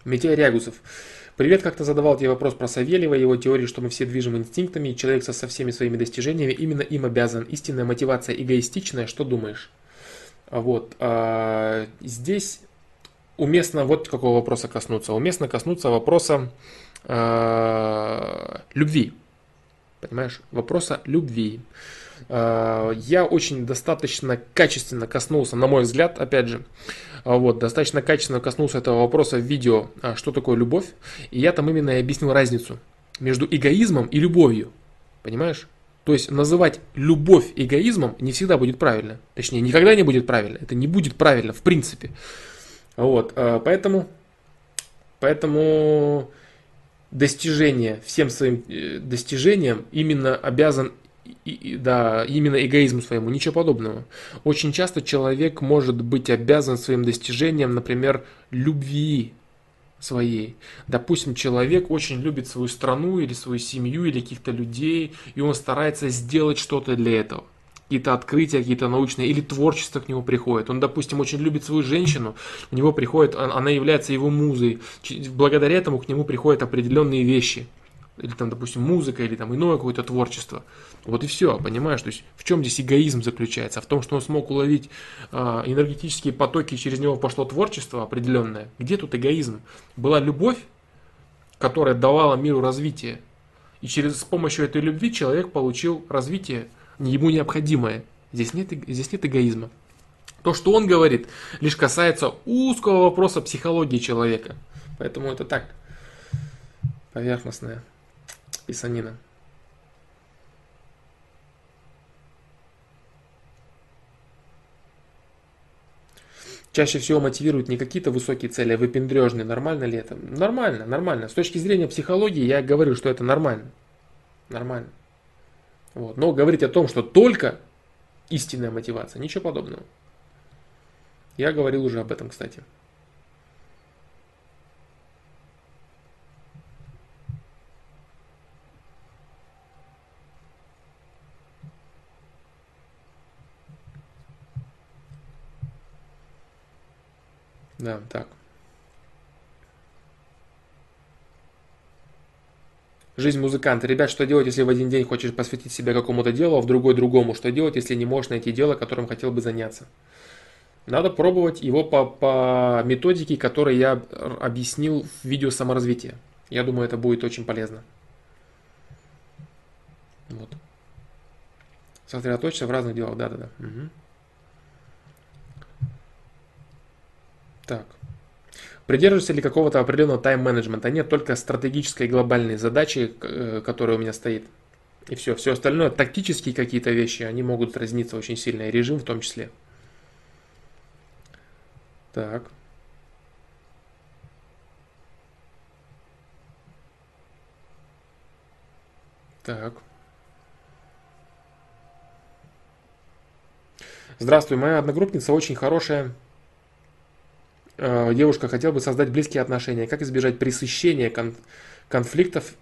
Митяй Рягусов. Привет, как-то задавал тебе вопрос про Савельева, его теории, что мы все движем инстинктами, и человек со, со всеми своими достижениями именно им обязан. Истинная мотивация эгоистичная, что думаешь? Вот. А, здесь уместно вот какого вопроса коснуться. Уместно коснуться вопроса э, любви. Понимаешь? Вопроса любви. Э, я очень достаточно качественно коснулся, на мой взгляд, опять же, вот, достаточно качественно коснулся этого вопроса в видео, а, что такое любовь. И я там именно и объяснил разницу между эгоизмом и любовью. Понимаешь? То есть называть любовь эгоизмом не всегда будет правильно. Точнее, никогда не будет правильно. Это не будет правильно в принципе. Вот, э, поэтому, поэтому достижение, всем своим э, достижениям именно обязан да, именно эгоизму своему, ничего подобного. Очень часто человек может быть обязан своим достижением, например, любви своей. Допустим, человек очень любит свою страну или свою семью или каких-то людей, и он старается сделать что-то для этого какие-то открытия, какие-то научные, или творчество к нему приходит. Он, допустим, очень любит свою женщину, у него приходит, она является его музой. Благодаря этому к нему приходят определенные вещи. Или там, допустим, музыка, или там иное какое-то творчество. Вот и все, понимаешь? То есть в чем здесь эгоизм заключается? В том, что он смог уловить э, энергетические потоки, и через него пошло творчество определенное. Где тут эгоизм? Была любовь, которая давала миру развитие. И через с помощью этой любви человек получил развитие ему необходимое. Здесь нет, здесь нет эгоизма. То, что он говорит, лишь касается узкого вопроса психологии человека. Поэтому это так, поверхностная писанина. Чаще всего мотивируют не какие-то высокие цели, а выпендрежные. Нормально ли это? Нормально, нормально. С точки зрения психологии я говорю, что это нормально. Нормально. Вот. Но говорить о том, что только истинная мотивация, ничего подобного. Я говорил уже об этом, кстати. да, так. Жизнь музыканта. Ребят, что делать, если в один день хочешь посвятить себя какому-то делу, а в другой другому? Что делать, если не можешь найти дело, которым хотел бы заняться? Надо пробовать его по, по методике, которую я объяснил в видео саморазвития. Я думаю, это будет очень полезно. Вот. Сосредоточься в разных делах, да-да-да. Угу. Так. Придерживаешься ли какого-то определенного тайм-менеджмента? Нет, только стратегической глобальной задачи, э, которая у меня стоит. И все. Все остальное, тактические какие-то вещи, они могут разниться очень сильно. И режим в том числе. Так. Так. Здравствуй, моя одногруппница очень хорошая девушка, хотела бы создать близкие отношения. Как избежать пресыщения кон- конфликтов,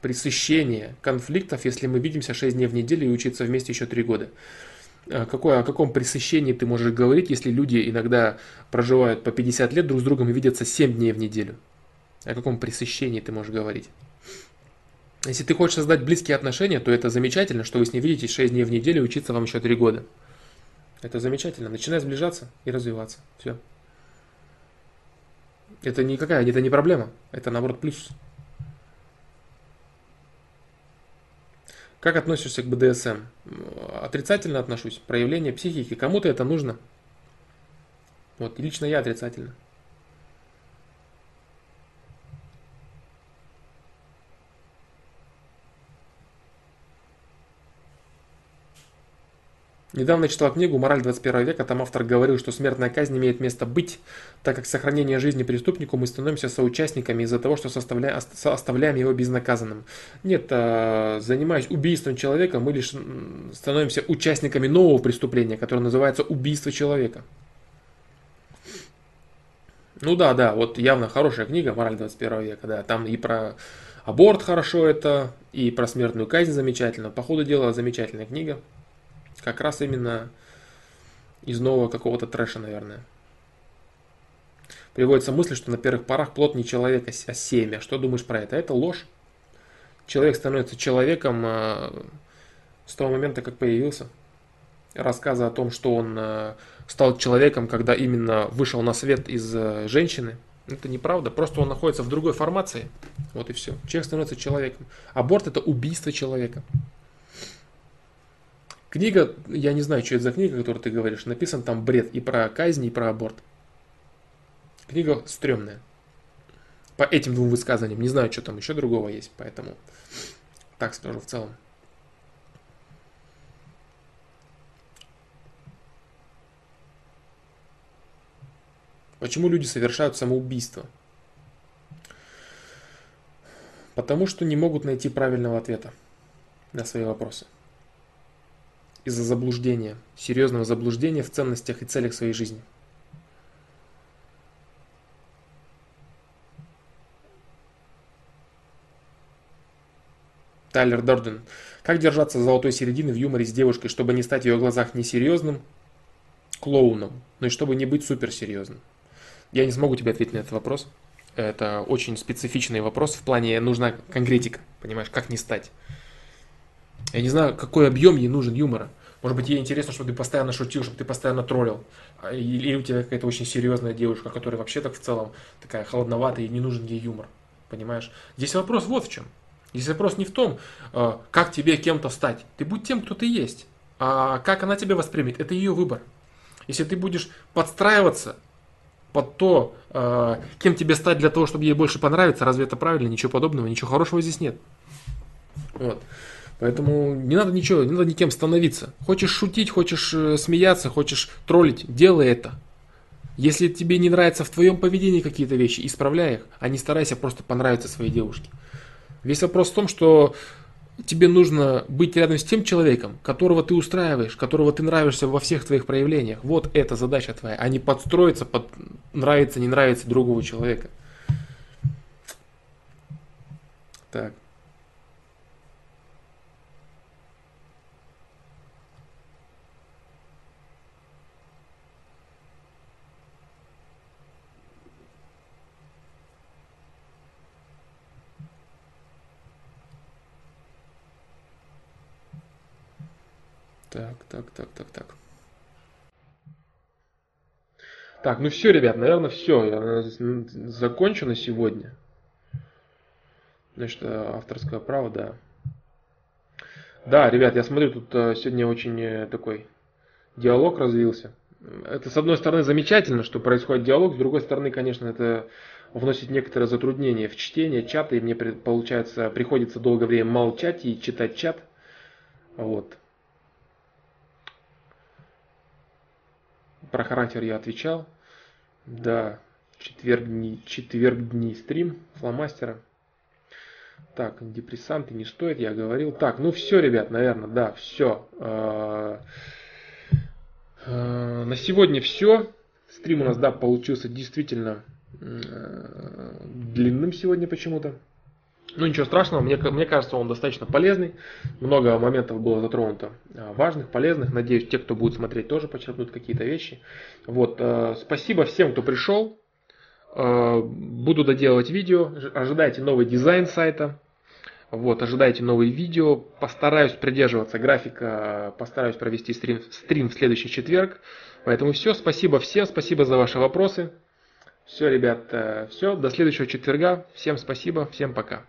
пресыщения конфликтов, если мы видимся 6 дней в неделю и учиться вместе еще 3 года? Э, какое, о каком пресыщении ты можешь говорить, если люди иногда проживают по 50 лет друг с другом и видятся 7 дней в неделю? О каком пресыщении ты можешь говорить? Если ты хочешь создать близкие отношения, то это замечательно, что вы с ней видитесь 6 дней в неделю и учиться вам еще 3 года. Это замечательно. Начинай сближаться и развиваться. Все. Это никакая, это не проблема. Это наоборот плюс. Как относишься к БДСМ? Отрицательно отношусь. Проявление психики. Кому-то это нужно. Вот, лично я отрицательно. Недавно читал книгу «Мораль 21 века». Там автор говорил, что смертная казнь имеет место быть, так как сохранение жизни преступнику мы становимся соучастниками из-за того, что составляем, оставляем его безнаказанным. Нет, а, занимаясь убийством человека, мы лишь становимся участниками нового преступления, которое называется убийство человека. Ну да, да, вот явно хорошая книга «Мораль 21 века», да, там и про аборт хорошо это, и про смертную казнь замечательно. По ходу дела замечательная книга. Как раз именно из нового какого-то трэша, наверное. Приводится мысль, что на первых порах плод не человек, а семя. Что думаешь про это? Это ложь. Человек становится человеком э, с того момента, как появился. Рассказы о том, что он э, стал человеком, когда именно вышел на свет из женщины, это неправда. Просто он находится в другой формации. Вот и все. Человек становится человеком. Аборт это убийство человека. Книга, я не знаю, что это за книга, которую ты говоришь, написан там бред и про казнь, и про аборт. Книга стрёмная. По этим двум высказаниям. Не знаю, что там еще другого есть, поэтому так скажу в целом. Почему люди совершают самоубийство? Потому что не могут найти правильного ответа на свои вопросы из-за заблуждения, серьезного заблуждения в ценностях и целях своей жизни. Тайлер Дорден. Как держаться золотой середины в юморе с девушкой, чтобы не стать в ее глазах несерьезным клоуном, но и чтобы не быть суперсерьезным? Я не смогу тебе ответить на этот вопрос. Это очень специфичный вопрос в плане нужна конкретика, понимаешь, как не стать. Я не знаю, какой объем ей нужен юмора. Может быть, ей интересно, чтобы ты постоянно шутил, чтобы ты постоянно троллил. А, или у тебя какая-то очень серьезная девушка, которая вообще так в целом такая холодноватая и не нужен ей юмор. Понимаешь? Здесь вопрос вот в чем. Здесь вопрос не в том, а, как тебе кем-то стать. Ты будь тем, кто ты есть. А как она тебя воспримет, это ее выбор. Если ты будешь подстраиваться под то, а, кем тебе стать для того, чтобы ей больше понравиться, разве это правильно? Ничего подобного, ничего хорошего здесь нет. Вот. Поэтому не надо ничего, не надо никем становиться. Хочешь шутить, хочешь э, смеяться, хочешь троллить, делай это. Если тебе не нравятся в твоем поведении какие-то вещи, исправляй их, а не старайся просто понравиться своей девушке. Весь вопрос в том, что тебе нужно быть рядом с тем человеком, которого ты устраиваешь, которого ты нравишься во всех твоих проявлениях. Вот это задача твоя, а не подстроиться под нравится, не нравится другого человека. Так. Так, так, так, так, так. Так, ну все, ребят, наверное, все. Я закончу на сегодня. Значит, авторское право, да. Да, ребят, я смотрю, тут э, сегодня очень э, такой диалог развился. Это, с одной стороны, замечательно, что происходит диалог, с другой стороны, конечно, это вносит некоторые затруднения в чтение чата, и мне, получается, приходится долгое время молчать и читать чат. Вот. Про характер я отвечал. Да, четверг дни, четверг дни стрим фломастера. Так, депрессанты не стоит, я говорил. Так, ну все, ребят, наверное, да, все. А, а, на сегодня все. Стрим у нас, да, получился действительно э, длинным сегодня почему-то. Ну ничего страшного, мне, мне кажется, он достаточно полезный. Много моментов было затронуто а, важных, полезных. Надеюсь, те, кто будет смотреть, тоже почерпнут какие-то вещи. Вот, э, спасибо всем, кто пришел. Э, буду доделывать видео. Ожидайте новый дизайн сайта. Вот, ожидайте новые видео. Постараюсь придерживаться графика, постараюсь провести стрим, стрим в следующий четверг. Поэтому все, спасибо всем, спасибо за ваши вопросы. Все, ребят, э, все, до следующего четверга. Всем спасибо, всем пока.